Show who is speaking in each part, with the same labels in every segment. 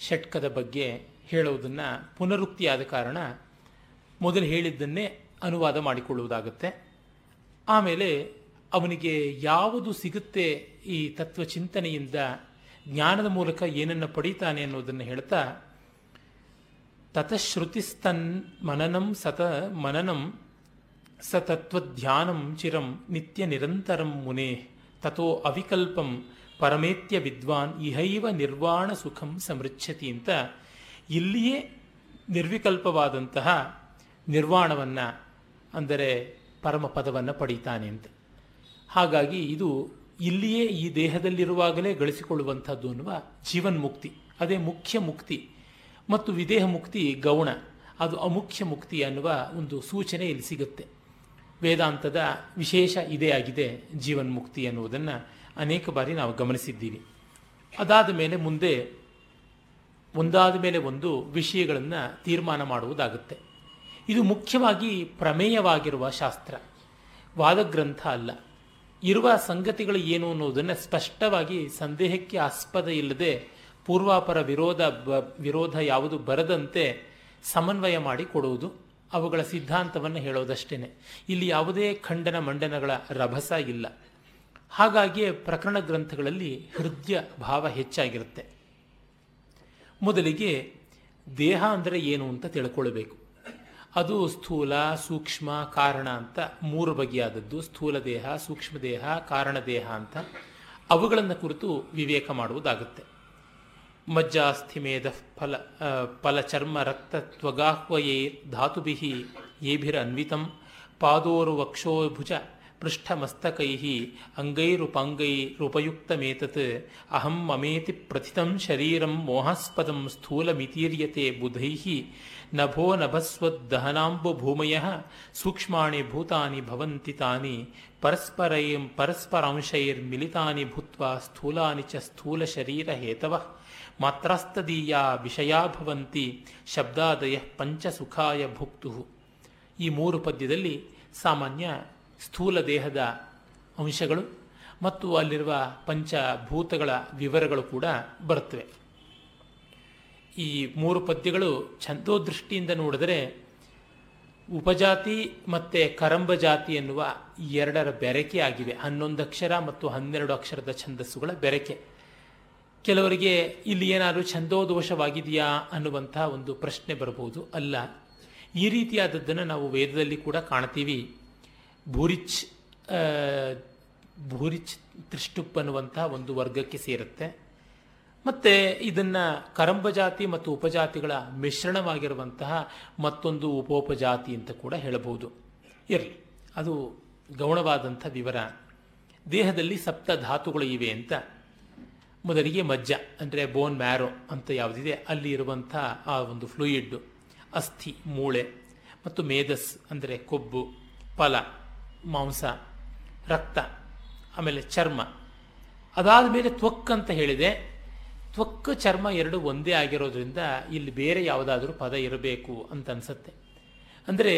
Speaker 1: ಷಟ್ಕದ ಬಗ್ಗೆ ಹೇಳುವುದನ್ನು ಪುನರುಕ್ತಿಯಾದ ಕಾರಣ ಮೊದಲು ಹೇಳಿದ್ದನ್ನೇ ಅನುವಾದ ಮಾಡಿಕೊಳ್ಳುವುದಾಗುತ್ತೆ. ಆಮೇಲೆ ಅವನಿಗೆ ಯಾವುದು ಸಿಗುತ್ತೆ ಈ ತತ್ವ ಚಿಂತನೆಯಿಂದ ಜ್ಞಾನದ ಮೂಲಕ ಏನನ್ನು ಪಡೀತಾನೆ ಅನ್ನೋದನ್ನು ಹೇಳ್ತಾ, ತತಶ್ರುತಿಸ್ತನ್ ಮನನಂ ಸತ ಮನನಂ ಸ ತತ್ವಧ್ಯಾನಂ ಚಿರಂ ನಿತ್ಯ ನಿರಂತರಂ ಮುನೇ ತಥೋ ಅವಿಕಲ್ಪಂ ಪರಮೇತ್ಯ ವಿದ್ವಾನ್ ಇಹೈವ ನಿರ್ವಾಣ ಸುಖಂ ಸಮೃಚ್ಛತಿ ಅಂತ ಇಲ್ಲಿಯೇ ನಿರ್ವಿಕಲ್ಪವಾದಂತಹ ನಿರ್ವಾಣವನ್ನು, ಅಂದರೆ ಪರಮಪದವನ್ನು ಪಡೀತಾನೆ ಅಂತ. ಹಾಗಾಗಿ ಇದು ಇಲ್ಲಿಯೇ ಈ ದೇಹದಲ್ಲಿರುವಾಗಲೇ ಗಳಿಸಿಕೊಳ್ಳುವಂಥದ್ದು ಅನ್ನುವ ಜೀವನ್ಮುಕ್ತಿ, ಅದೇ ಮುಖ್ಯ ಮುಕ್ತಿ ಮತ್ತು ವಿದೇಹ ಮುಕ್ತಿ ಗೌಣ, ಅದು ಅಮುಖ್ಯ ಮುಕ್ತಿ ಅನ್ನುವ ಒಂದು ಸೂಚನೆ ಇಲ್ಲಿ ಸಿಗುತ್ತೆ. ವೇದಾಂತದ ವಿಶೇಷ ಇದೇ ಆಗಿದೆ ಜೀವನ್ಮುಕ್ತಿ ಅನ್ನುವುದನ್ನು. ಅನೇಕ ಬಾರಿ ನಾವು ಗಮನಿಸಿದ್ದೀವಿ. ಅದಾದ ಮೇಲೆ ಮುಂದೆ ಒಂದಾದ ಮೇಲೆ ಒಂದು ವಿಷಯಗಳನ್ನು ತೀರ್ಮಾನ ಮಾಡುವುದಾಗುತ್ತೆ. ಇದು ಮುಖ್ಯವಾಗಿ ಪ್ರಮೇಯವಾಗಿರುವ ಶಾಸ್ತ್ರ. ವಾದಗ್ರಂಥ ಅಲ್ಲ. ಇರುವ ಸಂಗತಿಗಳು ಏನು ಅನ್ನೋದನ್ನು ಸ್ಪಷ್ಟವಾಗಿ ಸಂದೇಹಕ್ಕೆ ಆಸ್ಪದ ಇಲ್ಲದೆ ಪೂರ್ವಾಪರ ವಿರೋಧ ವಿರೋಧ ಯಾವುದು ಬರದಂತೆ ಸಮನ್ವಯ ಮಾಡಿ ಕೊಡುವುದು ಅವುಗಳ ಸಿದ್ಧಾಂತವನ್ನು ಹೇಳೋದಷ್ಟೇ ಇಲ್ಲಿ ಯಾವುದೇ ಖಂಡನ ಮಂಡನಗಳ ರಭಸ ಇಲ್ಲ. ಹಾಗಾಗಿಯೇ ಪ್ರಕರಣ ಗ್ರಂಥಗಳಲ್ಲಿ ಹೃದಯ ಭಾವ ಹೆಚ್ಚಾಗಿರುತ್ತೆ. ಮೊದಲಿಗೆ ದೇಹ ಅಂದರೆ ಏನು ಅಂತ ತಿಳ್ಕೊಳ್ಬೇಕು. ಅದು ಸ್ಥೂಲ, ಸೂಕ್ಷ್ಮ, ಕಾರಣ ಅಂತ ಮೂರು ಬಗೆಯಾದದ್ದು. ಸ್ಥೂಲ ದೇಹ, ಸೂಕ್ಷ್ಮ ದೇಹ, ಕಾರಣ ದೇಹ ಅಂತ. ಅವುಗಳನ್ನು ಕುರಿತು ವಿವೇಕ ಮಾಡುವುದಾಗುತ್ತೆ. ಮಜ್ಜಾಸ್ಥಿಮೇಧ ಫಲ ಫಲ ಚರ್ಮ ರಕ್ತ ತ್ವಗಾಹ್ವಯೇ ಧಾತುಭಿ ಏಭಿರನ್ವಿತಂ ಪಾದೋರು ವಕ್ಷೋಭುಜ ಪೃಷ್ಠಮಸ್ತಕೈ ಅಂಗೈರುಪಾಂಗೈರುಪಯುಕ್ತಮೇತತ್ ಅಹಂ ಮಮೇತಿ ಪ್ರಥಿತಂ ಶರೀರಂ ಮೋಹಾಸ್ಪದಂ ಸ್ಥೂಲಮಿತೀರ್ಯತೆ ಬುಧೈ ನಭೋ ನಭಸ್ವದ್ದಹನಾಂಬುಭೂಮಯ ಸೂಕ್ಷ್ಮಾಣಿ ಭೂತಾನಿ ಭವಂತಿ ತಾನಿ. ಪರಸ್ಪರೈಂ ಪರಸ್ಪರಾಂಶೈರ್ಮಿಲಿತಾನಿ ಭೂತ್ವಾ ಸ್ಥೂಲಾನಿ ಚ ಸ್ಥೂಲ ಶರೀರ ಹೇತವ ಮಾತ್ರಾಸ್ತದೀಯ ವಿಷಯಾ ಭವಂತಿ ಶಬ್ದಾದಯ ಪಂಚಸುಖಾಯ ಭುಕ್ತು. ಈ ಮೂರು ಪದ್ಯದಲ್ಲಿ ಸಾಮಾನ್ಯ ಸ್ಥೂಲ ದೇಹದ ಅಂಶಗಳು ಮತ್ತು ಅಲ್ಲಿರುವ ಪಂಚಭೂತಗಳ ವಿವರಗಳು ಕೂಡ ಬರುತ್ತವೆ. ಈ ಮೂರು ಪದ್ಯಗಳು ಛಂದೋದೃಷ್ಟಿಯಿಂದ ನೋಡಿದರೆ ಉಪಜಾತಿ ಮತ್ತು ಕರಂಬ ಜಾತಿ ಎನ್ನುವ ಎರಡರ ಬೆರಕೆ ಆಗಿವೆ. ಹನ್ನೊಂದು ಅಕ್ಷರ ಮತ್ತು ಹನ್ನೆರಡು ಅಕ್ಷರದ ಛಂದಸ್ಸುಗಳ ಬೆರಕೆ. ಕೆಲವರಿಗೆ ಇಲ್ಲಿ ಏನಾದರೂ ಛಂದೋದೋಷವಾಗಿದೆಯಾ ಅನ್ನುವಂಥ ಒಂದು ಪ್ರಶ್ನೆ ಬರಬಹುದು. ಅಲ್ಲ, ಈ ರೀತಿಯಾದದ್ದನ್ನು ನಾವು ವೇದದಲ್ಲಿ ಕೂಡ ಕಾಣ್ತೀವಿ. ಭೂರಿಚ್ ಭೂರಿಚ್ ತ್ರಿಷ್ಟುಪ್ ಅನ್ನುವಂತಹ ಒಂದು ವರ್ಗಕ್ಕೆ ಸೇರುತ್ತೆ. ಮತ್ತು ಇದನ್ನು ಕರಂಬ ಜಾತಿ ಮತ್ತು ಉಪಜಾತಿಗಳ ಮಿಶ್ರಣವಾಗಿರುವಂತಹ ಮತ್ತೊಂದು ಉಪೋಪಜಾತಿ ಅಂತ ಕೂಡ ಹೇಳಬಹುದು. ಇರಲಿ, ಅದು ಗೌಣವಾದಂಥ ವಿವರ. ದೇಹದಲ್ಲಿ ಸಪ್ತ ಧಾತುಗಳು ಇವೆ ಅಂತ. ಮೊದಲಿಗೆ ಮಜ್ಜ, ಅಂದರೆ ಬೋನ್ ಮ್ಯಾರೋ ಅಂತ ಯಾವುದಿದೆ, ಅಲ್ಲಿ ಇರುವಂಥ ಆ ಒಂದು ಫ್ಲೂಯಿಡ್ಡು ಅಸ್ಥಿ, ಮೂಳೆ, ಮತ್ತು ಮೇಧಸ್, ಅಂದರೆ ಕೊಬ್ಬು, ಫಲ. ಮಾಂಸ, ರಕ್ತ, ಆಮೇಲೆ ಚರ್ಮ. ಅದಾದ ಮೇಲೆ ತ್ವಕ್ ಅಂತ ಹೇಳಿದೆ. ತ್ವಕ್, ಚರ್ಮ ಎರಡು ಒಂದೇ ಆಗಿರೋದ್ರಿಂದ ಇಲ್ಲಿ ಬೇರೆ ಯಾವುದಾದ್ರೂ ಪದ ಇರಬೇಕು ಅಂತ ಅನ್ಸುತ್ತೆ. ಅಂದರೆ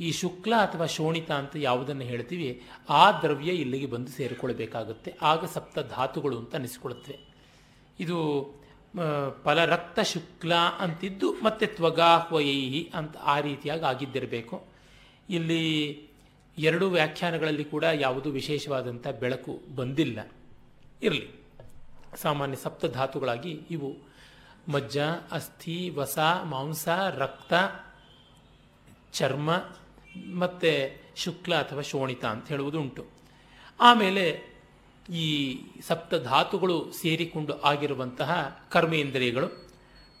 Speaker 1: ಈ ಶುಕ್ಲ ಅಥವಾ ಶೋಣಿತ ಅಂತ ಯಾವುದನ್ನು ಹೇಳ್ತೀವಿ, ಆ ದ್ರವ್ಯ ಇಲ್ಲಿಗೆ ಬಂದು ಸೇರಿಕೊಳ್ಬೇಕಾಗುತ್ತೆ ಆಗ ಸಪ್ತ ಧಾತುಗಳು ಅಂತ ಅನಿಸಿಕೊಳ್ಳುತ್ತವೆ. ಇದು ಫಲ ರಕ್ತ ಶುಕ್ಲ ಅಂತಿದ್ದು ಮತ್ತೆ ತ್ವಗಾಹ್ವಯೈಹಿ ಅಂತ ಆ ರೀತಿಯಾಗಿ ಆಗಿದ್ದಿರಬೇಕು. ಇಲ್ಲಿ ಎರಡು ವ್ಯಾಖ್ಯಾನಗಳಲ್ಲಿ ಕೂಡ ಯಾವುದು ವಿಶೇಷವಾದಂಥ ಬೆಳಕು ಬಂದಿಲ್ಲ. ಇರಲಿ. ಸಾಮಾನ್ಯ ಸಪ್ತಧಾತುಗಳಾಗಿ ಇವು ಮಜ್ಜ, ಅಸ್ಥಿ, ವಸ, ಮಾಂಸ, ರಕ್ತ, ಚರ್ಮ ಮತ್ತು ಶುಕ್ಲ ಅಥವಾ ಶೋಣಿತ ಅಂತ ಹೇಳುವುದು ಉಂಟು ಆಮೇಲೆ ಈ ಸಪ್ತ ಧಾತುಗಳು ಸೇರಿಕೊಂಡು ಆಗಿರುವಂತಹ ಕರ್ಮೇಂದ್ರಿಯಗಳು,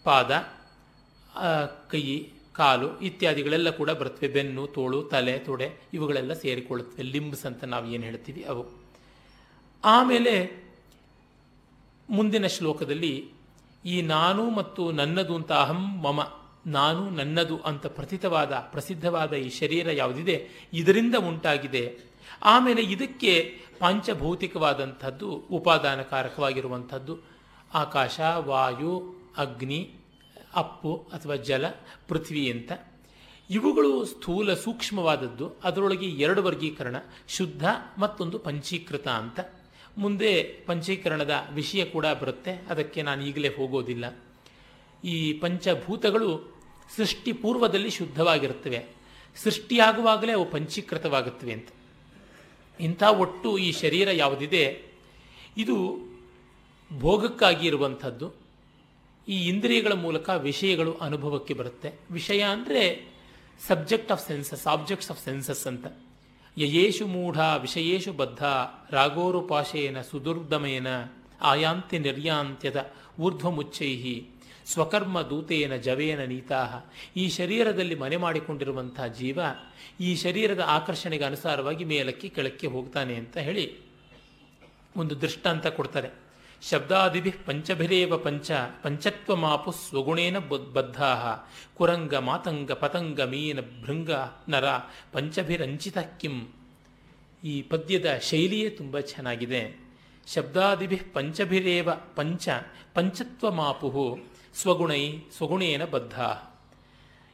Speaker 1: ಪಾದ ಕೈ ಕಾಲು ಇತ್ಯಾದಿಗಳೆಲ್ಲ ಕೂಡ ಬರ್ತವೆ ಬೆನ್ನು, ತೋಳು, ತಲೆ, ತೊಡೆ ಇವುಗಳೆಲ್ಲ ಸೇರಿಕೊಳ್ಳುತ್ತವೆ. ಲಿಂಬ್ಸ್ ಅಂತ ನಾವು ಏನು ಹೇಳ್ತೀವಿ ಅವು. ಆಮೇಲೆ ಮುಂದಿನ ಶ್ಲೋಕದಲ್ಲಿ ಈ ನಾನು ಮತ್ತು ನನ್ನದು ಅಂತ ಅಹಂ ಮಮ, ನಾನು ನನ್ನದು ಅಂತ ಪ್ರಥಿತವಾದ, ಪ್ರಸಿದ್ಧವಾದ ಈ ಶರೀರ ಯಾವುದಿದೆ? ಇದರಿಂದ ಉಂಟಾಗಿದೆ. ಆಮೇಲೆ ಇದಕ್ಕೆ ಪಂಚಭೌತಿಕವಾದಂಥದ್ದು ಉಪಾದಾನಕಾರಕವಾಗಿರುವಂಥದ್ದು. ಆಕಾಶ, ವಾಯು, ಅಗ್ನಿ ಅಪ್ಪು ಅಥವಾ ಜಲ, ಪೃಥ್ವಿ ಅಂತ ಇವುಗಳು ಸ್ಥೂಲ ಸೂಕ್ಷ್ಮವಾದದ್ದು. ಅದರೊಳಗೆ ಎರಡು ವರ್ಗೀಕರಣ, ಶುದ್ಧ ಮತ್ತೊಂದು ಪಂಚೀಕೃತ ಅಂತ. ಮುಂದೆ ಪಂಚೀಕರಣದ ವಿಷಯ ಕೂಡ ಬರುತ್ತೆ. ಅದಕ್ಕೆ ನಾನು ಈಗಲೇ ಹೋಗೋದಿಲ್ಲ. ಈ ಪಂಚಭೂತಗಳು ಸೃಷ್ಟಿ ಪೂರ್ವದಲ್ಲಿ ಶುದ್ಧವಾಗಿರುತ್ತವೆ. ಸೃಷ್ಟಿಯಾಗುವಾಗಲೇ ಅವು ಪಂಚೀಕೃತವಾಗುತ್ತವೆ ಅಂತ. ಇಂಥ ಒಟ್ಟು ಈ ಶರೀರ ಯಾವುದಿದೆ? ಇದು ಭೋಗಕ್ಕಾಗಿ ಇರುವಂಥದ್ದು. ಈ ಇಂದ್ರಿಯಗಳ ಮೂಲಕ ವಿಷಯಗಳು ಅನುಭವಕ್ಕೆ ಬರುತ್ತೆ. ವಿಷಯ ಅಂದರೆ subject of senses objects of senses ಅಂತ. ಯಯೇಶು ಮೂಢ, ವಿಷಯೇಷು ಬದ್ಧ ರಾಗೋರುಪಾಶೇನ ಸುದುರ್ದಮೇನ ಆಯಾಂತ್ಯ ನಿರ್ಯಾಂತ್ಯದ ಊರ್ಧ್ವಮುಚ್ಚೈ ಸ್ವಕರ್ಮ ದೂತೇನ, ಜವೇನ ನೀತಾಹ. ಈ ಶರೀರದಲ್ಲಿ ಮನೆ ಮಾಡಿಕೊಂಡಿರುವಂತಹ ಜೀವ ಈ ಶರೀರದ ಆಕರ್ಷಣೆಗೆ ಅನುಸಾರವಾಗಿ ಮೇಲಕ್ಕೆ ಕೆಳಕ್ಕೆ ಹೋಗ್ತಾನೆ ಅಂತ ಹೇಳಿ ಒಂದು ದೃಷ್ಟಾಂತ ಕೊಡ್ತಾರೆ. ಶಬ್ದಾದಿಭಿ ಪಂಚಭಿರೇವ ಪಂಚ ಪಂಚತ್ವಮಾಪು ಸ್ವಗುಣೇನ ಬದ್ಧಾ ಕುರಂಗ ಮಾತಂಗ ಪತಂಗ ಮೀನ ಭೃಂಗ ನರ ಪಂಚಭಿರಂಚಿತ ಕಿಂ. ಈ ಪದ್ಯದ ಶೈಲಿಯೇ ತುಂಬ ಚೆನ್ನಾಗಿದೆ. ಶಬ್ದಾದಿಭಿ ಪಂಚಭಿರೇವ ಪಂಚ ಪಂಚತ್ವಮಾಪು ಸ್ವಗುಣೈ ಸ್ವಗುಣೇನ ಬದ್ಧ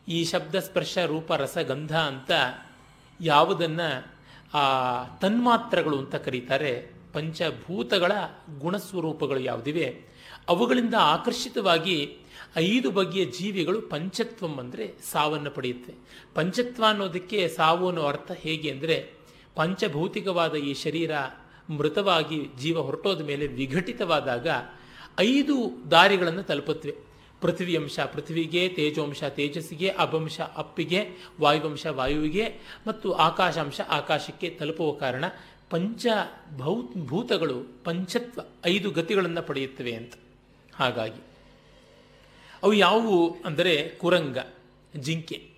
Speaker 1: ಈ ಶಬ್ದ ಸ್ಪರ್ಶ ರೂಪ ರಸ ಗಂಧ ಅಂತ ಯಾವುದನ್ನು ಆ ತನ್ಮಾತ್ರಗಳು ಅಂತ ಕರೀತಾರೆ. ಪಂಚಭೂತಗಳ ಗುಣಸ್ವರೂಪಗಳು ಯಾವುದಿವೆ? ಅವುಗಳಿಂದ ಆಕರ್ಷಿತವಾಗಿ ಐದು ಬಗೆಯ ಜೀವಿಗಳು ಪಂಚತ್ವಂ ಅಂದರೆ ಸಾವನ್ನು ಪಡೆಯುತ್ತೆ. ಪಂಚತ್ವ ಅನ್ನೋದಕ್ಕೆ ಸಾವು ಅನ್ನೋ ಅರ್ಥ ಹೇಗೆ ಅಂದರೆ, ಪಂಚಭೌತಿಕವಾದ ಈ ಶರೀರ ಮೃತವಾಗಿ ಜೀವ ಹೊರಟೋದ ಮೇಲೆ ವಿಘಟಿತವಾದಾಗ ಐದು ದಾರಿಗಳನ್ನು ತಲುಪುತ್ತವೆ. ಪೃಥ್ವಿ ಅಂಶ ಪೃಥ್ವಿಗೆ, ತೇಜೋಂಶ ತೇಜಸ್ಸಿಗೆ, ಅಭಂಶ ಅಪ್ಪಿಗೆ, ವಾಯುವಂಶ ವಾಯುವಿಗೆ ಮತ್ತು ಆಕಾಶಾಂಶ ಆಕಾಶಕ್ಕೆ ತಲುಪುವ ಕಾರಣ ಪಂಚ ಭೌ ಭೂತಗಳು ಪಂಚತ್ವ ಐದು ಗತಿಗಳನ್ನು ಪಡೆಯುತ್ತವೆ ಅಂತ. ಹಾಗಾಗಿ ಅವು ಯಾವುವು ಅಂದರೆ ಕುರಂಗ, ಜಿಂಕೆ.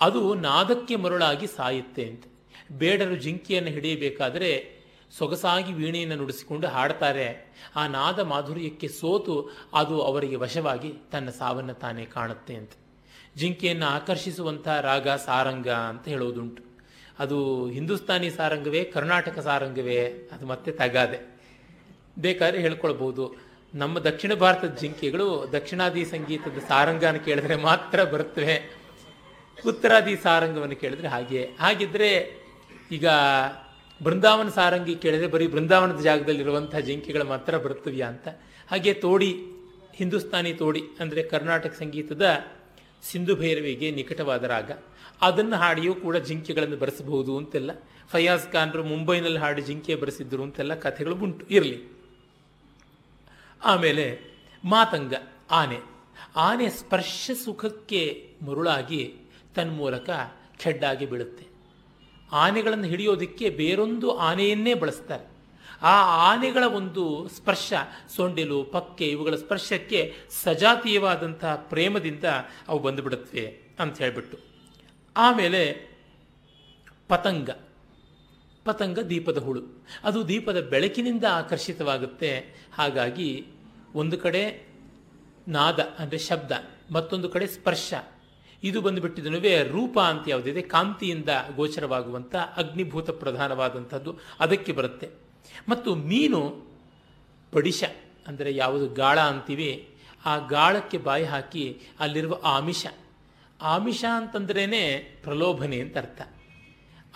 Speaker 1: ಅದು ನಾದಕ್ಕೆ ಮರುಳಾಗಿ ಸಾಯುತ್ತೆ ಅಂತ. ಬೇಡರು ಜಿಂಕೆಯನ್ನು ಹಿಡಿಯಬೇಕಾದರೆ ಸೊಗಸಾಗಿ ವೀಣೆಯನ್ನು ನುಡಿಸಿಕೊಂಡು ಹಾಡ್ತಾರೆ. ಆ ನಾದ ಮಾಧುರ್ಯಕ್ಕೆ ಸೋತು ಅದು ಅವರಿಗೆ ವಶವಾಗಿ ತನ್ನ ಸಾವನ್ನು ತಾನೇ ಕಾಣುತ್ತೆ ಅಂತ. ಜಿಂಕೆಯನ್ನು ಆಕರ್ಷಿಸುವಂಥ ರಾಗ ಸಾರಂಗ ಅಂತ ಹೇಳೋದುಂಟು ಅದು ಹಿಂದೂಸ್ತಾನಿ ಸಾರಂಗವೇ, ಕರ್ನಾಟಕ ಸಾರಂಗವೇ, ಅದು ಮತ್ತೆ ತಗಾದೆ. ಬೇಕಾದ್ರೆ ಹೇಳ್ಕೊಳ್ಬೋದು. ನಮ್ಮ ದಕ್ಷಿಣ ಭಾರತದ ಜಿಂಕೆಗಳು ದಕ್ಷಿಣಾದಿ ಸಂಗೀತದ ಸಾರಂಗನ ಕೇಳಿದ್ರೆ ಮಾತ್ರ ಬರುತ್ತವೆ. ಉತ್ತರಾದಿ ಸಾರಂಗವನ್ನು ಕೇಳಿದ್ರೆ ಹಾಗೆ. ಹಾಗಿದ್ರೆ ಈಗ ಬೃಂದಾವನ ಸಾರಂಗಿ ಕೇಳಿದ್ರೆ ಬರೀ ಬೃಂದಾವನದ ಜಾಗದಲ್ಲಿರುವಂತಹ ಜಿಂಕೆಗಳು ಮಾತ್ರ ಬರುತ್ತವೆ ಅಂತ. ಹಾಗೆ ತೋಡಿ, ಹಿಂದೂಸ್ತಾನಿ ತೋಡಿ ಅಂದರೆ ಕರ್ನಾಟಕ ಸಂಗೀತದ ಸಿಂಧು ಭೈರವಿಗೆ ನಿಕಟವಾದ ರಾಗ. ಅದನ್ನು ಹಾಡಿಯೂ ಕೂಡ ಜಿಂಕೆಗಳನ್ನು ಬರೆಸಬಹುದು ಅಂತೆಲ್ಲ. ಫಯಾಜ್ ಖಾನ್ರು ಮುಂಬೈನಲ್ಲಿ ಹಾಡಿ ಜಿಂಕೆ ಬರೆಸಿದ್ರು ಅಂತೆಲ್ಲ ಕಥೆಗಳು ಉಂಟು, ಇರಲಿ. ಆಮೇಲೆ ಮಾತಂಗ, ಆನೆ. ಆನೆ ಸ್ಪರ್ಶ ಸುಖಕ್ಕೆ ಮರುಳಾಗಿ ತನ್ಮೂಲಕ ಖೆಡ್ಡಾಗಿ ಬೀಳುತ್ತೆ. ಆನೆಗಳನ್ನು ಹಿಡಿಯೋದಕ್ಕೆ ಬೇರೊಂದು ಆನೆಯನ್ನೇ ಬಳಸ್ತಾರೆ. ಆ ಆನೆಗಳ ಒಂದು ಸ್ಪರ್ಶ, ಸೊಂಡಿಲು, ಪಕ್ಕೆ ಇವುಗಳ ಸ್ಪರ್ಶಕ್ಕೆ ಸಜಾತೀಯವಾದಂತಹ ಪ್ರೇಮದಿಂದ ಅವು ಬಂದುಬಿಡುತ್ತವೆ ಅಂತ ಹೇಳಿಬಿಟ್ಟು. ಆಮೇಲೆ ಪತಂಗ. ಪತಂಗ ದೀಪದ ಹುಳು. ಅದು ದೀಪದ ಬೆಳಕಿನಿಂದ ಆಕರ್ಷಿತವಾಗುತ್ತೆ. ಹಾಗಾಗಿ ಒಂದು ಕಡೆ ನಾದ ಅಂದರೆ ಶಬ್ದ, ಮತ್ತೊಂದು ಕಡೆ ಸ್ಪರ್ಶ. ಇದು ಬಂದುಬಿಟ್ಟಿದನುವೇ ರೂಪ ಅಂತ ಯಾವುದಿದೆ, ಕಾಂತಿಯಿಂದ ಗೋಚರವಾಗುವಂಥ ಅಗ್ನಿಭೂತ ಪ್ರಧಾನವಾದಂಥದ್ದು ಅದಕ್ಕೆ ಬರುತ್ತೆ. ಮತ್ತು ಮೀನು ಪಡಿಶ ಅಂದರೆ ಯಾವುದು ಗಾಳ ಅಂತೀವಿ, ಆ ಗಾಳಕ್ಕೆ ಬಾಯಿ ಹಾಕಿ ಅಲ್ಲಿರುವ ಆಮಿಷ. ಆಮಿಷ ಅಂತಂದ್ರೇ ಪ್ರಲೋಭನೆ ಅಂತ ಅರ್ಥ.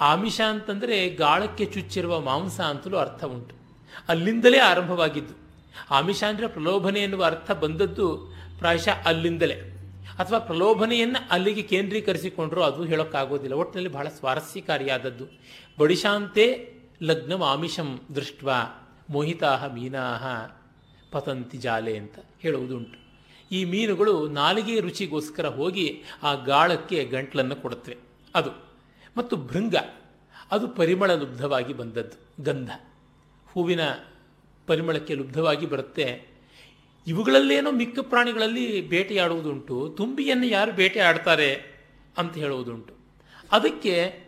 Speaker 1: ಆಮಿಷ ಅಂತಂದರೆ ಗಾಳಕ್ಕೆ ಚುಚ್ಚಿರುವ ಮಾಂಸ ಅಂತಲೂ ಅರ್ಥ ಉಂಟು. ಅಲ್ಲಿಂದಲೇ ಆರಂಭವಾಗಿದ್ದು. ಆಮಿಷ ಅಂದರೆ ಪ್ರಲೋಭನೆ ಎನ್ನುವ ಅರ್ಥ ಬಂದದ್ದು ಪ್ರಾಯಶಃ ಅಲ್ಲಿಂದಲೇ. ಅಥವಾ ಪ್ರಲೋಭನೆಯನ್ನು ಅಲ್ಲಿಗೆ ಕೇಂದ್ರೀಕರಿಸಿಕೊಂಡ್ರು ಅದು ಹೇಳೋಕ್ಕಾಗೋದಿಲ್ಲ. ಒಟ್ಟಿನಲ್ಲಿ ಬಹಳ ಸ್ವಾರಸ್ಯಕಾರಿಯಾದದ್ದು. ಬಡಿಶಾಂತೆ ಲಗ್ನವ ಆಮಿಷಂ ದೃಷ್ಟ ಮೋಹಿತಾಹ ಮೀನಾಹ ಪತಂತಿ ಜಾಲೆ ಅಂತ ಹೇಳುವುದುಂಟು. ಈ ಮೀನುಗಳು ನಾಲಿಗೆ ರುಚಿಗೋಸ್ಕರ ಹೋಗಿ ಆ ಗಾಳಕ್ಕೆ ಗಂಟ್ಲನ್ನು ಕೊಡುತ್ತವೆ. ಅದು. ಮತ್ತು ಭೃಂಗ. ಅದು ಪರಿಮಳ ಲುಬ್ಧವಾಗಿ ಬಂದದ್ದು. ಗಂಧ. ಹೂವಿನ ಪರಿಮಳಕ್ಕೆ ಲುಬ್ಧವಾಗಿ ಬರುತ್ತೆ. ಇವುಗಳಲ್ಲೇನೋ ಮಿಕ್ಕ ಪ್ರಾಣಿಗಳಲ್ಲಿ ಬೇಟೆಯಾಡುವುದುಂಟು. ತುಂಬಿಯನ್ನು ಯಾರು ಬೇಟೆ ಆಡ್ತಾರೆ ಅಂತ ಹೇಳುವುದುಂಟು. ಅದಕ್ಕೆ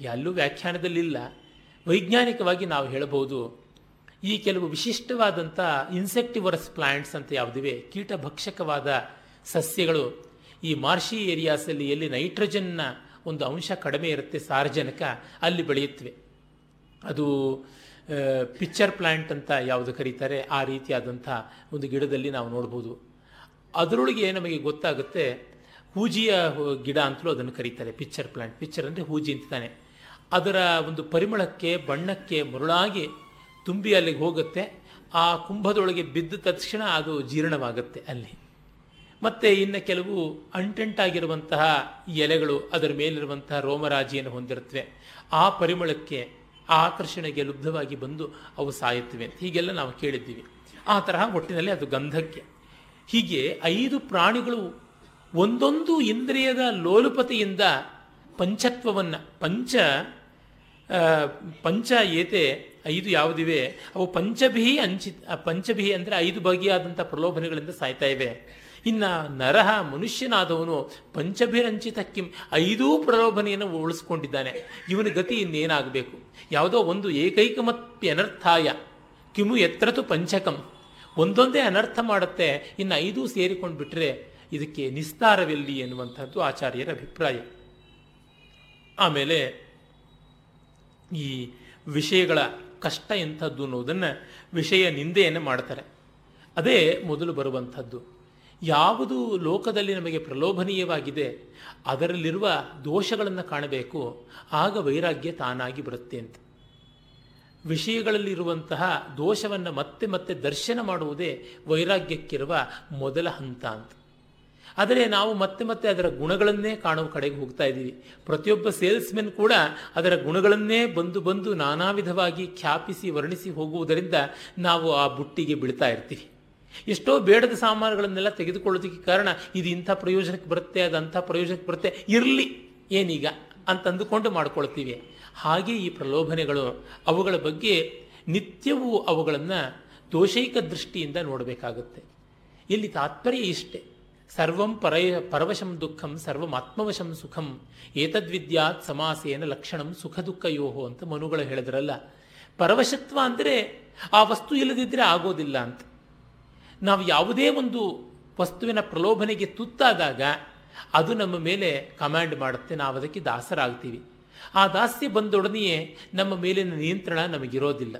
Speaker 1: ಎಲ್ಲೂ ವ್ಯಾಖ್ಯಾನದಲ್ಲಿಲ್ಲ. ವೈಜ್ಞಾನಿಕವಾಗಿ ನಾವು ಹೇಳಬಹುದು ಈ ಕೆಲವು ವಿಶಿಷ್ಟವಾದಂಥ ಇನ್ಸೆಕ್ಟಿವರ್ಸ್ ಪ್ಲಾಂಟ್ಸ್ ಅಂತ ಯಾವುದಿವೆ, ಕೀಟಭಕ್ಷಕವಾದ ಸಸ್ಯಗಳು. ಈ ಮಾರ್ಷಿ ಏರಿಯಾಸಲ್ಲಿ ಎಲ್ಲಿ ನೈಟ್ರೋಜನ್ನ ಒಂದು ಅಂಶ ಕಡಿಮೆ ಇರುತ್ತೆ ಸಾರ್ವಜನಿಕ ಅಲ್ಲಿ ಬೆಳೆಯುತ್ತವೆ. ಅದು ಪಿಚ್ಚರ್ ಪ್ಲಾಂಟ್ ಅಂತ ಯಾವುದು ಕರೀತಾರೆ, ಆ ರೀತಿಯಾದಂಥ ಒಂದು ಗಿಡದಲ್ಲಿ ನಾವು ನೋಡ್ಬೋದು. ಅದರೊಳಗೆ ನಮಗೆ ಗೊತ್ತಾಗುತ್ತೆ, ಹೂಜಿಯ ಗಿಡ ಅಂತಲೂ ಅದನ್ನು ಕರೀತಾರೆ, ಪಿಚ್ಚರ್ ಪ್ಲಾಂಟ್. ಪಿಚ್ಚರ್ ಅಂದರೆ ಹೂಜಿ ಅಂತಾನೆ ಅದರ ಒಂದು ಪರಿಮಳಕ್ಕೆ, ಬಣ್ಣಕ್ಕೆ ಮರುಳಾಗಿ ತುಂಬಿ ಅಲ್ಲಿಗೆ ಹೋಗುತ್ತೆ. ಆ ಕುಂಭದೊಳಗೆ ಬಿದ್ದ ತಕ್ಷಣ ಅದು ಜೀರ್ಣವಾಗುತ್ತೆ ಅಲ್ಲಿ. ಮತ್ತು ಇನ್ನು ಕೆಲವು ಅಂಟಂಟಾಗಿರುವಂತಹ ಎಲೆಗಳು ಅದರ ಮೇಲಿರುವಂತಹ ರೋಮರಾಜಿಯನ್ನು ಹೊಂದಿರುತ್ತವೆ. ಆ ಪರಿಮಳಕ್ಕೆ, ಆ ಆಕರ್ಷಣೆಗೆ ಲುಬ್ಧವಾಗಿ ಬಂದು ಅವು ಸಾಯುತ್ತವೆ ಹೀಗೆಲ್ಲ ನಾವು ಕೇಳಿದ್ದೀವಿ. ಆ ತರಹ ಒಟ್ಟಿನಲ್ಲಿ ಅದು ಗಂಧಕ್ಕೆ. ಹೀಗೆ ಐದು ಪ್ರಾಣಿಗಳು ಒಂದೊಂದು ಇಂದ್ರಿಯದ ಲೋಲುಪತೆಯಿಂದ ಪಂಚತ್ವವನ್ನು, ಪಂಚ ಪಂಚ ಏತೆ ಐದು ಯಾವುದಿವೆ? ಅವು ಪಂಚಭಿ ಅಂಚಿ ಪಂಚಭಿ ಅಂದರೆ ಐದು ಬಗೆಯಾದಂಥ ಪ್ರಲೋಭನೆಗಳಿಂದ ಸಾಯ್ತಾ ಇವೆ. ಇನ್ನು ನರಹ ಮನುಷ್ಯನಾದವನು ಪಂಚಭಿರಂಚಿತ ಕಿಂ ಐದೂ ಪ್ರಲೋಭನೆಯನ್ನು ಉಳಿಸ್ಕೊಂಡಿದ್ದಾನೆ. ಇವನ ಗತಿ ಇನ್ನೇನಾಗಬೇಕು? ಯಾವುದೋ ಒಂದು ಏಕೈಕ ಅನರ್ಥಾಯ ಕಿಮು ಎತ್ರತು ಪಂಚಕಂ. ಒಂದೊಂದೇ ಅನರ್ಥ ಮಾಡುತ್ತೆ, ಇನ್ನು ಐದೂ ಸೇರಿಕೊಂಡು ಬಿಟ್ಟರೆ ಇದಕ್ಕೆ ನಿಸ್ತಾರವೆಲ್ಲಿ ಎನ್ನುವಂಥದ್ದು ಆಚಾರ್ಯರ ಅಭಿಪ್ರಾಯ. ಆಮೇಲೆ ಈ ವಿಷಯಗಳ ಕಷ್ಟ ಎಂಥದ್ದು ಅನ್ನೋದನ್ನು ವಿಷಯ ನಿಂದೆಯನ್ನು ಮಾಡ್ತಾರೆ. ಅದೇ ಮೊದಲು ಬರುವಂಥದ್ದು. ಯಾವುದು ಲೋಕದಲ್ಲಿ ನಮಗೆ ಪ್ರಲೋಭನೀಯವಾಗಿದೆ, ಅದರಲ್ಲಿರುವ ದೋಷಗಳನ್ನು ಕಾಣಬೇಕು, ಆಗ ವೈರಾಗ್ಯ ತಾನಾಗಿ ಬರುತ್ತೆ ಅಂತ. ವಿಷಯಗಳಲ್ಲಿರುವಂತಹ ದೋಷವನ್ನು ಮತ್ತೆ ಮತ್ತೆ ದರ್ಶನ ಮಾಡುವುದೇ ವೈರಾಗ್ಯಕ್ಕಿರುವ ಮೊದಲ ಹಂತ ಅಂತ. ಆದರೆ ನಾವು ಮತ್ತೆ ಮತ್ತೆ ಅದರ ಗುಣಗಳನ್ನೇ ಕಾಣುವ ಕಡೆಗೆ ಹೋಗ್ತಾ ಇದ್ದೀವಿ. ಪ್ರತಿಯೊಬ್ಬ ಸೇಲ್ಸ್ಮೆನ್ ಕೂಡ ಅದರ ಗುಣಗಳನ್ನೇ ಬಂದು ಬಂದು ನಾನಾ ವಿಧವಾಗಿ ಖ್ಯಾಪಿಸಿ ವರ್ಣಿಸಿ ಹೋಗುವುದರಿಂದ ನಾವು ಆ ಬುಟ್ಟಿಗೆ ಬೀಳ್ತಾ ಇರ್ತೀವಿ. ಎಷ್ಟೋ ಬೇಡದ ಸಾಮಾನುಗಳನ್ನೆಲ್ಲ ತೆಗೆದುಕೊಳ್ಳೋದಕ್ಕೆ ಕಾರಣ ಇದು ಇಂಥ ಪ್ರಯೋಜನಕ್ಕೆ ಬರುತ್ತೆ, ಅದು ಪ್ರಯೋಜನಕ್ಕೆ ಬರುತ್ತೆ, ಇರಲಿ ಏನೀಗ ಅಂತಂದುಕೊಂಡು ಮಾಡ್ಕೊಳ್ತೀವಿ. ಹಾಗೆ ಈ ಪ್ರಲೋಭನೆಗಳು ಅವುಗಳ ಬಗ್ಗೆ ನಿತ್ಯವೂ ಅವುಗಳನ್ನು ದೋಷೈಕ ದೃಷ್ಟಿಯಿಂದ ನೋಡಬೇಕಾಗುತ್ತೆ. ಇಲ್ಲಿ ತಾತ್ಪರ್ಯ ಇಷ್ಟೇ. ಸರ್ವಂ ಪರಯ ಪರವಶಂ ದುಃಖಂ ಸರ್ವಮಾತ್ಮವಶಂ ಸುಖಂ, ಏತದ್ವಿದ್ಯಾತ್ ಸಮಾಸೇನ ಲಕ್ಷಣಂ ಸುಖ ದುಃಖ ಯೋಹೋ ಅಂತ ಮನುಗಳು ಹೇಳಿದ್ರಲ್ಲ. ಪರವಶತ್ವ ಅಂದರೆ ಆ ವಸ್ತು ಇಲ್ಲದಿದ್ದರೆ ಆಗೋದಿಲ್ಲ ಅಂತ. ನಾವು ಯಾವುದೇ ಒಂದು ವಸ್ತುವಿನ ಪ್ರಲೋಭನೆಗೆ ತುತ್ತಾದಾಗ ಅದು ನಮ್ಮ ಮೇಲೆ ಕಮಾಂಡ್ ಮಾಡುತ್ತೆ, ನಾವು ಅದಕ್ಕೆ ದಾಸರಾಗ್ತೀವಿ. ಆ ದಾಸ್ಯ ಬಂದೊಡನೆಯೇ ನಮ್ಮ ಮೇಲಿನ ನಿಯಂತ್ರಣ ನಮಗಿರೋದಿಲ್ಲ.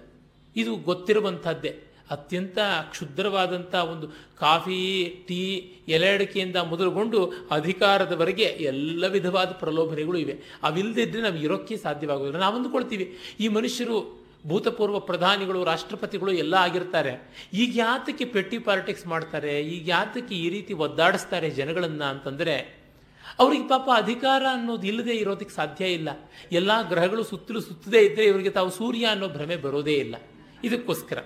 Speaker 1: ಇದು ಗೊತ್ತಿರುವಂಥದ್ದೇ. ಅತ್ಯಂತ ಕ್ಷುದ್ರವಾದಂಥ ಒಂದು ಕಾಫಿ, ಟೀ ಎಲೆ ಅಡಿಕೆಯಿಂದ ಮೊದಲುಗೊಂಡು ಅಧಿಕಾರದವರೆಗೆ ಎಲ್ಲ ವಿಧವಾದ ಪ್ರಲೋಭನೆಗಳು ಇವೆ. ಅವಿಲ್ಲದಿದ್ದರೆ ನಾವು ಇರೋಕ್ಕೆ ಸಾಧ್ಯವಾಗೋದಿಲ್ಲ ನಾವು ಅಂದುಕೊಳ್ತೀವಿ, ಈ ಮನುಷ್ಯರು ಭೂತಪೂರ್ವ ಪ್ರಧಾನಿಗಳು, ರಾಷ್ಟ್ರಪತಿಗಳು ಎಲ್ಲ ಆಗಿರ್ತಾರೆ. ಈಗ ಯಾತಕ್ಕೆ ಪೆಟ್ಟಿ ಪಾಲಿಟಿಕ್ಸ್ ಮಾಡ್ತಾರೆ? ಈಗ ಯಾತಕ್ಕೆ ಈ ರೀತಿ ಒದ್ದಾಡಿಸ್ತಾರೆ ಜನಗಳನ್ನು ಅಂತಂದರೆ, ಅವ್ರಿಗೆ ಪಾಪ ಅಧಿಕಾರ ಅನ್ನೋದು ಇಲ್ಲದೆ ಇರೋದಕ್ಕೆ ಸಾಧ್ಯ ಇಲ್ಲ. ಎಲ್ಲ ಗ್ರಹಗಳು ಸುತ್ತಲೂ ಸುತ್ತದೇ ಇದ್ದರೆ ಇವರಿಗೆ ತಾವು ಸೂರ್ಯ ಅನ್ನೋ ಭ್ರಮೆ ಬರೋದೇ ಇಲ್ಲ. ಇದಕ್ಕೋಸ್ಕರ.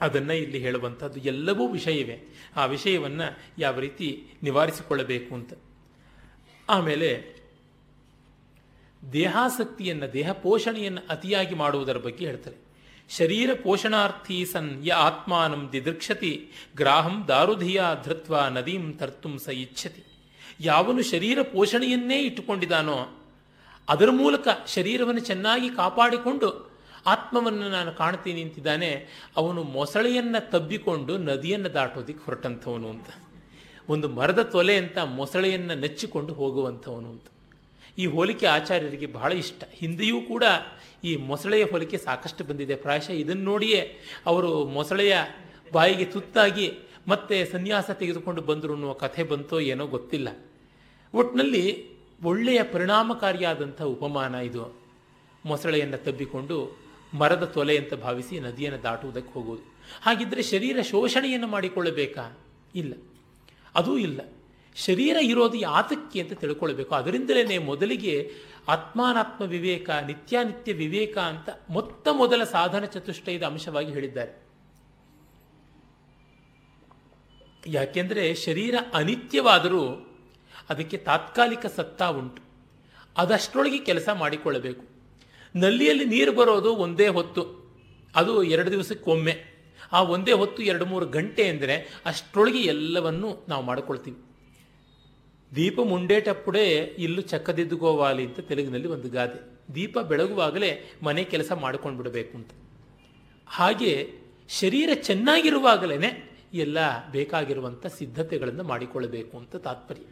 Speaker 1: ಅದನ್ನು ಇಲ್ಲಿ ಹೇಳುವಂಥದ್ದು ಎಲ್ಲವೂ ವಿಷಯವೇ. ಆ ವಿಷಯವನ್ನು ಯಾವ ರೀತಿ ನಿವಾರಿಸಿಕೊಳ್ಳಬೇಕು ಅಂತ. ಆಮೇಲೆ ದೇಹಾಸಕ್ತಿಯನ್ನು ದೇಹ ಪೋಷಣೆಯನ್ನು ಅತಿಯಾಗಿ ಮಾಡುವುದರ ಬಗ್ಗೆ ಹೇಳ್ತಾರೆ. ಶರೀರ ಪೋಷಣಾರ್ಥಿ ಸನ್ ಯ ಆತ್ಮಾನಂ ದಿದೃಕ್ಷತಿ, ಗ್ರಾಹಂ ದಾರುಧಿಯ ಧೃತ್ವ ನದೀಂ ತರ್ತುಂ ಸ ಇಚ್ಛತಿ. ಯಾವನು ಶರೀರ ಪೋಷಣೆಯನ್ನೇ ಇಟ್ಟುಕೊಂಡಿದ್ದಾನೋ ಅದರ ಮೂಲಕ ಶರೀರವನ್ನು ಚೆನ್ನಾಗಿ ಕಾಪಾಡಿಕೊಂಡು ಆತ್ಮವನ್ನು ನಾನು ಕಾಣ್ತೀನಿ ಅಂತಿದ್ದಾನೆ, ಅವನು ಮೊಸಳೆಯನ್ನು ತಬ್ಬಿಕೊಂಡು ನದಿಯನ್ನು ದಾಟೋದಿಕ್ಕೆ ಹೊರಟಂಥವನು ಅಂತ. ಒಂದು ಮರದ ತೊಲೆ ಅಂತ ಮೊಸಳೆಯನ್ನು ನೆಚ್ಚಿಕೊಂಡು ಹೋಗುವಂಥವನು ಅಂತ. ಈ ಹೋಲಿಕೆ ಆಚಾರ್ಯರಿಗೆ ಬಹಳ ಇಷ್ಟ. ಹಿಂದೆಯೂ ಕೂಡ ಈ ಮೊಸಳೆಯ ಹೋಲಿಕೆ ಸಾಕಷ್ಟು ಬಂದಿದೆ. ಪ್ರಾಯಶಃ ಇದನ್ನು ನೋಡಿಯೇ ಅವರು ಮೊಸಳೆಯ ಬಾಯಿಗೆ ತುತ್ತಾಗಿ ಮತ್ತೆ ಸನ್ಯಾಸ ತೆಗೆದುಕೊಂಡು ಬಂದರು ಅನ್ನುವ ಕಥೆ ಬಂತೋ ಏನೋ ಗೊತ್ತಿಲ್ಲ. ಒಟ್ಟಿನಲ್ಲಿ ಒಳ್ಳೆಯ ಪರಿಣಾಮಕಾರಿಯಾದಂಥ ಉಪಮಾನ ಇದು. ಮೊಸಳೆಯನ್ನು ತಬ್ಬಿಕೊಂಡು ಮರದ ತೊಲೆ ಅಂತ ಭಾವಿಸಿ ನದಿಯನ್ನು ದಾಟುವುದಕ್ಕೆ ಹೋಗುವುದು. ಹಾಗಿದ್ದರೆ ಶರೀರ ಶೋಷಣೆಯನ್ನು ಮಾಡಿಕೊಳ್ಳಬೇಕಾ? ಇಲ್ಲ. ಅದೂ ಇಲ್ಲ. ಶರೀರ ಇರೋದು ಯಾತಕ್ಕೆ ಅಂತ ತಿಳ್ಕೊಳ್ಬೇಕು. ಅದರಿಂದಲೇ ಮೊದಲಿಗೆ ಆತ್ಮಾನಾತ್ಮ ವಿವೇಕ, ನಿತ್ಯಾನಿತ್ಯ ವಿವೇಕ ಅಂತ ಮೊತ್ತ ಮೊದಲ ಸಾಧನ ಚತುಷ್ಟಯದ ಅಂಶವಾಗಿ ಹೇಳಿದ್ದಾರೆ. ಯಾಕೆಂದರೆ ಶರೀರ ಅನಿತ್ಯವಾದರೂ ಅದಕ್ಕೆ ತಾತ್ಕಾಲಿಕ ಸತ್ತಾ ಉಂಟು. ಅದಷ್ಟರೊಳಗೆ ಕೆಲಸ ಮಾಡಿಕೊಳ್ಳಬೇಕು. ನಲ್ಲಿಯಲ್ಲಿ ನೀರು ಬರೋದು ಒಂದೇ ಹೊತ್ತು. ಅದು ಎರಡು ದಿವಸಕ್ಕೊಮ್ಮೆ. ಆ ಒಂದೇ ಹೊತ್ತು ಎರಡು ಮೂರು ಗಂಟೆ ಅಂದರೆ ಅಷ್ಟರೊಳಗೆ ಎಲ್ಲವನ್ನೂ ನಾವು ಮಾಡಿಕೊಳ್ತೀವಿ. ದೀಪ ಮುಂಡೇಟಪ್ಪುಡೆ ಇಲ್ಲು ಚಕ್ಕದಿದ್ದುಗೋವಾಲಿ ಅಂತ ತೆಲುಗಿನಲ್ಲಿ ಒಂದು ಗಾದೆ. ದೀಪ ಬೆಳಗುವಾಗಲೇ ಮನೆ ಕೆಲಸ ಮಾಡ್ಕೊಂಡು ಬಿಡಬೇಕು ಅಂತ. ಹಾಗೆ ಶರೀರ ಚೆನ್ನಾಗಿರುವಾಗಲೇ ಎಲ್ಲ ಬೇಕಾಗಿರುವಂಥ ಸಿದ್ಧತೆಗಳನ್ನು ಮಾಡಿಕೊಳ್ಳಬೇಕು ಅಂತ ತಾತ್ಪರ್ಯ.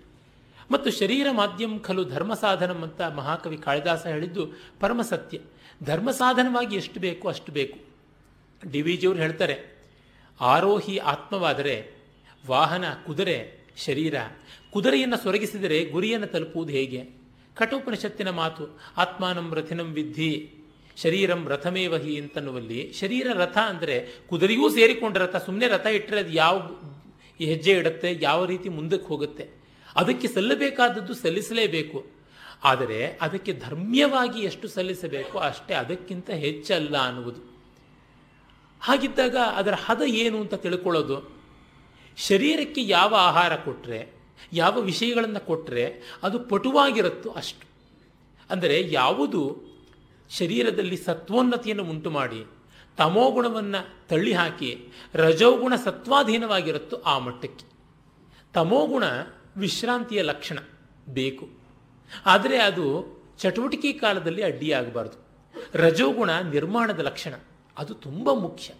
Speaker 1: ಮತ್ತು ಶರೀರ ಮಾಧ್ಯಮ ಖಲು ಧರ್ಮ ಸಾಧನಂ ಅಂತ ಮಹಾಕವಿ ಕಾಳಿದಾಸ ಹೇಳಿದ್ದು ಪರಮ ಸತ್ಯ. ಧರ್ಮ ಸಾಧನವಾಗಿ ಎಷ್ಟು ಬೇಕು ಅಷ್ಟು ಬೇಕು. ಡಿ ವಿ ಜಿಯವರು ಹೇಳ್ತಾರೆ, ಆರೋಹಿ ಆತ್ಮವಾದರೆ ವಾಹನ ಕುದುರೆ ಶರೀರ. ಕುದುರೆಯನ್ನು ಸೊರಗಿಸಿದರೆ ಗುರಿಯನ್ನು ತಲುಪುವುದು ಹೇಗೆ? ಕಠೋಪನಿಷತ್ತಿನ ಮಾತು, ಆತ್ಮಾನಂ ರಥಿನಂ ವಿದ್ಧಿ, ಶರೀರಂ ರಥಮೇವಹಿ ಅಂತನ್ನುವಲ್ಲಿ ಶರೀರ ರಥ ಅಂದರೆ ಕುದುರೆಯೂ ಸೇರಿಕೊಂಡ ರಥ ಸುಮ್ಮನೆ ರಥ ಇಟ್ಟರೆ ಅದು ಯಾವ ಹೆಜ್ಜೆ ಇಡುತ್ತೆ, ಯಾವ ರೀತಿ ಮುಂದಕ್ಕೆ ಹೋಗುತ್ತೆ? ಅದಕ್ಕೆ ಸಲ್ಲಬೇಕಾದದ್ದು ಸಲ್ಲಿಸಲೇಬೇಕು. ಆದರೆ ಅದಕ್ಕೆ ಧರ್ಮ್ಯವಾಗಿ ಎಷ್ಟು ಸಲ್ಲಿಸಬೇಕು ಅಷ್ಟೇ ಅದಕ್ಕಿಂತ ಹೆಚ್ಚಲ್ಲ ಅನ್ನುವುದು. ಹಾಗಿದ್ದಾಗ ಅದರ ಹದ ಏನು ಅಂತ ತಿಳ್ಕೊಳ್ಳೋದು. ಶರೀರಕ್ಕೆ ಯಾವ ಆಹಾರ ಕೊಟ್ಟರೆ ಯಾವ ವಿಷಯಗಳನ್ನು ಕೊಟ್ಟರೆ ಅದು ಪಟುವಾಗಿರುತ್ತೋ ಅಷ್ಟು. ಅಂದರೆ ಯಾವುದು ಶರೀರದಲ್ಲಿ ಸತ್ವೋನ್ನತಿಯನ್ನು ಉಂಟು ಮಾಡಿ ತಮೋಗುಣವನ್ನು ತಳ್ಳಿ ಹಾಕಿ ರಜೋಗುಣ ಸತ್ವಾಧೀನವಾಗಿರುತ್ತೋ ಆ ಮಟ್ಟಕ್ಕೆ. ತಮೋಗುಣ ವಿಶ್ರಾಂತಿಯ ಲಕ್ಷಣ ಬೇಕು. ಆದರೆ ಅದು ಚಟುವಟಿಕೆ ಕಾಲದಲ್ಲಿ ಅಡ್ಡಿಯಾಗಬಾರ್ದು. ರಜೋಗುಣ ನಿರ್ಮಾಣದ ಲಕ್ಷಣ ಅದು ತುಂಬ ಮುಖ್ಯ.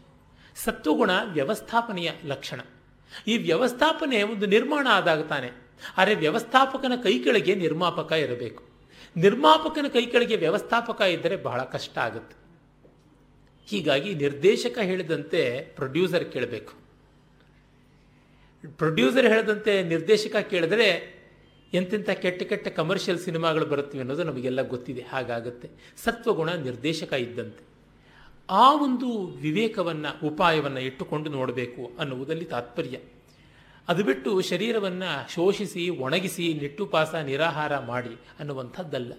Speaker 1: ಸತ್ವಗುಣ ವ್ಯವಸ್ಥಾಪನೆಯ ಲಕ್ಷಣ. ಈ ವ್ಯವಸ್ಥಾಪನೆ ಒಂದು ನಿರ್ಮಾಣ ಆದಾಗ ತಾನೆ. ಆದರೆ ವ್ಯವಸ್ಥಾಪಕನ ಕೈ ಕೆಳಗೆ ನಿರ್ಮಾಪಕ ಇರಬೇಕು. ನಿರ್ಮಾಪಕನ ಕೈ ಕೆಳಗೆ ವ್ಯವಸ್ಥಾಪಕ ಇದ್ದರೆ ಬಹಳ ಕಷ್ಟ ಆಗುತ್ತೆ. ಹೀಗಾಗಿ ನಿರ್ದೇಶಕ ಹೇಳಿದಂತೆ ಪ್ರೊಡ್ಯೂಸರ್ ಕೇಳಬೇಕು. ಪ್ರೊಡ್ಯೂಸರ್ ಹೇಳಿದಂತೆ ನಿರ್ದೇಶಕ ಕೇಳಿದ್ರೆ ಎಂತೆಂಥ ಕೆಟ್ಟ ಕೆಟ್ಟ ಕಮರ್ಷಿಯಲ್ ಸಿನಿಮಾಗಳು ಬರುತ್ತವೆ ಅನ್ನೋದು ನಮಗೆಲ್ಲ ಗೊತ್ತಿದೆ. ಹಾಗಾಗುತ್ತೆ. ಸತ್ವಗುಣ ನಿರ್ದೇಶಕ ಇದ್ದಂತೆ. ಆ ಒಂದು ವಿವೇಕವನ್ನು, ಉಪಾಯವನ್ನು ಇಟ್ಟುಕೊಂಡು ನೋಡಬೇಕು ಅನ್ನುವುದಲ್ಲಿ ತಾತ್ಪರ್ಯ. ಅದು ಬಿಟ್ಟು ಶರೀರವನ್ನು ಶೋಷಿಸಿ, ಒಣಗಿಸಿ, ನಿಟ್ಟುಪಾಸ, ನಿರಾಹಾರ ಮಾಡಿ ಅನ್ನುವಂಥದ್ದಲ್ಲ.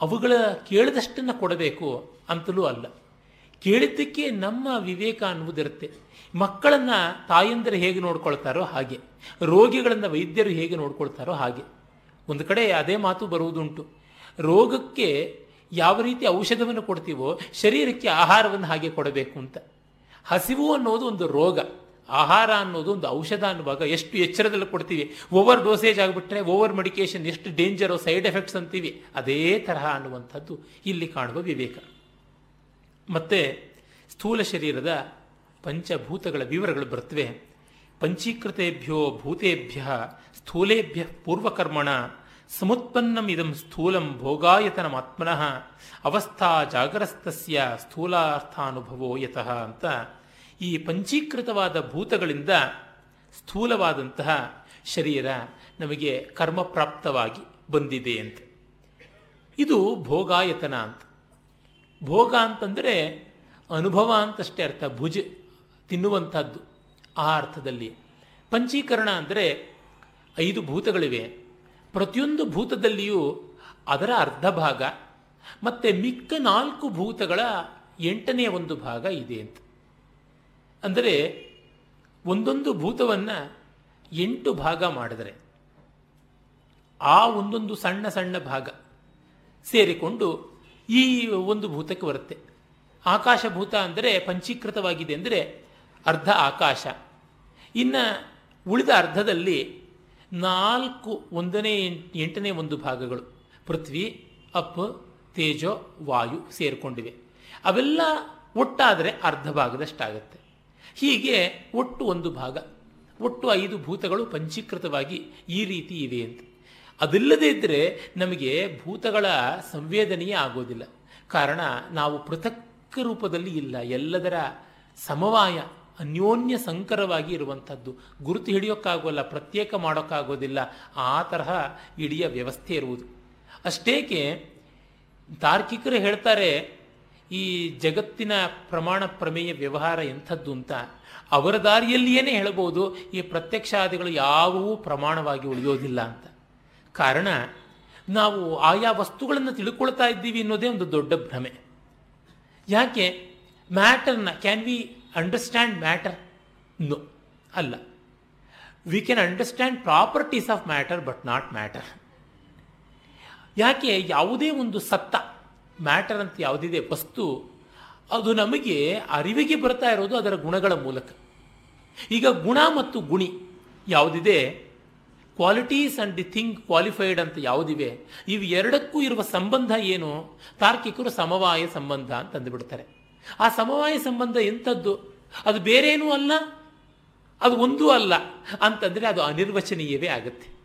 Speaker 1: ಅವುಗಳ ಕೇಳಿದಷ್ಟನ್ನು ಕೊಡಬೇಕು ಅಂತಲೂ ಅಲ್ಲ. ಕೇಳಿದ್ದಕ್ಕೆ ನಮ್ಮ ವಿವೇಕ ಅನ್ನುವುದಿರುತ್ತೆ. ಮಕ್ಕಳನ್ನು ತಾಯಂದಿರು ಹೇಗೆ ನೋಡ್ಕೊಳ್ತಾರೋ ಹಾಗೆ, ರೋಗಿಗಳನ್ನು ವೈದ್ಯರು ಹೇಗೆ ನೋಡ್ಕೊಳ್ತಾರೋ ಹಾಗೆ. ಒಂದು ಕಡೆ ಅದೇ ಮಾತು ಬರುವುದುಂಟು. ರೋಗಕ್ಕೆ ಯಾವ ರೀತಿ ಔಷಧವನ್ನು ಕೊಡ್ತೀವೋ, ಶರೀರಕ್ಕೆ ಆಹಾರವನ್ನು ಹಾಗೆ ಕೊಡಬೇಕು ಅಂತ. ಹಸಿವು ಅನ್ನೋದು ಒಂದು ರೋಗ, ಆಹಾರ ಅನ್ನೋದು ಒಂದು ಔಷಧ ಅನ್ನುವಾಗ ಎಷ್ಟು ಎಚ್ಚರದಲ್ಲಿ ಕೊಡ್ತೀವಿ. ಓವರ್ ಡೋಸೇಜ್ ಆಗಿಬಿಟ್ರೆ ಓವರ್ ಮೆಡಿಕೇಶನ್ ಎಷ್ಟು ಡೇಂಜರು ಸೈಡ್ ಎಫೆಕ್ಟ್ಸ್ ಅಂತೀವಿ. ಅದೇ ತರಹ ಅನ್ನುವಂಥದ್ದು ಇಲ್ಲಿ ಕಾಣುವ ವಿವೇಕ. ಮತ್ತೆ ಸ್ಥೂಲ ಶರೀರದ ಪಂಚಭೂತಗಳ ವಿವರಗಳು ಬರ್ತವೆ ಪಂಚೀಕೃತೇಭ್ಯೋ ಭೂತೇಭ್ಯ ಸ್ಥೂಲೇಭ್ಯ ಪೂರ್ವಕರ್ಮಣ ಸಮುತ್ಪನ್ನಮಿದಂ ಸ್ಥೂಲಂ ಭೋಗಾಯತನಮಾತ್ಮನಃ ಅವಸ್ಥಾ ಜಾಗರಸ್ತಸ್ಯ ಸ್ಥೂಲಾರ್ಥಾನುಭವೋ ಯತಃ ಅಂತ ಈ ಪಂಚೀಕೃತವಾದ ಭೂತಗಳಿಂದ ಸ್ಥೂಲವಾದಂತಹ ಶರೀರ ನಮಗೆ ಕರ್ಮಪ್ರಾಪ್ತವಾಗಿ ಬಂದಿದೆ ಅಂತ. ಇದು ಭೋಗಾಯತನ ಅಂತ. ಭೋಗ ಅಂತಂದರೆ ಅನುಭವ ಅಂತಷ್ಟೇ ಅರ್ಥ, ಭುಜ, ತಿನ್ನುವಂಥದ್ದು. ಆ ಅರ್ಥದಲ್ಲಿ ಪಂಚೀಕರಣ ಅಂದರೆ ಐದು ಭೂತಗಳಿವೆ. ಪ್ರತಿಯೊಂದು ಭೂತದಲ್ಲಿಯೂ ಅದರ ಅರ್ಧ ಭಾಗ ಮತ್ತು ಮಿಕ್ಕ ನಾಲ್ಕು ಭೂತಗಳ ಎಂಟನೇ ಒಂದು ಭಾಗ ಇದೆ ಅಂತ. ಅಂದರೆ ಒಂದೊಂದು ಭೂತವನ್ನು ಎಂಟು ಭಾಗ ಮಾಡಿದರೆ, ಆ ಒಂದೊಂದು ಸಣ್ಣ ಸಣ್ಣ ಭಾಗ ಸೇರಿಕೊಂಡು ಈ ಒಂದು ಭೂತಕ್ಕೆ ಬರುತ್ತೆ. ಆಕಾಶ ಭೂತ ಅಂದರೆ ಪಂಚೀಕೃತವಾಗಿದೆ ಅಂದರೆ ಅರ್ಧ ಆಕಾಶ. ಇನ್ನು ಉಳಿದ ಅರ್ಧದಲ್ಲಿ ನಾಲ್ಕು ಒಂದನೇ ಎಂಟನೇ ಒಂದು ಭಾಗಗಳು. ಪೃಥ್ವಿ ಅಪ್ ತೇಜೋ, ವಾಯು ಸೇರಿಕೊಂಡಿವೆ. ಅವೆಲ್ಲ ಒಟ್ಟಾದರೆ ಅರ್ಧ ಭಾಗದಷ್ಟಾಗುತ್ತೆ. ಹೀಗೆ ಒಟ್ಟು ಒಂದು ಭಾಗ, ಒಟ್ಟು ಐದು ಭೂತಗಳು ಪಂಚೀಕೃತವಾಗಿ ಈ ರೀತಿ ಇವೆ ಅಂತ. ಅದಿಲ್ಲದೇ ಇದ್ದರೆ ನಮಗೆ ಭೂತಗಳ ಸಂವೇದನೆಯೇ ಆಗೋದಿಲ್ಲ. ಕಾರಣ ನಾವು ಪೃಥಕ್ ರೂಪದಲ್ಲಿ ಇಲ್ಲ. ಎಲ್ಲದರ ಸಮವಾಯ, ಅನ್ಯೋನ್ಯ ಸಂಕರವಾಗಿ ಇರುವಂಥದ್ದು. ಗುರುತು ಹಿಡಿಯೋಕ್ಕಾಗೋಲ್ಲ, ಪ್ರತ್ಯೇಕ ಮಾಡೋಕ್ಕಾಗೋದಿಲ್ಲ. ಆ ತರಹ ಇಡೀ ವ್ಯವಸ್ಥೆ ಇರುವುದು. ಅಷ್ಟೇಕೆ, ತಾರ್ಕಿಕರು ಹೇಳ್ತಾರೆ, ಈ ಜಗತ್ತಿನ ಪ್ರಮಾಣ ಪ್ರಮೇಯ ವ್ಯವಹಾರ ಎಂಥದ್ದು ಅಂತ. ಅವರ ದಾರಿಯಲ್ಲಿಯೇ ಹೇಳಬಹುದು, ಈ ಪ್ರತ್ಯಕ್ಷಾದಿಗಳು ಯಾವುವೂ ಪ್ರಮಾಣವಾಗಿ ಉಳಿಯೋದಿಲ್ಲ ಅಂತ. ಕಾರಣ ನಾವು ಆಯಾ ವಸ್ತುಗಳನ್ನು ತಿಳ್ಕೊಳ್ತಾ ಇದ್ದೀವಿ ಅನ್ನೋದೇ ಒಂದು ದೊಡ್ಡ ಭ್ರಮೆ. ಯಾಕೆ? ಮ್ಯಾಟರ್ನ can we understand matter no ಅಲ್ಲ. We can understand properties of matter but not matter ಯಾಕೆ? ಯಾವುದೇ ಒಂದು ಸತ್ತ ಮ್ಯಾಟರ್ ಅಂತ ಯಾವುದಿದೆ, ವಸ್ತು, ಅದು ನಮಗೆ ಅರಿವಿಗೆ ಬರ್ತಾ ಇರೋದು ಅದರ ಗುಣಗಳ ಮೂಲಕ. ಈಗ ಗುಣ ಮತ್ತು ಗುಣಿ ಯಾವುದಿದೆ? Qualities and the thing qualified ಅಂತ ಯಾವುದಿವೆ? ಇವು ಎರಡಕ್ಕೂ ಇರುವ ಸಂಬಂಧ ಏನು? ತಾರ್ಕಿಕರು ಸಮವಾಯ ಸಂಬಂಧ ಅಂತ ಅಂದುಬಿಡ್ತಾರೆ. ಆ ಸಮವಾಯ ಸಂಬಂಧ ಎಂಥದ್ದು? ಅದು ಬೇರೇನೂ ಅಲ್ಲ? ಅದು ಒಂದೂ ಅಲ್ಲ. ಅಂತಂದರೆ ಅದು ಅನಿರ್ವಚನೀಯವೇ ಆಗುತ್ತೆ.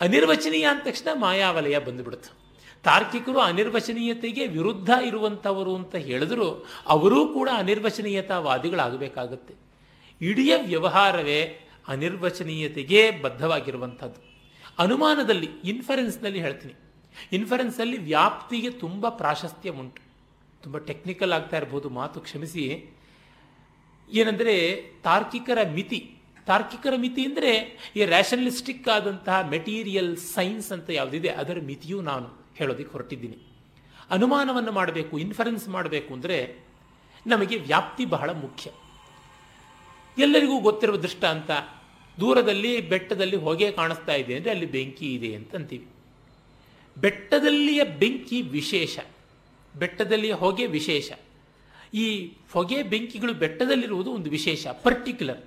Speaker 1: ಅನಿರ್ವಚನೀಯ ಅಂದ ತಕ್ಷಣ ಮಾಯಾವಲಯ ಬಂದುಬಿಡುತ್ತೆ. ತಾರ್ಕಿಕರು ಅನಿರ್ವಚನೀಯತೆಗೆ ವಿರುದ್ಧ ಇರುವಂಥವರು ಅಂತ ಹೇಳಿದ್ರು, ಅವರೂ ಕೂಡ ಅನಿರ್ವಚನೀಯತಾವಾದಿಗಳಾಗಬೇಕಾಗುತ್ತೆ. ಇಡೀ ವ್ಯವಹಾರವೇ ಅನಿರ್ವಚನೀಯತೆಗೆ ಬದ್ಧವಾಗಿರುವಂಥದ್ದು. ಅನುಮಾನದಲ್ಲಿ ಇನ್ಫರೆನ್ಸ್ನಲ್ಲಿ ಹೇಳ್ತೀನಿ. ಇನ್ಫರೆನ್ಸಲ್ಲಿ ವ್ಯಾಪ್ತಿಗೆ ತುಂಬ ಪ್ರಾಶಸ್ತ್ಯ ಉಂಟು ತುಂಬ ಟೆಕ್ನಿಕಲ್ ಆಗ್ತಾ ಇರ್ಬೋದು, ಮಾತು ಕ್ಷಮಿಸಿ. ಏನಂದರೆ, ತಾರ್ಕಿಕರ ಮಿತಿ. ತಾರ್ಕಿಕರ ಮಿತಿ ಅಂದರೆ, ಈ ರ್ಯಾಷನಲಿಸ್ಟಿಕ್ ಆದಂತಹ ಮೆಟೀರಿಯಲ್ ಸೈನ್ಸ್ ಅಂತ ಯಾವುದಿದೆ, ಅದರ ಮಿತಿಯೂ ನಾನು ಹೇಳೋದಕ್ಕೆ ಹೊರಟಿದ್ದೀನಿ. ಅನುಮಾನವನ್ನು ಮಾಡಬೇಕು ಇನ್ಫರೆನ್ಸ್ ಮಾಡಬೇಕು ಅಂದರೆ, ನಮಗೆ ವ್ಯಾಪ್ತಿ ಬಹಳ ಮುಖ್ಯ. ಎಲ್ಲರಿಗೂ ಗೊತ್ತಿರುವ ದೃಷ್ಟಾಂತ ದೂರದಲ್ಲಿ, ಬೆಟ್ಟದಲ್ಲಿ ಹೊಗೆ ಕಾಣಿಸ್ತಾ ಇದೆ ಅಂದರೆ ಅಲ್ಲಿ ಬೆಂಕಿ ಇದೆ ಅಂತ ಅಂತೀವಿ ಬೆಟ್ಟದಲ್ಲಿಯ ಬೆಂಕಿ ವಿಶೇಷ. ಬೆಟ್ಟದಲ್ಲಿಯ ಹೊಗೆ ವಿಶೇಷ. ಈ ಹೊಗೆ ಬೆಂಕಿಗಳು ಬೆಟ್ಟದಲ್ಲಿರುವುದು ಒಂದು ವಿಶೇಷ ಪರ್ಟಿಕ್ಯುಲರ್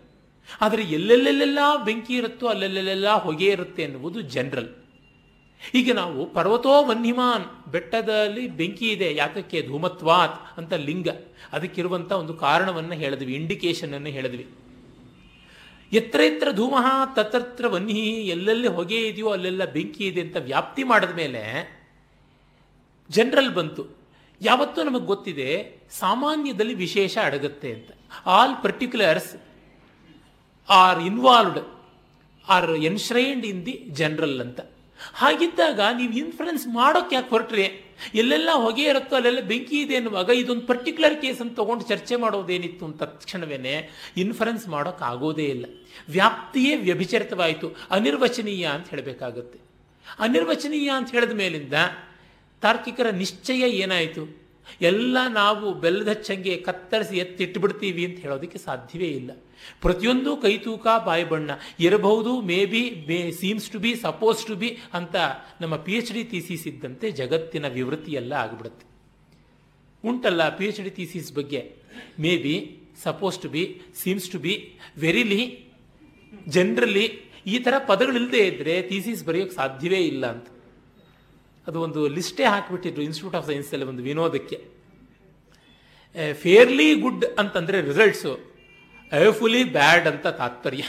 Speaker 1: ಆದರೆ ಎಲ್ಲೆಲ್ಲೆಲ್ಲೆಲ್ಲ ಬೆಂಕಿ ಇರುತ್ತೋ ಅಲ್ಲೆಲ್ಲೆಲ್ಲ ಹೊಗೆ ಇರುತ್ತೆ ಎನ್ನುವುದು ಜನರಲ್ ಈಗ ನಾವು ಪರ್ವತೋ ವನ್ಹಿಮಾನ್ ಬೆಟ್ಟದಲ್ಲಿ ಬೆಂಕಿ ಇದೆ, ಯಾತಕ್ಕೆ ಧೂಮತ್ವಾತ್ ಅಂತ ಲಿಂಗ. ಅದಕ್ಕಿರುವಂಥ ಒಂದು ಕಾರಣವನ್ನು ಹೇಳಿದ್ವಿ ಇಂಡಿಕೇಶನ್ ಅನ್ನು ಹೇಳಿದ್ವಿ. ಎತ್ರ ಎತ್ರ ಧೂಮಃ ತತ್ರತ್ರ ವನ್ಹಿ, ಎಲ್ಲೆಲ್ಲಿ ಹೊಗೆ ಇದೆಯೋ ಅಲ್ಲೆಲ್ಲ ಬೆಂಕಿ ಇದೆ ಅಂತ ವ್ಯಾಪ್ತಿ ಮಾಡಿದ ಮೇಲೆ ಜನರಲ್ ಬಂತು. ಯಾವತ್ತೂ ನಮಗೆ ಗೊತ್ತಿದೆ, ಸಾಮಾನ್ಯದಲ್ಲಿ ವಿಶೇಷ ಅಡಗುತ್ತೆ ಅಂತ. All particulars are involved are enshrined in the general ಅಂತ. ಹಾಗಿದ್ದಾಗ ನೀವು ಇನ್ಫ್ಲುಯೆನ್ಸ್ ಮಾಡೋಕೆ ಯಾಕೆ ಹೊರಟ್ರಿ? ಎಲ್ಲೆಲ್ಲ ಹೊಗೆ ಇರುತ್ತೋ, ಅಲ್ಲೆಲ್ಲ ಬೆಂಕಿ ಇದೆ ಅನ್ನುವಾಗ ಇದೊಂದು ಪರ್ಟಿಕ್ಯುಲರ್ ಕೇಸ್ ಅಂತ ತಗೊಂಡು ಚರ್ಚೆ ಮಾಡೋದೇನಿತ್ತು ಅಂತ ತಕ್ಷಣವೇ ಇನ್ಫರೆನ್ಸ್ ಆಗೋದೇ ಇಲ್ಲ. ವ್ಯಾಪ್ತಿಯೇ ವ್ಯಭಿಚರಿತವಾಯಿತು. ಅನಿರ್ವಚನೀಯ ಅಂತ ಹೇಳಬೇಕಾಗುತ್ತೆ. ಅನಿರ್ವಚನೀಯ ಅಂತ ಹೇಳಿದ ಮೇಲಿಂದ ತಾರ್ಕಿಕರ ನಿಶ್ಚಯ ಏನಾಯಿತು? ಎಲ್ಲ ನಾವು ಬೆಲ್ಲದ ಹಚ್ಚಂಗೆ ಕತ್ತರಿಸಿ ಎತ್ತಿಟ್ಬಿಡ್ತೀವಿ ಅಂತ ಹೇಳೋದಕ್ಕೆ ಸಾಧ್ಯವೇ ಇಲ್ಲ. ಪ್ರತಿಯೊಂದು ಕೈತೂಕ ಬಾಯಿ ಬಣ್ಣ ಇರಬಹುದು, may be, may seems to be suppose to be ಅಂತ ನಮ್ಮ ಪಿ ಎಚ್ ಡಿ ಥೀಸಿಸ್ ಇದ್ದಂತೆ ಜಗತ್ತಿನ ವಿವೃತ್ತಿ ಎಲ್ಲ ಆಗಿಬಿಡುತ್ತೆ. ಉಂಟಲ್ಲ ಪಿ ಎಚ್ ಡಿ ಥೀಸಿಸ್ ಬಗ್ಗೆ? May be suppose to be seems to be verily generally ಈ ಥರ ಪದಗಳಿಲ್ಲದೆ ಇದ್ದರೆ ಥೀಸಿಸ್ ಬರೆಯೋಕ್ಕೆ ಸಾಧ್ಯವೇ ಇಲ್ಲ ಅಂತ. ಅದು ಒಂದು ಲಿಸ್ಟೇ ಹಾಕಿಬಿಟ್ಟಿದ್ರು ಇನ್ಸ್ಟಿಟ್ಯೂಟ್ ಆಫ್ ಸೈನ್ಸಲ್ಲಿ ಒಂದು ವಿನೋದಕ್ಕೆ. ಫೇರ್ಲಿ ಗುಡ್ ಅಂತಂದರೆ ರಿಸಲ್ಟ್ಸು ಅಯಫುಲಿ ಬ್ಯಾಡ್ ಅಂತ ತಾತ್ಪರ್ಯ.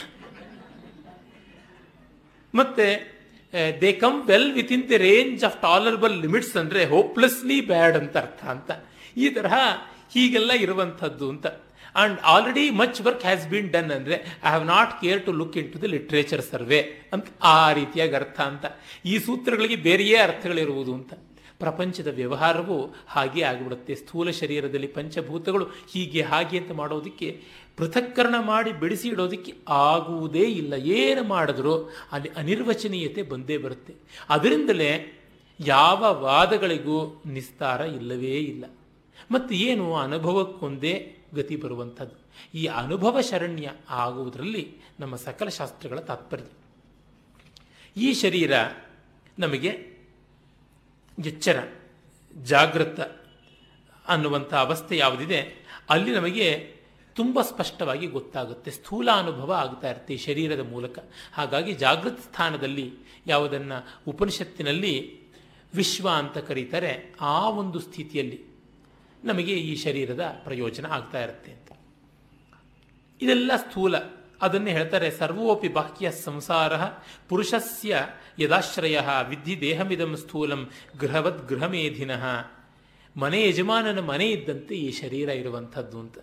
Speaker 1: ಮತ್ತೆ they come well within the range of tolerable limits ಅಂದರೆ ಹೋಪ್ಲೆಸ್ಲಿ ಬ್ಯಾಡ್ ಅಂತ ಅರ್ಥ ಅಂತ. ಈ ತರಹ ಹೀಗೆಲ್ಲ ಇರುವಂಥದ್ದು ಅಂತ. And already much work has been done ಅಂದರೆ I have not care to look into the literature survey ಅಂತ ಆ ರೀತಿಯಾಗಿ ಅರ್ಥ ಅಂತ. ಈ ಸೂತ್ರಗಳಿಗೆ ಬೇರೆಯೇ ಅರ್ಥಗಳಿರುವುದು ಅಂತ. ಪ್ರಪಂಚದ ವ್ಯವಹಾರವು ಹಾಗೆ ಆಗಿಬಿಡುತ್ತೆ. ಸ್ಥೂಲ ಶರೀರದಲ್ಲಿ ಪಂಚಭೂತಗಳು ಹೀಗೆ ಹಾಗೆ ಅಂತ ಮಾಡೋದಕ್ಕೆ, ಪೃಥಕ್ಕರಣ ಮಾಡಿ ಬಿಡಿಸಿ ಇಡೋದಕ್ಕೆ ಆಗುವುದೇ ಇಲ್ಲ. ಏನು ಮಾಡಿದ್ರೂ ಅಲ್ಲಿ ಅನಿರ್ವಚನೀಯತೆ ಬಂದೇ ಬರುತ್ತೆ. ಅದರಿಂದಲೇ ಯಾವ ವಾದಗಳಿಗೂ ನಿಸ್ತಾರ ಇಲ್ಲವೇ ಇಲ್ಲ. ಮತ್ತು ಏನು ಅನುಭವಕ್ಕೊಂದೇ ಗತಿ ಬರುವಂಥದ್ದು. ಈ ಅನುಭವ ಶರಣ್ಯ ಆಗುವುದರಲ್ಲಿ ನಮ್ಮ ಸಕಲ ಶಾಸ್ತ್ರಗಳ ತಾತ್ಪರ್ಯ. ಈ ಶರೀರ ನಮಗೆ ಎಚ್ಚರ, ಜಾಗೃತ ಅನ್ನುವಂಥ ಅವಸ್ಥೆ ಯಾವುದಿದೆ, ಅಲ್ಲಿ ನಮಗೆ ತುಂಬ ಸ್ಪಷ್ಟವಾಗಿ ಗೊತ್ತಾಗುತ್ತೆ. ಸ್ಥೂಲ ಅನುಭವ ಆಗ್ತಾ ಇರುತ್ತೆ ಈ ಶರೀರದ ಮೂಲಕ. ಹಾಗಾಗಿ ಜಾಗೃತ ಸ್ಥಾನದಲ್ಲಿ ಯಾವುದನ್ನು ಉಪನಿಷತ್ತಿನಲ್ಲಿ ವಿಶ್ವ ಅಂತ ಕರೀತಾರೆ, ಆ ಒಂದು ಸ್ಥಿತಿಯಲ್ಲಿ ನಮಗೆ ಈ ಶರೀರದ ಪ್ರಯೋಜನ ಆಗ್ತಾ ಇರುತ್ತೆ ಅಂತ. ಇದೆಲ್ಲ ಸ್ಥೂಲ. ಅದನ್ನೇ ಹೇಳ್ತಾರೆ, ಸರ್ವೋಪಿ ಬಾಹ್ಯ ಸಂಸಾರ ಪುರುಷಸ್ಯ ಯದಾಶ್ರಯ ವಿಧಿ ದೇಹಮಿದಂ ಸ್ಥೂಲಂ ಗೃಹವದ್ ಗೃಹಮೇಧಿನಃ. ಮನೆ ಯಜಮಾನನ ಮನೆ ಇದ್ದಂತೆ ಈ ಶರೀರ ಇರುವಂಥದ್ದು ಅಂತ.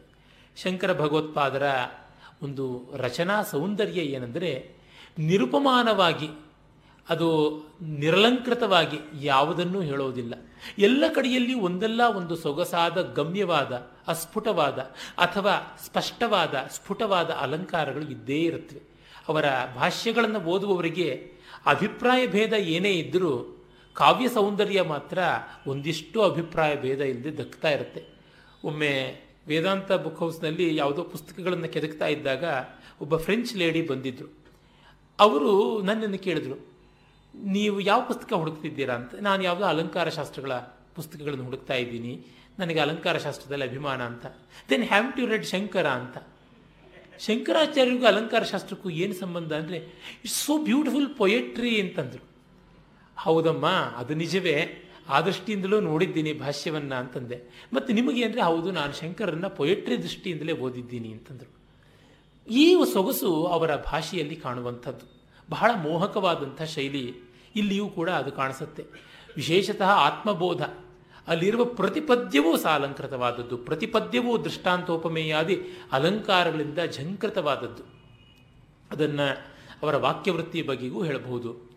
Speaker 1: ಶಂಕರ ಭಗವತ್ಪಾದರ ಒಂದು ರಚನಾ ಸೌಂದರ್ಯ ಏನೆಂದರೆ, ನಿರುಪಮಾನವಾಗಿ ಅದು ನಿರಲಂಕೃತವಾಗಿ ಯಾವುದನ್ನೂ ಹೇಳೋದಿಲ್ಲ. ಎಲ್ಲ ಕಡೆಯಲ್ಲಿ ಒಂದಲ್ಲ ಒಂದು ಸೊಗಸಾದ, ಗಮ್ಯವಾದ, ಅಸ್ಫುಟವಾದ ಅಥವಾ ಸ್ಪಷ್ಟವಾದ, ಸ್ಫುಟವಾದ ಅಲಂಕಾರಗಳು ಇದ್ದೇ ಇರುತ್ತವೆ. ಅವರ ಭಾಷ್ಯಗಳನ್ನು ಓದುವವರಿಗೆ ಅಭಿಪ್ರಾಯ ಭೇದ ಏನೇ ಇದ್ದರೂ ಕಾವ್ಯ ಸೌಂದರ್ಯ ಮಾತ್ರ ಒಂದಿಷ್ಟು ಅಭಿಪ್ರಾಯ ಭೇದ ಇಲ್ಲದೆ ದಕ್ತಾ ಇರುತ್ತೆ. ಒಮ್ಮೆ ವೇದಾಂತ ಬುಕ್ ಹೌಸ್ನಲ್ಲಿ ಯಾವುದೋ ಪುಸ್ತಕಗಳನ್ನು ಕೆದಕ್ತಾ ಇದ್ದಾಗ ಒಬ್ಬ ಫ್ರೆಂಚ್ ಲೇಡಿ ಬಂದಿದ್ದರು ಅವರು ನನ್ನನ್ನು ಕೇಳಿದ್ರು ನೀವು ಯಾವ ಪುಸ್ತಕ ಹುಡುಕ್ತಿದ್ದೀರಾ ಅಂತ, ನಾನು ಯಾವುದೋ ಅಲಂಕಾರ ಶಾಸ್ತ್ರಗಳ ಪುಸ್ತಕಗಳನ್ನು ಹುಡುಕ್ತಾ ಇದ್ದೀನಿ, ನನಗೆ ಅಲಂಕಾರ ಶಾಸ್ತ್ರದಲ್ಲಿ ಅಭಿಮಾನ ಅಂತ. Then have to read Shankara ಅಂತ? ಶಂಕರಾಚಾರ್ಯರಿಗೂ ಅಲಂಕಾರ ಶಾಸ್ತ್ರಕ್ಕೂ ಏನು ಸಂಬಂಧ ಅಂದರೆ ಇಟ್ಸ್ ಸೋ ಬ್ಯೂಟಿಫುಲ್ ಪೊಯೆಟ್ರಿ ಅಂತಂದರು. ಹೌದಮ್ಮ, ಅದು ನಿಜವೇ. ಆ ದೃಷ್ಟಿಯಿಂದಲೂ ನೋಡಿದ್ದೀನಿ ಭಾಷ್ಯವನ್ನ ಅಂತಂದೆ. ಮತ್ತು ನಿಮಗೆ ಅಂದರೆ, ಹೌದು, ನಾನು ಶಂಕರನ್ನ ಪೊಯೆಟ್ರಿ ದೃಷ್ಟಿಯಿಂದಲೇ ಓದಿದ್ದೀನಿ ಅಂತಂದರು. ಈ ಸೊಗಸು ಅವರ ಭಾಷೆಯಲ್ಲಿ ಕಾಣುವಂಥದ್ದು. ಬಹಳ ಮೋಹಕವಾದಂಥ ಶೈಲಿ ಇಲ್ಲಿಯೂ ಕೂಡ ಅದು ಕಾಣಿಸುತ್ತೆ. ವಿಶೇಷತಃ ಆತ್ಮಬೋಧ. ಅಲ್ಲಿರುವ ಪ್ರತಿಪದ್ಯವೂ ಸಹ ಅಲಂಕೃತವಾದದ್ದು ಪ್ರತಿಪದ್ಯವೂ ದೃಷ್ಟಾಂತೋಪಮೇಯಾದಿ ಅಲಂಕಾರಗಳಿಂದ ಝಂಕೃತವಾದದ್ದು. ಅದನ್ನು ಅವರ ವಾಕ್ಯವೃತ್ತಿಯ ಬಗೆಗೂ ಹೇಳಬಹುದು.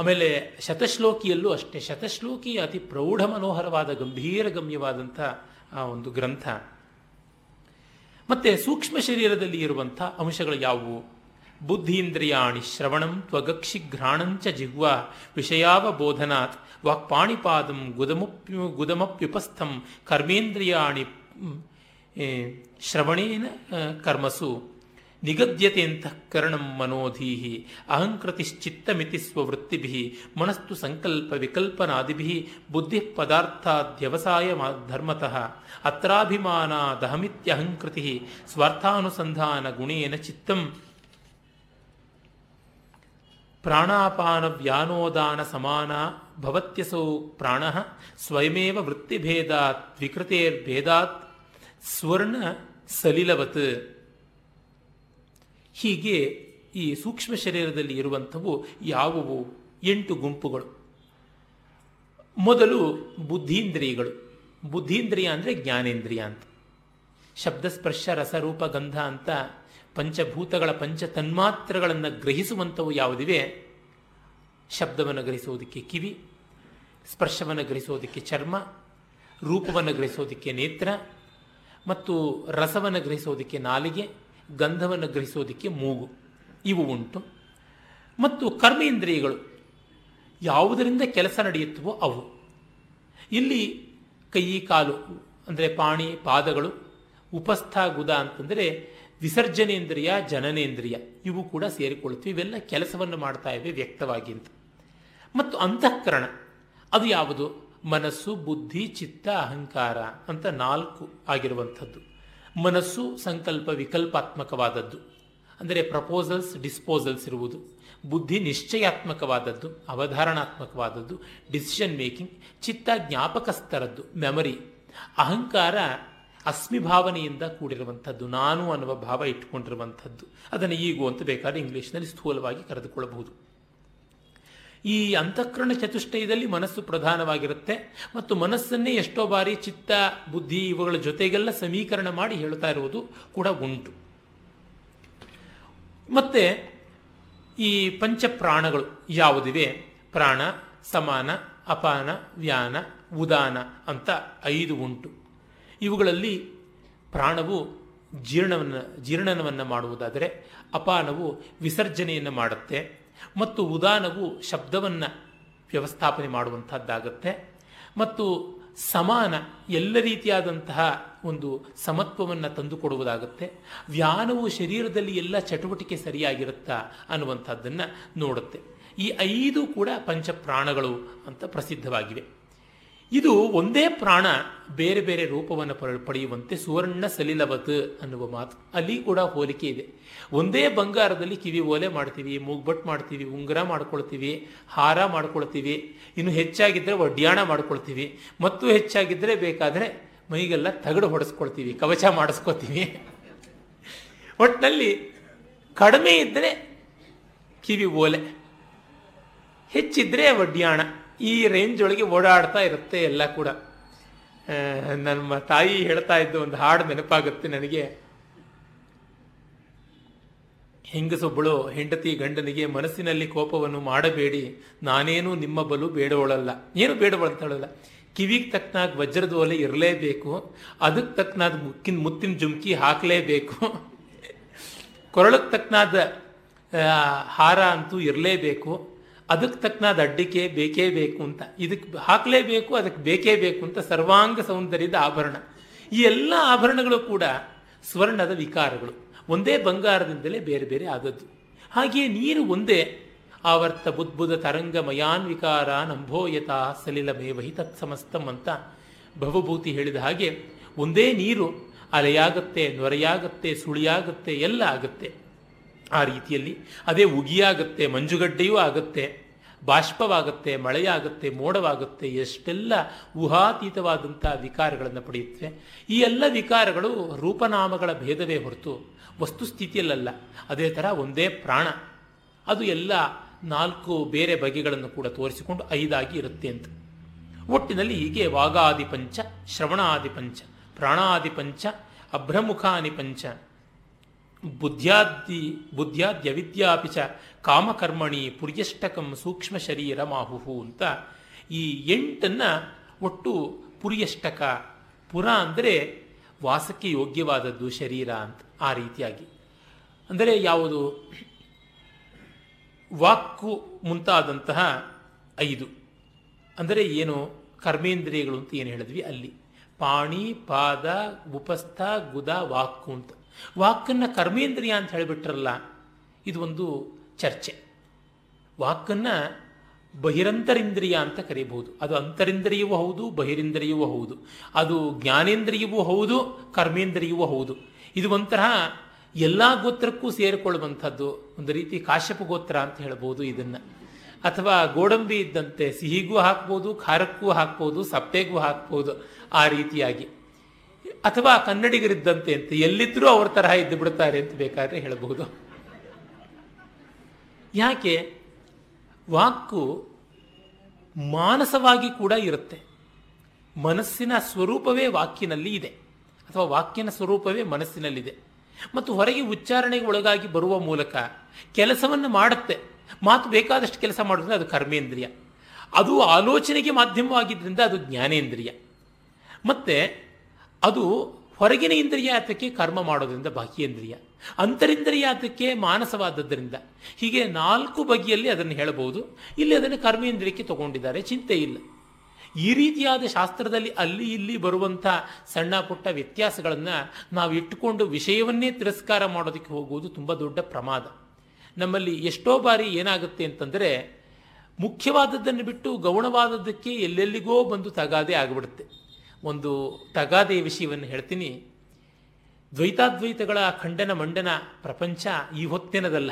Speaker 1: ಆಮೇಲೆ ಶತಶ್ಲೋಕಿಯಲ್ಲೂ ಅಷ್ಟೇ. ಶತಶ್ಲೋಕಿ ಅತಿ ಪ್ರೌಢ ಮನೋಹರವಾದ ಗಂಭೀರ ಗಮ್ಯವಾದಂಥ, ಆ, ಒಂದು ಗ್ರಂಥ. ಮತ್ತೆ ಸೂಕ್ಷ್ಮ ಶರೀರದಲ್ಲಿ ಇರುವಂಥ ಅಂಶಗಳು ಯಾವುವು? ಬುದ್ಧೀಂದ್ರಿಯಾಣಿ ಶ್ರವಣಂ ತ್ವಗಕ್ಷಿ ಘ್ರಾಣಂಚ ಜಿಹ್ವ ವಿಷಯಾವಬೋಧನಾತ್ ವಾಕ್ಪಾಣಿಪಾದಂ ಗುದಮಪ್ಯು ಗುದಮಪ್ಯುಪಸ್ಥಂ ಕರ್ಮೇಂದ್ರಿಯಾಣಿ ಶ್ರವಣೇನ ಕರ್ಮಸು ನಿಗದ್ಯತೆ ಅಂತಃಕರಣಂ ಮನೋಧೀಹಿ ಅಹಂಕೃತಿಶ್ಚಿತ್ತಮಿತಿ ಸ್ವವೃತ್ತಿಭಿ ಮನಸ್ತು ಸಂಕಲ್ಪ ವಿಕಲ್ಪನಾದಿಭಿ ಬುದ್ಧಿ ಪದಾರ್ಥಾದ್ಯವಸಾಯ ಧರ್ಮತಃ ಅತ್ರಾಭಿಮಾನಾದಹಮಿತ್ಯಹಂಕೃತಿ ಸ್ವಾರ್ಥಾನುಸಂಧಾನ ಗುಣೇನ ಚಿತ್ತಂ ಪ್ರಾಣಾಪಾನ ವ್ಯಾನೋದಾನ ಸಮಾನ ಭವತ್ಯಸೌ ಪ್ರಾಣ ಸ್ವಯಮೇವ ವೃತ್ತಿಭೇದಾತ್ ವಿಕೃತೇರ್ಭೇದಾತ್ ಸ್ವರ್ಣ ಸಲಿಲವತ್. ಹೀಗೆ ಈ ಸೂಕ್ಷ್ಮ ಶರೀರದಲ್ಲಿ ಇರುವಂಥವು ಯಾವುವು? ಎಂಟು ಗುಂಪುಗಳು. ಮೊದಲು ಬುದ್ಧೀಂದ್ರಿಯಗಳು. ಬುದ್ಧೀಂದ್ರಿಯ ಅಂದರೆ ಜ್ಞಾನೇಂದ್ರಿಯ ಅಂತ. ಶಬ್ದಸ್ಪರ್ಶ, ರಸರೂಪ, ಗಂಧ ಅಂತ ಪಂಚಭೂತಗಳ ಪಂಚ ತನ್ಮಾತ್ರಗಳನ್ನು ಗ್ರಹಿಸುವಂಥವು ಯಾವುದಿವೆ? ಶಬ್ದವನ್ನು ಗ್ರಹಿಸೋದಕ್ಕೆ ಕಿವಿ, ಸ್ಪರ್ಶವನ್ನು ಗ್ರಹಿಸೋದಕ್ಕೆ ಚರ್ಮ, ರೂಪವನ್ನು ಗ್ರಹಿಸೋದಕ್ಕೆ ನೇತ್ರ ಮತ್ತು ರಸವನ್ನು ಗ್ರಹಿಸೋದಕ್ಕೆ ನಾಲಿಗೆ, ಗಂಧವನ್ನು ಗ್ರಹಿಸೋದಕ್ಕೆ ಮೂಗು. ಇವು ಉಂಟು. ಮತ್ತು ಕರ್ಮೇಂದ್ರಿಯಗಳು ಯಾವುದರಿಂದ ಕೆಲಸ ನಡೆಯುತ್ತವೋ ಅವು. ಇಲ್ಲಿ ಕೈ, ಕಾಲು, ಅಂದರೆ ಪಾಣಿ, ಪಾದಗಳು ಉಪಸ್ಥ ಗುದ ಅಂತಂದರೆ ವಿಸರ್ಜನೇಂದ್ರಿಯ, ಜನನೇಂದ್ರಿಯ ಇವು ಕೂಡ ಸೇರಿಕೊಳ್ಳುತ್ತವೆ. ಇವೆಲ್ಲ ಕೆಲಸವನ್ನು ಮಾಡ್ತಾ ಇವೆ ವ್ಯಕ್ತವಾಗಿ ಅಂತ. ಮತ್ತು ಅಂತಃಕರಣ, ಅದು ಯಾವುದು? ಮನಸ್ಸು, ಬುದ್ಧಿ, ಚಿತ್ತ, ಅಹಂಕಾರ ಅಂತ ನಾಲ್ಕು ಆಗಿರುವಂಥದ್ದು. ಮನಸ್ಸು ಸಂಕಲ್ಪ ವಿಕಲ್ಪಾತ್ಮಕವಾದದ್ದು. ಅಂದರೆ ಪ್ರಪೋಸಲ್ಸ್ ಡಿಸ್ಪೋಸಲ್ಸ್ ಇರುವುದು. ಬುದ್ಧಿ ನಿಶ್ಚಯಾತ್ಮಕವಾದದ್ದು, ಅವಧಾರಣಾತ್ಮಕವಾದದ್ದು ಡಿಸಿಷನ್ ಮೇಕಿಂಗ್ ಚಿತ್ತ ಜ್ಞಾಪಕಸ್ಥರದ್ದು ಮೆಮರಿ ಅಹಂಕಾರ ಅಸ್ಮಿ ಭಾವನೆಯಿಂದ ಕೂಡಿರುವಂಥದ್ದು, ನಾನು ಅನ್ನುವ ಭಾವ ಇಟ್ಟುಕೊಂಡಿರುವಂಥದ್ದು. ಅದನ್ನು ಈಗ ಅಂತ ಬೇಕಾದ್ರೆ ಇಂಗ್ಲೀಷ್ನಲ್ಲಿ ಸ್ಥೂಲವಾಗಿ ಕರೆದುಕೊಳ್ಳಬಹುದು. ಈ ಅಂತಃಕರಣ ಚತುಷ್ಟಯದಲ್ಲಿ ಮನಸ್ಸು ಪ್ರಧಾನವಾಗಿರುತ್ತೆ. ಮತ್ತು ಮನಸ್ಸನ್ನೇ ಎಷ್ಟೋ ಬಾರಿ ಚಿತ್ತ, ಬುದ್ಧಿ ಇವುಗಳ ಜೊತೆಗೆಲ್ಲ ಸಮೀಕರಣ ಮಾಡಿ ಹೇಳ್ತಾ ಇರುವುದು ಕೂಡ ಉಂಟು. ಮತ್ತೆ ಈ ಪಂಚಪ್ರಾಣಗಳು ಯಾವುದಿವೆ? ಪ್ರಾಣ, ಸಮಾನ, ಅಪಾನ, ವ್ಯಾನ, ಉದಾನ ಅಂತ ಐದು ಉಂಟು. ಇವುಗಳಲ್ಲಿ ಪ್ರಾಣವು ಜೀರ್ಣವನ್ನು, ಜೀರ್ಣನವನ್ನು ಮಾಡುವುದಾದರೆ ಅಪಾನವು ವಿಸರ್ಜನೆಯನ್ನು ಮಾಡುತ್ತೆ ಮತ್ತು ಉದಾನವು ಶಬ್ದವನ್ನು ವ್ಯವಸ್ಥಾಪನೆ ಮಾಡುವಂಥದ್ದಾಗತ್ತೆ. ಮತ್ತು ಸಮಾನ ಎಲ್ಲ ರೀತಿಯಾದಂತಹ ಒಂದು ಸಮತ್ವವನ್ನು ತಂದುಕೊಡುವುದಾಗುತ್ತೆ. ವ್ಯಾನವು ಶರೀರದಲ್ಲಿ ಎಲ್ಲ ಚಟುವಟಿಕೆ ಸರಿಯಾಗಿರುತ್ತಾ ಅನ್ನುವಂಥದ್ದನ್ನು ನೋಡುತ್ತೆ. ಈ ಐದು ಕೂಡ ಪಂಚಪ್ರಾಣಗಳು ಅಂತ ಪ್ರಸಿದ್ಧವಾಗಿವೆ. ಇದು ಒಂದೇ ಪ್ರಾಣ ಬೇರೆ ಬೇರೆ ರೂಪವನ್ನು ಪಡೆಯುವಂತೆ ಸುವರ್ಣ ಸಲಿಲವತ್ ಅನ್ನುವ ಮಾತು. ಅಲ್ಲಿ ಕೂಡ ಹೋಲಿಕೆ ಇದೆ. ಒಂದೇ ಬಂಗಾರದಲ್ಲಿ ಕಿವಿ ಓಲೆ ಮಾಡ್ತೀವಿ, ಮೂಗ್ಬಟ್ ಮಾಡ್ತೀವಿ, ಉಂಗುರ ಮಾಡ್ಕೊಳ್ತೀವಿ, ಹಾರ ಮಾಡ್ಕೊಳ್ತೀವಿ, ಇನ್ನು ಹೆಚ್ಚಾಗಿದ್ದರೆ ಒಡ್ಯಾಣ ಮಾಡ್ಕೊಳ್ತೀವಿ, ಮತ್ತು ಹೆಚ್ಚಾಗಿದ್ದರೆ ಬೇಕಾದರೆ ಮೈಗೆಲ್ಲ ತಗಡು ಹೊಡೆಸ್ಕೊಳ್ತೀವಿ, ಕವಚ ಮಾಡಿಸ್ಕೊತೀವಿ. ಒಟ್ಟಿನಲ್ಲಿ ಕಡಿಮೆ ಇದ್ದರೆ ಕಿವಿ ಓಲೆ, ಹೆಚ್ಚಿದ್ರೆ ಒಡ್ಯಾಣ ಈ ರೇಂಜ್ ಒಳಗೆ ಓಡಾಡ್ತಾ ಇರುತ್ತೆ ಎಲ್ಲ ಕೂಡ. ನಮ್ಮ ತಾಯಿ ಹೇಳ್ತಾ ಇದ್ದ ಒಂದು ಹಾಡು ನೆನಪಾಗುತ್ತೆ ನನಗೆ. ಹೆಂಗಸೊಬ್ಬಳು ಹೆಂಡತಿ ಗಂಡನಿಗೆ ಮನಸ್ಸಿನಲ್ಲಿ ಕೋಪವನ್ನು ಮಾಡಬೇಡಿ, ನಾನೇನು ನಿಮ್ಮ ಬಲು ಬೇಡವಳಲ್ಲ. ಏನು ಬೇಡವಳಂತಳಲ್ಲ ಕಿವಿಗೆ ತಕ್ಕನಾಗ ವಜ್ರದ ಒಲೆ ಇರಲೇಬೇಕು ಅದಕ್ಕೆ ತಕ್ಕನಾದ ಮುಕ್ಕಿನ ಮುತ್ತಿನ ಜುಮ್ಕಿ ಹಾಕಲೇಬೇಕು. ಕೊರಳಕ್ಕೆ ತಕ್ಕನಾದ ಹಾರ ಅಂತೂ ಇರಲೇಬೇಕು. ಅದಕ್ಕೆ ತಕ್ಕನಾದ ಅಡ್ಡಿಕೆ ಬೇಕೇ ಬೇಕು ಅಂತ. ಇದಕ್ಕೆ ಹಾಕಲೇಬೇಕು, ಅದಕ್ಕೆ ಬೇಕೇ ಬೇಕು ಅಂತ ಸರ್ವಾಂಗ ಸೌಂದರ್ಯದ ಆಭರಣ. ಈ ಎಲ್ಲ ಆಭರಣಗಳು ಕೂಡ ಸ್ವರ್ಣದ ವಿಕಾರಗಳು. ಒಂದೇ ಬಂಗಾರದಿಂದಲೇ ಬೇರೆ ಬೇರೆ ಆದದ್ದು. ಹಾಗೆಯೇ ನೀರು ಒಂದೇ ಆವರ್ತ ಬುದ್ಬುದ ತರಂಗ ಮಯಾನ್ ವಿಕಾರ ಸಲಿಲ ಸಲಿಲಮೇವಹಿ ತತ್ಸಮಸ್ತಂ ಅಂತ ಭವಭೂತಿ ಹೇಳಿದ ಹಾಗೆ ಒಂದೇ ನೀರು ಅಲೆಯಾಗತ್ತೆ, ನೊರೆಯಾಗತ್ತೆ, ಸುಳಿಯಾಗತ್ತೆ, ಎಲ್ಲ ಆಗುತ್ತೆ. ಆ ರೀತಿಯಲ್ಲಿ. ಅದೇ ಉಗಿಯಾಗುತ್ತೆ, ಮಂಜುಗಡ್ಡೆಯೂ ಆಗುತ್ತೆ, ಬಾಷ್ಪವಾಗುತ್ತೆ, ಮಳೆಯಾಗುತ್ತೆ, ಮೋಡವಾಗುತ್ತೆ, ಎಷ್ಟೆಲ್ಲ ಊಹಾತೀತವಾದಂಥ ವಿಕಾರಗಳನ್ನು ಪಡೆಯುತ್ತೆ. ಈ ಎಲ್ಲ ವಿಕಾರಗಳು ರೂಪನಾಮಗಳ ಭೇದವೇ ಹೊರತು ವಸ್ತುಸ್ಥಿತಿಯಲ್ಲ ಅದೇ ಥರ ಒಂದೇ ಪ್ರಾಣ. ಅದು ಎಲ್ಲ ನಾಲ್ಕು ಬೇರೆ ಬಗೆಗಳನ್ನು ಕೂಡ ತೋರಿಸಿಕೊಂಡು ಐದಾಗಿ ಇರುತ್ತೆ ಅಂತ. ಒಟ್ಟಿನಲ್ಲಿ ಹೀಗೆ ವಾಗಾದಿ ಪಂಚ ಶ್ರವಣಾದಿ ಪಂಚ ಪ್ರಾಣಾದಿ ಪಂಚ ಅಭ್ರಮುಖಾನಿ ಪಂಚ ಬುದ್ಧ್ಯಾದಿ ಬುದ್ಧ್ಯಾದ್ಯ ವಿದ್ಯಾಪಿಚ ಕಾಮಕರ್ಮಣಿ ಪುರ್ಯಷ್ಟಕಂ ಸೂಕ್ಷ್ಮ ಶರೀರ ಮಾಹುಹು ಅಂತ ಈ ಎಂಟನ್ನ ಒಟ್ಟು ಪುರ್ಯಷ್ಟಕ, ಪುರ ಅಂದರೆ ವಾಸಕ್ಕೆ ಯೋಗ್ಯವಾದದ್ದು ಶರೀರ ಅಂತ ಆ ರೀತಿಯಾಗಿ. ಅಂದರೆ ಯಾವುದು? ವಾಕ್ಕು ಮುಂತಾದಂತಹ ಐದು. ಅಂದರೆ ಏನು? ಕರ್ಮೇಂದ್ರಿಯಗಳು ಅಂತ ಏನು ಹೇಳಿದ್ವಿ ಅಲ್ಲಿ. ಪಾಣಿ, ಪಾದ, ಉಪಸ್ಥ, ಗುದ, ವಾಕ್ಕು ಅಂತ. ವಾಕನ್ನು ಕರ್ಮೇಂದ್ರಿಯ ಅಂತ ಹೇಳಿಬಿಟ್ರಲ್ಲ, ಇದು ಒಂದು ಚರ್ಚೆ. ವಾಕನ್ನು ಬಹಿರಂತರಿಂದ್ರಿಯ ಅಂತ ಕರೀಬಹುದು. ಅದು ಅಂತರಿಂದ್ರಿಯವೂ ಹೌದು, ಬಹಿರಿಂದ್ರಿಯವೂ ಹೌದು. ಅದು ಜ್ಞಾನೇಂದ್ರಿಯವೂ ಹೌದು, ಕರ್ಮೇಂದ್ರಿಯವೂ ಹೌದು. ಇದು ಒಂಥರ ಎಲ್ಲ ಗೋತ್ರಕ್ಕೂ ಸೇರಿಕೊಳ್ಳುವಂಥದ್ದು. ಒಂದು ರೀತಿ ಕಾಶ್ಯಪ ಗೋತ್ರ ಅಂತ ಹೇಳ್ಬೋದು ಇದನ್ನು. ಅಥವಾ ಗೋಡಂಬಿ ಇದ್ದಂತೆ ಸಿಹಿಗೂ ಹಾಕ್ಬೋದು, ಖಾರಕ್ಕೂ ಹಾಕ್ಬೋದು, ಸಪ್ಪೆಗೂ ಹಾಕ್ಬೋದು ಆ ರೀತಿಯಾಗಿ. ಅಥವಾ ಕನ್ನಡಿಗರಿದ್ದಂತೆ ಅಂತ ಎಲ್ಲಿದ್ದರೂ ಅವ್ರ ತರಹ ಇದ್ದು ಬಿಡ್ತಾರೆ ಅಂತ ಬೇಕಾದ್ರೆ ಹೇಳಬಹುದು. ಯಾಕೆ? ವಾಕು ಮಾನಸವಾಗಿ ಕೂಡ ಇರುತ್ತೆ. ಮನಸ್ಸಿನ ಸ್ವರೂಪವೇ ವಾಕ್ಯನಲ್ಲಿ ಇದೆ. ಅಥವಾ ವಾಕ್ಯನ ಸ್ವರೂಪವೇ ಮನಸ್ಸಿನಲ್ಲಿದೆ. ಮತ್ತು ಹೊರಗೆ ಉಚ್ಚಾರಣೆಗೆ ಒಳಗಾಗಿ ಬರುವ ಮೂಲಕ ಕೆಲಸವನ್ನು ಮಾಡುತ್ತೆ. ಮಾತು ಬೇಕಾದಷ್ಟು ಕೆಲಸ ಮಾಡೋದ್ರಿಂದ ಅದು ಕರ್ಮೇಂದ್ರಿಯ. ಅದು ಆಲೋಚನೆಗೆ ಮಾಧ್ಯಮವಾಗಿದ್ದರಿಂದ ಅದು ಜ್ಞಾನೇಂದ್ರಿಯ. ಮತ್ತೆ ಅದು ಹೊರಗಿನ ಇಂದ್ರಿಯಾತಕ್ಕೆ ಕರ್ಮ ಮಾಡೋದ್ರಿಂದ ಬಾಹ್ಯೇಂದ್ರಿಯ ಅಂತರಿಂದ್ರಿಯಾತಕ್ಕೆ ಮಾನಸವಾದದ್ದರಿಂದ ಹೀಗೆ ನಾಲ್ಕು ಬಗೆಯಲ್ಲಿ ಅದನ್ನು ಹೇಳಬಹುದು. ಇಲ್ಲಿ ಅದನ್ನು ಕರ್ಮೇಂದ್ರಿಯಕ್ಕೆ ತಗೊಂಡಿದ್ದಾರೆ, ಚಿಂತೆ ಇಲ್ಲ. ಈ ರೀತಿಯಾದ ಶಾಸ್ತ್ರದಲ್ಲಿ ಅಲ್ಲಿ ಇಲ್ಲಿ ಬರುವಂಥ ಸಣ್ಣ ಪುಟ್ಟ ವ್ಯತ್ಯಾಸಗಳನ್ನು ನಾವು ಇಟ್ಟುಕೊಂಡು ವಿಷಯವನ್ನೇ ತಿರಸ್ಕಾರ ಮಾಡೋದಕ್ಕೆ ಹೋಗುವುದು ತುಂಬ ದೊಡ್ಡ ಪ್ರಮಾದ. ನಮ್ಮಲ್ಲಿ ಎಷ್ಟೋ ಬಾರಿ ಏನಾಗುತ್ತೆ ಅಂತಂದರೆ, ಮುಖ್ಯವಾದದ್ದನ್ನು ಬಿಟ್ಟು ಗೌಣವಾದದ್ದಕ್ಕೆ ಎಲ್ಲೆಲ್ಲಿಗೋ ಬಂದು ತಗಾದೆ ಆಗಿಬಿಡುತ್ತೆ. ಒಂದು ತಗಾದೆ ವಿಷಯವನ್ನು ಹೇಳ್ತೀನಿ. ದ್ವೈತಾದ್ವೈತಗಳ ಖಂಡನ ಮಂಡನ ಪ್ರಪಂಚ ಈ ಹೊತ್ತಿನದಲ್ಲ.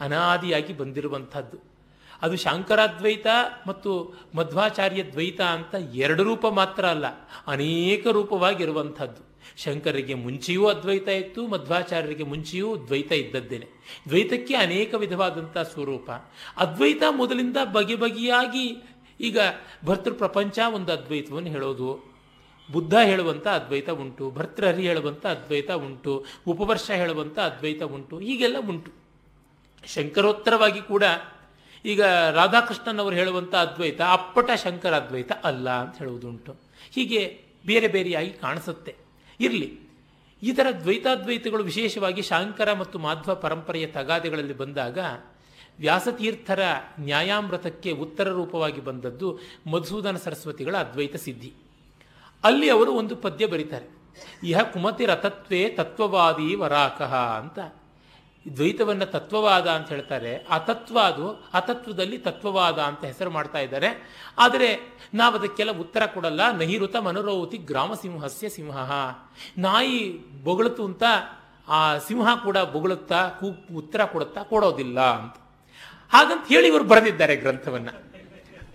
Speaker 1: ಅನಾದಿಯಾಗಿ ಬಂದಿರುವಂಥದ್ದು. ಅದು ಶಾಂಕರಾದ್ವೈತ ಮತ್ತು ಮಧ್ವಾಚಾರ್ಯ ದ್ವೈತ ಅಂತ ಎರಡು ರೂಪ ಮಾತ್ರ ಅಲ್ಲ, ಅನೇಕ ರೂಪವಾಗಿರುವಂಥದ್ದು. ಶಂಕರಿಗೆ ಮುಂಚೆಯೂ ಅದ್ವೈತ ಇತ್ತು, ಮಧ್ವಾಚಾರ್ಯರಿಗೆ ಮುಂಚೆಯೂ ದ್ವೈತ ಇದ್ದದ್ದೇನೆ. ದ್ವೈತಕ್ಕೆ ಅನೇಕ ವಿಧವಾದಂಥ ಸ್ವರೂಪ. ಅದ್ವೈತ ಮೊದಲಿಂದ ಬಗೆ ಬಗೆಯಾಗಿ ಈಗ ಭರ್ತೃ ಪ್ರಪಂಚ ಒಂದು ಅದ್ವೈತವನ್ನು ಹೇಳೋದು. ಬುದ್ಧ ಹೇಳುವಂಥ ಅದ್ವೈತ ಉಂಟು, ಭರ್ತೃಹರಿ ಹೇಳುವಂಥ ಅದ್ವೈತ ಉಂಟು, ಉಪವರ್ಷ ಹೇಳುವಂಥ ಅದ್ವೈತ ಉಂಟು, ಹೀಗೆಲ್ಲ ಉಂಟು. ಶಂಕರೋತ್ತರವಾಗಿ ಕೂಡ ಈಗ ರಾಧಾಕೃಷ್ಣನ್ ಅವರು ಹೇಳುವಂಥ ಅದ್ವೈತ ಅಪ್ಪಟ ಶಂಕರ ಅದ್ವೈತ ಅಲ್ಲ ಅಂತ ಹೇಳುವುದುಂಟು. ಹೀಗೆ ಬೇರೆ ಬೇರೆಯಾಗಿ ಕಾಣಿಸುತ್ತೆ. ಇರಲಿ ಈ ಥರ ದ್ವೈತಾದ್ವೈತಗಳು ವಿಶೇಷವಾಗಿ ಶಾಂಕರ ಮತ್ತು ಮಾಧ್ವ ಪರಂಪರೆಯ ತಗಾದೆಗಳಲ್ಲಿ ಬಂದಾಗ ವ್ಯಾಸತೀರ್ಥರ ನ್ಯಾಯಾಮೃತಕ್ಕೆ ಉತ್ತರ ರೂಪವಾಗಿ ಬಂದದ್ದು ಮಧುಸೂದನ ಸರಸ್ವತಿಗಳ ಅದ್ವೈತ ಸಿದ್ಧಿ. ಅಲ್ಲಿ ಅವರು ಒಂದು ಪದ್ಯ ಬರೀತಾರೆ. ಇಹ ಕುಮತಿ ರಥತ್ವೇ ತತ್ವವಾದಿ ವರಾಕಃ ಅಂತ. ದ್ವೈತವನ್ನು ತತ್ವವಾದ ಅಂತ ಹೇಳ್ತಾರೆ. ಆ ತತ್ವ ಅದು, ಅತತ್ವದಲ್ಲಿ ತತ್ವವಾದ ಅಂತ ಹೆಸರು ಮಾಡ್ತಾ ಇದ್ದಾರೆ. ಆದರೆ ನಾವು ಅದಕ್ಕೆಲ್ಲ ಉತ್ತರ ಕೊಡಲ್ಲ. ನಹಿರುತ ಮನೋರೋತಿ ಗ್ರಾಮ ಸಿಂಹಸ್ಯ ಸಿಂಹ. ನಾಯಿ ಬೊಗಳತು ಅಂತ, ಆ ಸಿಂಹ ಕೂಡ ಬೊಗಳುತ್ತಾ, ಕೂ ಉತ್ತರ ಕೊಡುತ್ತಾ ಕೊಡೋದಿಲ್ಲ ಅಂತ. ಹಾಗಂತ ಹೇಳಿ ಇವರು ಬರೆದಿದ್ದಾರೆ ಗ್ರಂಥವನ್ನು.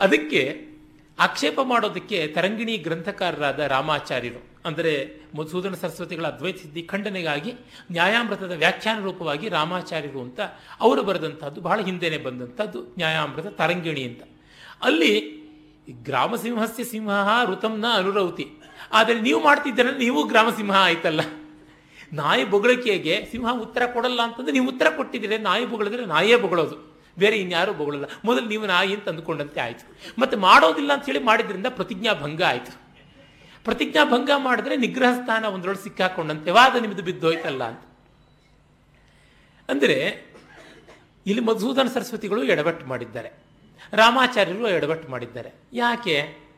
Speaker 1: ಅದಕ್ಕೆ ಆಕ್ಷೇಪ ಮಾಡೋದಕ್ಕೆ ತರಂಗಿಣಿ ಗ್ರಂಥಕಾರರಾದ ರಾಮಾಚಾರ್ಯರು, ಅಂದರೆ ಮಧುಸೂದನ ಸರಸ್ವತಿಗಳ ಅದ್ವೈತ ಸಿದ್ಧಿ ಖಂಡನೆಗಾಗಿ ನ್ಯಾಯಾಮೃತದ ವ್ಯಾಖ್ಯಾನ ರೂಪವಾಗಿ ರಾಮಾಚಾರ್ಯರು ಅಂತ ಅವರು ಬರೆದಂಥದ್ದು, ಬಹಳ ಹಿಂದೆನೆ ಬಂದಂಥದ್ದು ನ್ಯಾಯಾಮೃತ ತರಂಗಿಣಿ ಅಂತ. ಅಲ್ಲಿ ಗ್ರಾಮಸಿಂಹಸ್ಯ ಸಿಂಹ ಋತಂನ ಅನುರೌತಿ. ಆದರೆ ನೀವು ಮಾಡ್ತಿದ್ದೀರ, ನೀವು ಗ್ರಾಮಸಿಂಹ ಆಯ್ತಲ್ಲ. ನಾಯಿ ಬೊಗಳಿಕೆಗೆ ಸಿಂಹ ಉತ್ತರ ಕೊಡಲ್ಲ ಅಂತಂದ್ರೆ ನೀವು ಉತ್ತರ ಕೊಟ್ಟಿದ್ದೀರಿ, ನಾಯಿ ಬೊಗಳಿದ್ರೆ ನಾಯೇ ಬೊಗಳೋದು. ಬೇರೆ ಇನ್ಯಾರು ಬೊಗಳಲ್ಲ. ಮೊದಲು ನೀವು ನಾಯಿ ಅಂತ ಅಂದುಕೊಂಡಂತೆ ಆಯಿತು. ಮತ್ತು ಮಾಡೋದಿಲ್ಲ ಅಂತೇಳಿ ಮಾಡಿದ್ರಿಂದ ಪ್ರತಿಜ್ಞಾ ಭಂಗ ಆಯಿತು. ಪ್ರತಿಜ್ಞಾ ಭಂಗ ಮಾಡಿದ್ರೆ ನಿಗ್ರಹ ಸ್ಥಾನ ಒಂದರೊಳಗೆ ಸಿಕ್ಕಾಕೊಂಡಂತೆ. ವಾದ ನಿಮ್ದು ಬಿದ್ದೋಯ್ತಲ್ಲ ಅಂತ. ಅಂದರೆ ಇಲ್ಲಿ ಮಧುಸೂದನ ಸರಸ್ವತಿಗಳು ಎಡವಟ್ಟು ಮಾಡಿದ್ದಾರೆ. ರಾಮಾಚಾರ್ಯರು ಎಡವಟ್ಟು ಮಾಡಿದ್ದಾರೆ. ಯಾಕೆ?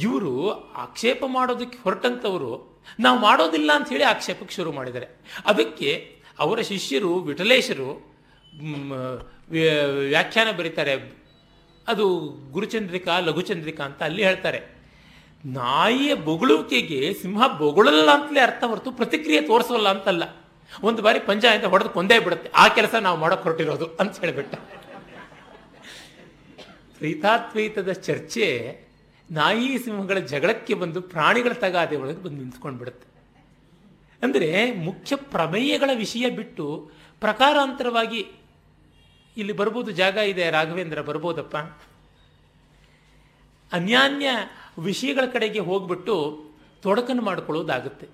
Speaker 1: ಇವರು ಆಕ್ಷೇಪ ಮಾಡೋದಕ್ಕೆ ಹೊರಟಂಥವರು ನಾವು ಮಾಡೋದಿಲ್ಲ ಅಂತ ಹೇಳಿ ಆಕ್ಷೇಪಕ್ಕೆ ಶುರು ಮಾಡಿದ್ದಾರೆ. ಅದಕ್ಕೆ ಅವರ ಶಿಷ್ಯರು, ವಿಠಲೇಶರು ವ್ಯಾಖ್ಯಾನ ಬರೀತಾರೆ. ಅದು ಗುರುಚಂದ್ರಿಕಾ, ಲಘುಚಂದ್ರಿಕಾ ಅಂತ ಅಲ್ಲಿ ಹೇಳ್ತಾರೆ. ನಾಯಿಯ ಬೊಗಳುವಿಕೆಗೆ ಸಿಂಹ ಬೊಗಳಲ್ಲ ಅಂತಲೇ ಅರ್ಥ ಹೊರತು ಪ್ರತಿಕ್ರಿಯೆ ತೋರಿಸೋಲ್ಲ ಅಂತಲ್ಲ. ಒಂದು ಬಾರಿ ಪಂಚಾಯತ್ ಹೊಡೆದು ಕೊಂದೇ ಬಿಡುತ್ತೆ. ಆ ಕೆಲಸ ನಾವು ಮಾಡೋಕೆ ಹೊರಟಿರೋದು ಅಂತ ಹೇಳಿಬಿಟ್ಟ. ದ್ವೈತಾದ್ವೈತದ ಚರ್ಚೆ ನಾಯಿ ಸಿಂಹಗಳ ಜಗಳಕ್ಕೆ ಬಂದು ಪ್ರಾಣಿಗಳ ತಗಾದೆ ಒಳಗೆ ಬಂದು ನಿಂತ್ಕೊಂಡು ಬಿಡುತ್ತೆ ಅಂದರೆ ಮುಖ್ಯ ಪ್ರಮೇಯಗಳ ವಿಷಯ ಬಿಟ್ಟು ಪ್ರಕಾರಾಂತರವಾಗಿ ಇಲ್ಲಿ ಬರ್ಬೋದು ಜಾಗ ಇದೆ, ರಾಘವೇಂದ್ರ, ಬರ್ಬೋದಪ್ಪ. ಅನ್ಯಾನ್ಯ ವಿಷಯಗಳ ಕಡೆಗೆ ಹೋಗ್ಬಿಟ್ಟು ತೊಡಕನ್ನು ಮಾಡಿಕೊಳ್ಳೋದಾಗುತ್ತೆ.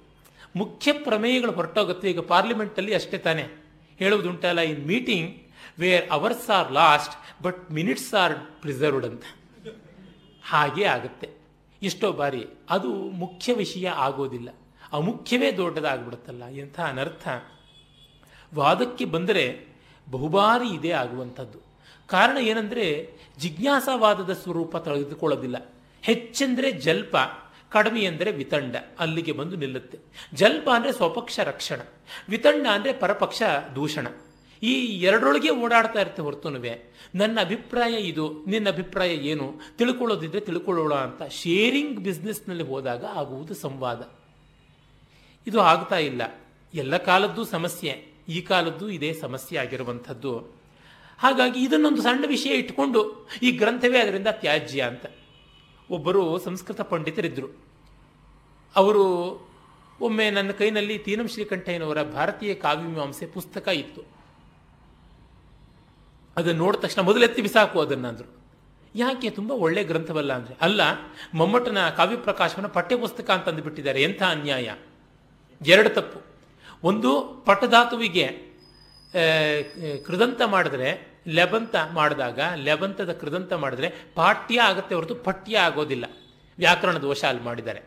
Speaker 1: ಮುಖ್ಯ ಪ್ರಮೇಯಗಳು ಹೊರಟೋಗುತ್ತೆ, ಈಗ ಪಾರ್ಲಿಮೆಂಟಲ್ಲಿ ಅಷ್ಟೇ ತಾನೆ. ಹೇಳೋದುಂಟಲ್ಲ in meeting where hours are lost but minutes are preserved ಅಂತ. ಹಾಗೆ ಆಗುತ್ತೆ. ಎಷ್ಟೋ ಬಾರಿ ಅದು ಮುಖ್ಯ ವಿಷಯ ಆಗೋದಿಲ್ಲ. ಅಮುಖ್ಯವೇ ದೊಡ್ಡದಾಗ್ಬಿಡುತ್ತಲ್ಲ, ಎಂಥ ಅನರ್ಥ. ವಾದಕ್ಕೆ ಬಂದರೆ ಬಹುಬಾರಿ ಇದೇ ಆಗುವಂಥದ್ದು. ಕಾರಣ ಏನಂದರೆ ಜಿಜ್ಞಾಸಾವಾದದ ಸ್ವರೂಪ ತೆಗೆದುಕೊಳ್ಳೋದಿಲ್ಲ ಹೆಚ್ಚೆಂದರೆ ಜಲ್ಪ, ಕಡಿಮೆ ಅಂದರೆ ವಿತಂಡ, ಅಲ್ಲಿಗೆ ಬಂದು ನಿಲ್ಲುತ್ತೆ. ಜಲ್ಪ ಅಂದರೆ ಸ್ವಪಕ್ಷ ರಕ್ಷಣ, ವಿತಂಡ ಅಂದರೆ ಪರಪಕ್ಷ ದೂಷಣ. ಈ ಎರಡರೊಳಗೆ ಓಡಾಡ್ತಾ ಇರುತ್ತೆ ಹೊರತುನುವೆ. ನನ್ನ ಅಭಿಪ್ರಾಯ ಇದು, ನಿನ್ನ ಅಭಿಪ್ರಾಯ ಏನು, ತಿಳ್ಕೊಳ್ಳೋದಿದ್ರೆ ತಿಳ್ಕೊಳ್ಳೋಣ ಅಂತ ಶೇರಿಂಗ್ ಬಿಸ್ನೆಸ್ನಲ್ಲಿ ಹೋದಾಗ ಆಗುವುದು ಸಂವಾದ. ಇದು ಆಗ್ತಾ ಇಲ್ಲ. ಎಲ್ಲ ಕಾಲದ್ದು ಸಮಸ್ಯೆ. ಈ ಕಾಲದ್ದು ಇದೇ ಸಮಸ್ಯೆ ಆಗಿರುವಂಥದ್ದು. ಹಾಗಾಗಿ ಇದನ್ನೊಂದು ಸಣ್ಣ ವಿಷಯ ಇಟ್ಕೊಂಡು ಈ ಗ್ರಂಥವೇ ಅದರಿಂದ ತ್ಯಾಜ್ಯ ಅಂತ. ಒಬ್ಬರು ಸಂಸ್ಕೃತ ಪಂಡಿತರಿದ್ದರು ಅವರು ಒಮ್ಮೆ ನನ್ನ ಕೈನಲ್ಲಿ ತೀನಂ ಶ್ರೀಕಂಠಯ್ಯನವರ ಭಾರತೀಯ ಕಾವ್ಯಮೀಮಾಂಸೆ ಪುಸ್ತಕ ಇತ್ತು. ಅದನ್ನು ನೋಡಿದ ತಕ್ಷಣ ಮೊದಲೆತ್ತಿ ಬಿಸಾಕು ಅದನ್ನಂದ್ರು. ಯಾಕೆ ತುಂಬ ಒಳ್ಳೆ ಗ್ರಂಥವಲ್ಲ ಅಂದರೆ? ಅಲ್ಲ, ಮಮ್ಮಟನ ಕಾವ್ಯ ಪ್ರಕಾಶವನ್ನು ಪಠ್ಯಪುಸ್ತಕ ಅಂತ ಅಂದುಬಿಟ್ಟಿದ್ದಾರೆ ಎಂಥ ಅನ್ಯಾಯ? ಎರಡು ತಪ್ಪು. ಒಂದು ಪಟಧಾತುವಿಗೆ ಕೃದಂತ ಮಾಡಿದ್ರೆ, ಲೆಬಂತ ಮಾಡಿದಾಗ, ಲೆಬಂತದ ಕೃದಂತ ಮಾಡಿದ್ರೆ ಪಾಠ್ಯ ಆಗುತ್ತೆ ಹೊರತು ಪಠ್ಯ ಆಗೋದಿಲ್ಲ. ವ್ಯಾಕರಣ ದೋಷ ಅಲ್ಲಿ ಮಾಡಿದ್ದಾರೆ.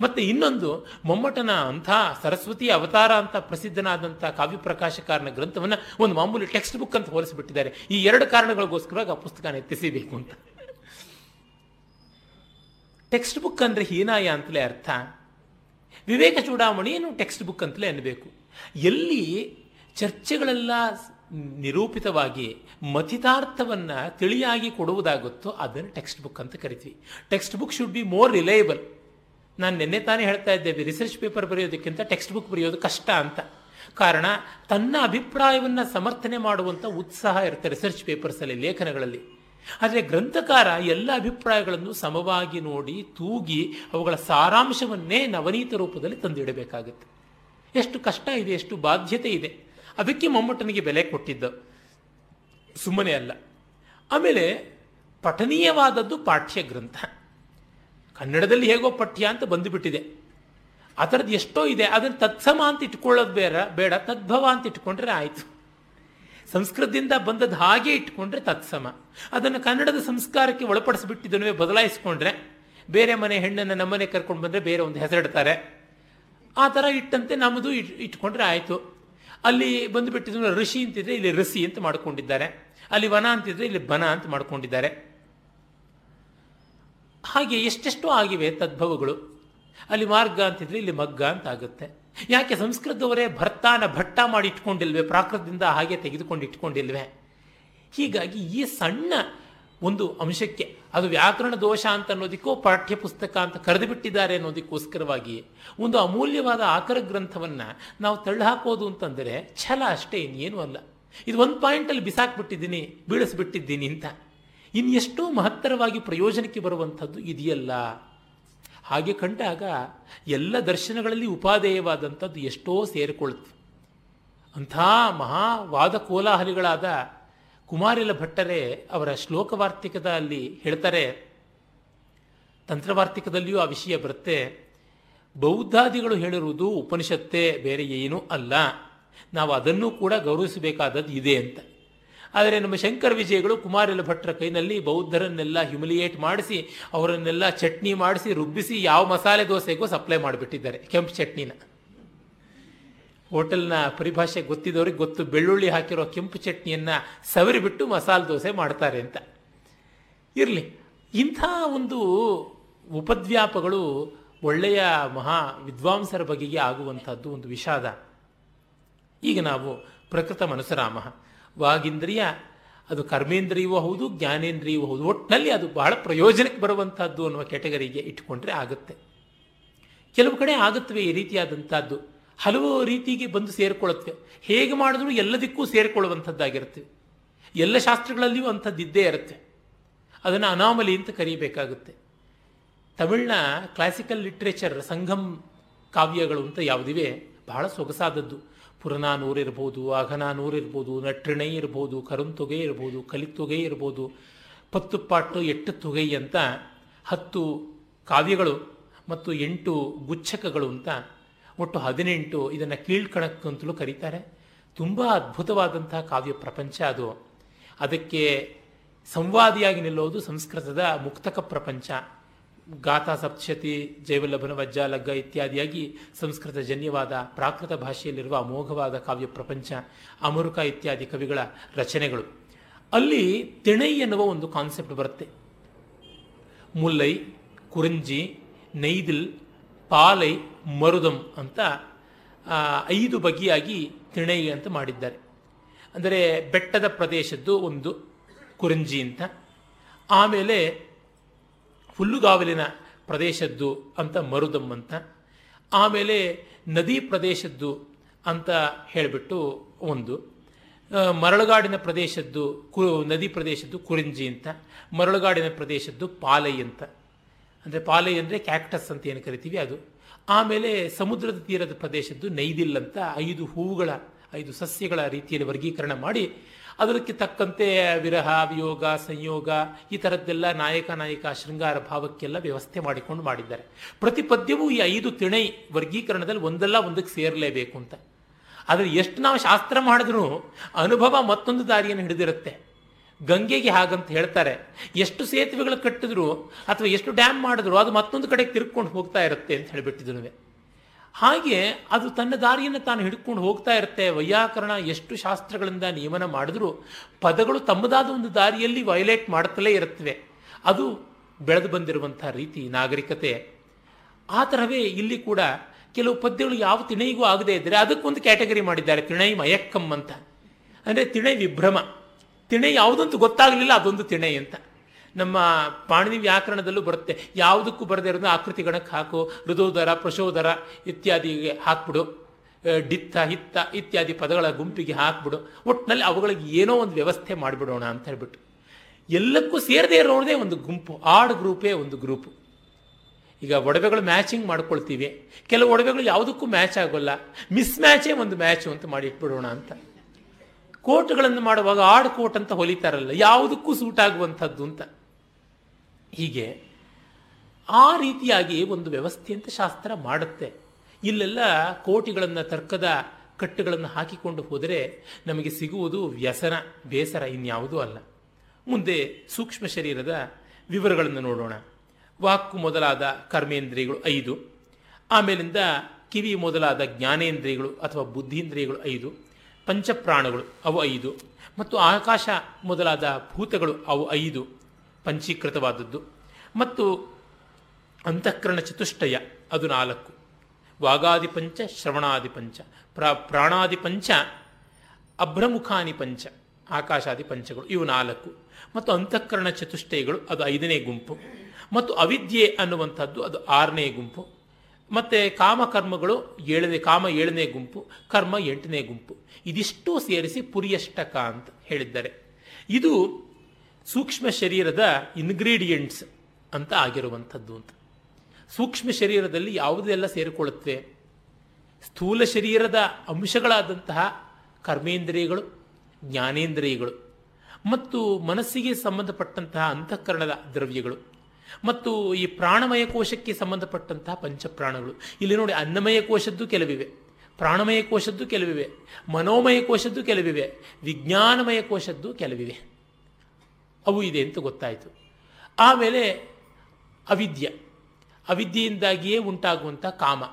Speaker 1: ಮತ್ತು ಇನ್ನೊಂದು, ಮೊಮ್ಮಟನ ಅಂಥ ಸರಸ್ವತಿ ಅವತಾರ ಅಂತ ಪ್ರಸಿದ್ಧನಾದಂಥ ಕಾವ್ಯ ಪ್ರಕಾಶಕಾರನ ಗ್ರಂಥವನ್ನು ಒಂದು ಮಾಮೂಲಿ ಟೆಕ್ಸ್ಟ್ ಬುಕ್ ಅಂತ ಹೋಲಿಸಿಬಿಟ್ಟಿದ್ದಾರೆ. ಈ ಎರಡು ಕಾರಣಗಳಿಗೋಸ್ಕರವಾಗಿ ಆ ಪುಸ್ತಕನ ಎತ್ತಿಸಬೇಕು ಅಂತ. ಟೆಕ್ಸ್ಟ್ ಬುಕ್ ಅಂದರೆ ಹೀನಾಯ ಅಂತಲೇ ಅರ್ಥ. ವಿವೇಕ ಚೂಡಾಮಣಿಯನ್ನು ಟೆಕ್ಸ್ಟ್ ಬುಕ್ ಅಂತಲೇ ಅನ್ನಬೇಕು. ಎಲ್ಲಿ ಚರ್ಚೆಗಳೆಲ್ಲ ನಿರೂಪಿತವಾಗಿ ಮಥಿತಾರ್ಥವನ್ನು ತಿಳಿಯಾಗಿ ಕೊಡುವುದಾಗುತ್ತೋ ಅದನ್ನು ಟೆಕ್ಸ್ಟ್ ಬುಕ್ ಅಂತ ಕರಿತೀವಿ. Textbook should be more reliable ನಾನು ನಿನ್ನೆ ತಾನೇ ಹೇಳ್ತಾ ಇದ್ದೇವೆ ರಿಸರ್ಚ್ ಪೇಪರ್ ಬರೆಯೋದಕ್ಕಿಂತ ಟೆಕ್ಸ್ಟ್ ಬುಕ್ ಬರೆಯೋದು ಕಷ್ಟ ಅಂತ. ಕಾರಣ, ತನ್ನ ಅಭಿಪ್ರಾಯವನ್ನು ಸಮರ್ಥನೆ ಮಾಡುವಂಥ ಉತ್ಸಾಹ ಇರುತ್ತೆ ರಿಸರ್ಚ್ ಪೇಪರ್ಸಲ್ಲಿ ಲೇಖನಗಳಲ್ಲಿ. ಆದರೆ ಗ್ರಂಥಕಾರ ಎಲ್ಲ ಅಭಿಪ್ರಾಯಗಳನ್ನು ಸಮವಾಗಿ ನೋಡಿ ತೂಗಿ ಅವುಗಳ ಸಾರಾಂಶವನ್ನೇ ನವನೀತ ರೂಪದಲ್ಲಿ ತಂದಿಡಬೇಕಾಗುತ್ತೆ. ಎಷ್ಟು ಕಷ್ಟ ಇದೆ, ಎಷ್ಟು ಬಾಧ್ಯತೆ ಇದೆ. ಅದಕ್ಕೆ ಮೊಮ್ಮಟನಿಗೆ ಬೆಲೆ ಕೊಟ್ಟಿದ್ದ. ಸುಮ್ಮನೆ ಅಲ್ಲ. ಆಮೇಲೆ ಪಠನೀಯವಾದದ್ದು ಪಾಠ್ಯ ಗ್ರಂಥ. ಕನ್ನಡದಲ್ಲಿ ಹೇಗೋ ಪಠ್ಯ ಅಂತ ಬಂದುಬಿಟ್ಟಿದೆ. ಆ ಥರದ್ದು ಎಷ್ಟೋ ಇದೆ ಅದನ್ನು ತತ್ಸಮ ಅಂತ ಇಟ್ಕೊಳ್ಳೋದು ಬೇಡ ಬೇಡ, ತದ್ಭವ ಅಂತ ಇಟ್ಕೊಂಡ್ರೆ ಆಯಿತು. ಸಂಸ್ಕೃತದಿಂದ ಬಂದದ್ದು ಹಾಗೆ ಇಟ್ಕೊಂಡ್ರೆ ತತ್ಸಮ. ಅದನ್ನು ಕನ್ನಡದ ಸಂಸ್ಕಾರಕ್ಕೆ ಒಳಪಡಿಸಿಬಿಟ್ಟಿದ್ದನ್ನೇ ಬದಲಾಯಿಸ್ಕೊಂಡ್ರೆ ಬೇರೆ ಮನೆ ಹೆಣ್ಣನ್ನು ನಮ್ಮನೆ ಕರ್ಕೊಂಡು ಬಂದರೆ ಬೇರೆ ಒಂದು ಹೆಸರಿಡ್ತಾರೆ. ಆ ಥರ ಇಟ್ಟಂತೆ ನಮ್ಮದು ಇಟ್, ಇಟ್ಕೊಂಡ್ರೆ ಆಯಿತು. ಅಲ್ಲಿ ಬಂದುಬಿಟ್ಟಿದ್ರು ಋಷಿ ಅಂತಿದ್ರೆ ಇಲ್ಲಿ ಋಷಿ ಅಂತ ಮಾಡ್ಕೊಂಡಿದ್ದಾರೆ. ಅಲ್ಲಿ ವನ ಅಂತಿದ್ರೆ ಇಲ್ಲಿ ಬನ ಅಂತ ಮಾಡ್ಕೊಂಡಿದ್ದಾರೆ. ಹಾಗೆ ಎಷ್ಟೆಷ್ಟೋ ಆಗಿವೆ ತದ್ಭವಗಳು. ಅಲ್ಲಿ ಮಾರ್ಗ ಅಂತಿದ್ರೆ ಇಲ್ಲಿ ಮಗ್ಗ ಅಂತ ಆಗುತ್ತೆ. ಯಾಕೆ ಸಂಸ್ಕೃತದವರೇ ಭರ್ತಾನ ಭಟ್ಟ ಮಾಡಿ ಇಟ್ಕೊಂಡಿಲ್ವೆ? ಪ್ರಾಕೃತದಿಂದ ಹಾಗೆ ತೆಗೆದುಕೊಂಡು ಇಟ್ಕೊಂಡಿಲ್ವೆ? ಹೀಗಾಗಿ ಈ ಸಣ್ಣ ಒಂದು ಅಂಶಕ್ಕೆ ಅದು ವ್ಯಾಕರಣ ದೋಷ ಅಂತ ಅನ್ನೋದಕ್ಕೂ, ಪಾಠ್ಯ ಪುಸ್ತಕ ಅಂತ ಕರೆದು ಬಿಟ್ಟಿದ್ದಾರೆ ಅನ್ನೋದಕ್ಕೋಸ್ಕರವಾಗಿ ಒಂದು ಅಮೂಲ್ಯವಾದ ಆಕರ ಗ್ರಂಥವನ್ನು ನಾವು ತಳ್ಳಿಹಾಕೋದು ಅಂತಂದರೆ ಛಲ ಅಷ್ಟೇ, ಇನ್ನೇನು ಅಲ್ಲ. ಇದು ಒಂದು ಪಾಯಿಂಟಲ್ಲಿ ಬಿಸಾಕ್ಬಿಟ್ಟಿದ್ದೀನಿ, ಬೀಳಿಸ್ಬಿಟ್ಟಿದ್ದೀನಿ ಅಂತ. ಇನ್ನೆಷ್ಟೋ ಮಹತ್ತರವಾಗಿ ಪ್ರಯೋಜನಕ್ಕೆ ಬರುವಂಥದ್ದು ಇದೆಯಲ್ಲ. ಹಾಗೆ ಕಂಡಾಗ ಎಲ್ಲ ದರ್ಶನಗಳಲ್ಲಿ ಉಪಾದೇಯವಾದಂಥದ್ದು ಎಷ್ಟೋ ಸೇರಿಕೊಳ್ಳುತ್ತೆ ಅಂಥ ಮಹಾವಾದ ಕೋಲಾಹಲಿಗಳಾದ ಕುಮಾರಿಲ ಭಟ್ಟರೇ ಅವರ ಶ್ಲೋಕವಾರ್ತಿಕದ ಅಲ್ಲಿ ಹೇಳ್ತಾರೆ, ತಂತ್ರವಾರ್ತಿಕದಲ್ಲಿಯೂ ಆ ವಿಷಯ ಬರುತ್ತೆ, ಬೌದ್ಧಾದಿಗಳು ಹೇಳಿರುವುದು ಉಪನಿಷತ್ತೇ, ಬೇರೆ ಏನೂ ಅಲ್ಲ, ನಾವು ಅದನ್ನು ಕೂಡ ಗೌರವಿಸಬೇಕಾದದ್ದು ಇದೆ ಅಂತ. ಆದರೆ ನಮ್ಮ ಶಂಕರ ವಿಜಯಗಳು ಕುಮಾರಿಲ ಭಟ್ರ ಕೈನಲ್ಲಿ ಬೌದ್ಧರನ್ನೆಲ್ಲ ಹ್ಯುಮಿಲಿಯೇಟ್ ಮಾಡಿಸಿ, ಅವರನ್ನೆಲ್ಲ ಚಟ್ನಿ ಮಾಡಿಸಿ, ರುಬ್ಬಿಸಿ ಯಾವ ಮಸಾಲೆ ದೋಸೆಗೂ ಸಪ್ಲೈ ಮಾಡಿಬಿಟ್ಟಿದ್ದಾರೆ ಕೆಂಪು ಚಟ್ನಿನ. ಹೋಟೆಲ್ನ ಪರಿಭಾಷೆ ಗೊತ್ತಿದ್ದವ್ರಿಗೆ ಗೊತ್ತು, ಬೆಳ್ಳುಳ್ಳಿ ಹಾಕಿರೋ ಕೆಂಪು ಚಟ್ನಿಯನ್ನು ಸವರಿಬಿಟ್ಟು ಮಸಾಲೆ ದೋಸೆ ಮಾಡ್ತಾರೆ ಅಂತ. ಇರಲಿ, ಇಂಥ ಒಂದು ಉಪದ್ವ್ಯಾಪಗಳು ಒಳ್ಳೆಯ ಮಹಾ ವಿದ್ವಾಂಸರ ಬಗೆಗೆ ಆಗುವಂಥದ್ದು ಒಂದು ವಿಷಾದ. ಈಗ ನಾವು ಪ್ರಕೃತ ಮನಸರಾಮ ವಾಗಿಂದ್ರಿಯ ಅದು ಕರ್ಮೇಂದ್ರಿಯವೂ ಹೌದು ಜ್ಞಾನೇಂದ್ರಿಯವೂ ಹೌದು ಒಟ್ಟಿನಲ್ಲಿ ಅದು ಬಹಳ ಪ್ರಯೋಜನಕ್ಕೆ ಬರುವಂತಹದ್ದು ಅನ್ನುವ ಕೆಟಗರಿಗೆ ಇಟ್ಕೊಂಡ್ರೆ ಆಗುತ್ತೆ. ಕೆಲವು ಕಡೆ ಆಗುತ್ತವೆ ಈ ರೀತಿಯಾದಂಥದ್ದು ಹಲವು ರೀತಿಗೆ ಬಂದು ಸೇರಿಕೊಳ್ಳುತ್ತವೆ. ಹೇಗೆ ಮಾಡಿದ್ರೂ ಎಲ್ಲದಕ್ಕೂ ಸೇರಿಕೊಳ್ಳುವಂಥದ್ದಾಗಿರುತ್ತೆ ಎಲ್ಲ ಶಾಸ್ತ್ರಗಳಲ್ಲಿಯೂ ಅಂಥದ್ದಿದ್ದೇ ಇರುತ್ತೆ. ಅದನ್ನು ಅನಾಮಲಿ ಅಂತ ಕರೀಬೇಕಾಗುತ್ತೆ. ತಮಿಳಿನ ಕ್ಲಾಸಿಕಲ್ ಲಿಟ್ರೇಚರ್ ಸಂಘಂ ಕಾವ್ಯಗಳು ಅಂತ ಯಾವುದಿವೆ, ಬಹಳ ಸೊಗಸಾದದ್ದು. ಪುರನಾನೂರು ಇರ್ಬೋದು ಅಘನಾನೂರು ಇರ್ಬೋದು, ನಟ್ರಿಣೈ ಇರ್ಬೋದು ಕರುಂತೊಗೆ ಇರ್ಬೋದು ಕಲಿತೊಗೆ ಇರ್ಬೋದು, ಪತ್ತು ಪಾಟು ಎಟ್ಟು ತೊಗೈ ಅಂತ ಹತ್ತು ಕಾವ್ಯಗಳು ಮತ್ತು ಎಂಟು ಗುಚ್ಛಕಗಳು ಅಂತ ಒಟ್ಟು ಹದಿನೆಂಟು ಇದನ್ನು ಕೀಳ್ಕಣಕ್ಕೆ ಅಂತಲೂ ಕರೀತಾರೆ. ತುಂಬ ಅದ್ಭುತವಾದಂತಹ ಕಾವ್ಯ ಪ್ರಪಂಚ ಅದು. ಅದಕ್ಕೆ ಸಂವಾದಿಯಾಗಿ ನಿಲ್ಲೋದು ಸಂಸ್ಕೃತದ ಮುಕ್ತಕ ಪ್ರಪಂಚ. ಗಾಥಾ ಸಪ್ತಶತಿ ಜೈವಲ್ಲಭನ ವಜ್ಜ ಲಗ್ಗ ಇತ್ಯಾದಿಯಾಗಿ ಸಂಸ್ಕೃತ ಜನ್ಯವಾದ ಪ್ರಾಕೃತ ಭಾಷೆಯಲ್ಲಿರುವ ಅಮೋಘವಾದ ಕಾವ್ಯ ಪ್ರಪಂಚ, ಅಮರುಕ ಇತ್ಯಾದಿ ಕವಿಗಳ ರಚನೆಗಳು. ಅಲ್ಲಿ ತಿಣೈ ಎನ್ನುವ ಒಂದು ಕಾನ್ಸೆಪ್ಟ್ ಬರುತ್ತೆ. ಮುಲ್ಲೈ, ಕುರಂಜಿ, ನೈದಿಲ್, ಪಾಲೈ, ಮರುದಂ ಅಂತ ಐದು ಬಗೆಯಾಗಿ ತಿಣೈ ಅಂತ ಮಾಡಿದ್ದಾರೆ. ಅಂದರೆ ಬೆಟ್ಟದ ಪ್ರದೇಶದ್ದು ಒಂದು ಕುರಂಜಿ ಅಂತ. ಆಮೇಲೆ ಹುಲ್ಲುಗಾವಲಿನ ಪ್ರದೇಶದ್ದು ಅಂತ ಮರುದಮ್ಮಂತ, ಆಮೇಲೆ ನದಿ ಪ್ರದೇಶದ್ದು ಅಂತ ಹೇಳಿಬಿಟ್ಟು ಒಂದು ಮರಳುಗಾಡಿನ ಪ್ರದೇಶದ್ದು ಕು, ನದಿ ಪ್ರದೇಶದ್ದು ಕುರಿಂಜಿ ಅಂತ, ಮರಳುಗಾಡಿನ ಪ್ರದೇಶದ್ದು ಪಾಲೈ ಅಂತ. ಅಂದರೆ ಪಾಲೈ ಅಂದರೆ ಕ್ಯಾಕ್ಟಸ್ ಅಂತ ಏನು ಕರಿತೀವಿ ಅದು. ಆಮೇಲೆ ಸಮುದ್ರದ ತೀರದ ಪ್ರದೇಶದ್ದು ನೈದಿಲ್ ಅಂತ ಐದು ಹೂವುಗಳ, ಐದು ಸಸ್ಯಗಳ ರೀತಿಯಲ್ಲಿ ವರ್ಗೀಕರಣ ಮಾಡಿ ಅದಕ್ಕೆ ತಕ್ಕಂತೆ ವಿರಹ, ವಿಯೋಗ, ಸಂಯೋಗ ಈ ಥರದ್ದೆಲ್ಲ ನಾಯಕ ನಾಯಕ ಶೃಂಗಾರ ಭಾವಕ್ಕೆಲ್ಲ ವ್ಯವಸ್ಥೆ ಮಾಡಿಕೊಂಡು ಮಾಡಿದ್ದಾರೆ. ಪ್ರತಿ ಪದ್ಯವೂ ಈ ಐದು ತಿಣೈ ವರ್ಗೀಕರಣದಲ್ಲಿ ಒಂದಲ್ಲ ಒಂದಕ್ಕೆ ಸೇರಲೇಬೇಕು ಅಂತ. ಆದರೆ ಎಷ್ಟು ನಾವು ಶಾಸ್ತ್ರ ಮಾಡಿದ್ರೂ ಅನುಭವ ಮತ್ತೊಂದು ದಾರಿಯನ್ನು ಹಿಡಿದಿರುತ್ತೆ. ಗಂಗೆಗೆ ಹಾಗಂತ ಹೇಳ್ತಾರೆ, ಎಷ್ಟು ಸೇತುವೆಗಳು ಕಟ್ಟಿದ್ರು ಅಥವಾ ಎಷ್ಟು ಡ್ಯಾಮ್ ಮಾಡಿದ್ರು ಅದು ಮತ್ತೊಂದು ಕಡೆಗೆ ತಿರ್ಕೊಂಡು ಹೋಗ್ತಾ ಇರುತ್ತೆ ಅಂತ ಹೇಳಿಬಿಟ್ಟಿದ್ರು ಹಾಗೆ ಅದು ತನ್ನ ದಾರಿಯನ್ನು ತಾನು ಹಿಡ್ಕೊಂಡು ಹೋಗ್ತಾ ಇರುತ್ತೆ. ವೈಯಾಕರಣ ಎಷ್ಟು ಶಾಸ್ತ್ರಗಳಿಂದ ನಿಯಮನ ಮಾಡಿದ್ರೂ ಪದಗಳು ತಮ್ಮದಾದ ಒಂದು ದಾರಿಯಲ್ಲಿ ವೈಲೇಟ್ ಮಾಡುತ್ತಲೇ ಇರುತ್ತವೆ. ಅದು ಬೆಳೆದು ಬಂದಿರುವಂಥ ರೀತಿ, ನಾಗರಿಕತೆ. ಆ ಥರವೇ ಇಲ್ಲಿ ಕೂಡ ಕೆಲವು ಪದ್ಯಗಳು ಯಾವ ತಿಣೈಗೂ ಆಗದೇ ಇದ್ದರೆ ಅದಕ್ಕೊಂದು ಕ್ಯಾಟಗರಿ ಮಾಡಿದ್ದಾರೆ. ತಿಣೈ ಮಯಕ್ಕಂ ಅಂತ. ಅಂದರೆ ತಿಣೈ ವಿಭ್ರಮ. ತಿಣೈ ಯಾವುದಂತೂ ಗೊತ್ತಾಗಲಿಲ್ಲ, ಅದೊಂದು ತಿಣೆ ಅಂತ. ನಮ್ಮ ಪಾಣಿನಿ ವ್ಯಾಕರಣದಲ್ಲೂ ಬರುತ್ತೆ. ಯಾವುದಕ್ಕೂ ಬರದೇ ಇರೋದು ಆಕೃತಿ ಗಣಕ್ಕೆ ಹಾಕು, ಹೃದೋದರ ಪ್ರಶೋದರ ಇತ್ಯಾದಿಗೆ ಹಾಕ್ಬಿಡು. ಡಿತ್ತ, ಹಿತ್ತ ಇತ್ಯಾದಿ ಪದಗಳ ಗುಂಪಿಗೆ ಹಾಕ್ಬಿಡು. ಒಟ್ಟಿನಲ್ಲಿ ಅವುಗಳಿಗೆ ಏನೋ ಒಂದು ವ್ಯವಸ್ಥೆ ಮಾಡಿಬಿಡೋಣ ಅಂತ ಹೇಳ್ಬಿಟ್ಟು. ಎಲ್ಲಕ್ಕೂ ಸೇರದೇ ಇರೋದೇ ಒಂದು ಗುಂಪು. ಆಡ್ ಗ್ರೂಪೇ ಒಂದು ಗ್ರೂಪು. ಈಗ ಒಡವೆಗಳು ಮ್ಯಾಚಿಂಗ್ ಮಾಡ್ಕೊಳ್ತೀವಿ. ಕೆಲವು ಒಡವೆಗಳು ಯಾವುದಕ್ಕೂ ಮ್ಯಾಚ್ ಆಗೋಲ್ಲ. ಮಿಸ್ ಮ್ಯಾಚೇ ಒಂದು ಮ್ಯಾಚು ಅಂತ ಮಾಡಿ ಇಟ್ಬಿಡೋಣ ಅಂತ. ಕೋಟ್ಗಳನ್ನು ಮಾಡುವಾಗ ಆಡ್ ಕೋಟ್ ಅಂತ ಹೊಲಿತಾರಲ್ಲ, ಯಾವುದಕ್ಕೂ ಸೂಟ್ ಆಗುವಂಥದ್ದು ಅಂತ. ಹೀಗೆ ಆ ರೀತಿಯಾಗಿ ಒಂದು ವ್ಯವಸ್ಥೆ ಅಂತ ಶಾಸ್ತ್ರ ಮಾಡುತ್ತೆ. ಇಲ್ಲೆಲ್ಲ ಕೋಟಿಗಳನ್ನು ತರ್ಕದ ಕಟ್ಟುಗಳನ್ನು ಹಾಕಿಕೊಂಡು ಹೋದರೆ ನಮಗೆ ಸಿಗುವುದು ವ್ಯಸನ, ಬೇಸರ ಇನ್ಯಾವುದೂ ಅಲ್ಲ. ಮುಂದೆ ಸೂಕ್ಷ್ಮ ಶರೀರದ ವಿವರಗಳನ್ನು ನೋಡೋಣ. ವಾಕು ಮೊದಲಾದ ಕರ್ಮೇಂದ್ರಿಯಗಳು ಐದು. ಆಮೇಲಿಂದ ಕಿವಿ ಮೊದಲಾದ ಜ್ಞಾನೇಂದ್ರಿಯಗಳು ಅಥವಾ ಬುದ್ಧೀಂದ್ರಿಯಗಳು ಐದು. ಪಂಚಪ್ರಾಣಗಳು ಅವು ಐದು. ಮತ್ತು ಆಕಾಶ ಮೊದಲಾದ ಭೂತಗಳು ಅವು ಐದು. ಪಂಚೀಕೃತವಾದದ್ದು. ಮತ್ತು ಅಂತಃಕರಣ ಚತುಷ್ಟಯ, ಅದು ನಾಲ್ಕು. ವಾಗಾದಿ ಪಂಚ ಶ್ರವಣಾದಿ ಪಂಚ ಪ್ರಾ ಪ್ರಾಣಾದಿ ಪಂಚ ಅಭ್ರಮುಖಾನಿ ಪಂಚ, ಆಕಾಶಾದಿ ಪಂಚಗಳು, ಇವು ನಾಲ್ಕು. ಮತ್ತು ಅಂತಃಕರಣ ಚತುಷ್ಟಯಗಳು, ಅದು ಐದನೇ ಗುಂಪು. ಮತ್ತು ಅವಿದ್ಯೆ ಅನ್ನುವಂಥದ್ದು, ಅದು ಆರನೇ ಗುಂಪು. ಮತ್ತು ಕಾಮಕರ್ಮಗಳು, ಏಳನೇ, ಕಾಮ ಏಳನೇ ಗುಂಪು, ಕರ್ಮ ಎಂಟನೇ ಗುಂಪು. ಇದಿಷ್ಟು ಸೇರಿಸಿ ಪುರಿಯಷ್ಟಕ ಅಂತ ಹೇಳಿದ್ದಾರೆ. ಇದು ಸೂಕ್ಷ್ಮ ಶರೀರದ ಇನ್ಗ್ರೀಡಿಯೆಂಟ್ಸ್ ಅಂತ ಆಗಿರುವಂಥದ್ದು ಅಂತ. ಸೂಕ್ಷ್ಮ ಶರೀರದಲ್ಲಿ ಯಾವುದೆಲ್ಲ ಸೇರಿಕೊಳ್ಳುತ್ತೆ ಸ್ಥೂಲ ಶರೀರದ ಅಂಶಗಳಾದಂತಹ ಕರ್ಮೇಂದ್ರಿಯಗಳು, ಜ್ಞಾನೇಂದ್ರಿಯಗಳು, ಮತ್ತು ಮನಸ್ಸಿಗೆ ಸಂಬಂಧಪಟ್ಟಂತಹ ಅಂತಃಕರಣದ ದ್ರವ್ಯಗಳು, ಮತ್ತು ಈ ಪ್ರಾಣಮಯ ಕೋಶಕ್ಕೆ ಸಂಬಂಧಪಟ್ಟಂತಹ ಪಂಚಪ್ರಾಣಗಳು. ಇಲ್ಲಿ ನೋಡಿ ಅನ್ನಮಯ ಕೋಶದ್ದು ಕೆಲವಿವೆ, ಪ್ರಾಣಮಯ ಕೋಶದ್ದು ಕೆಲವಿವೆ, ಮನೋಮಯ ಕೋಶದ್ದು ಕೆಲವಿವೆ, ವಿಜ್ಞಾನಮಯ ಕೋಶದ್ದು ಕೆಲವಿವೆ. ಅವು ಇದೆ ಅಂತ ಗೊತ್ತಾಯಿತು. ಆಮೇಲೆ ಅವಿದ್ಯ. ಅವಿದ್ಯೆಯಿಂದಾಗಿಯೇ ಉಂಟಾಗುವಂಥ ಕಾಮ.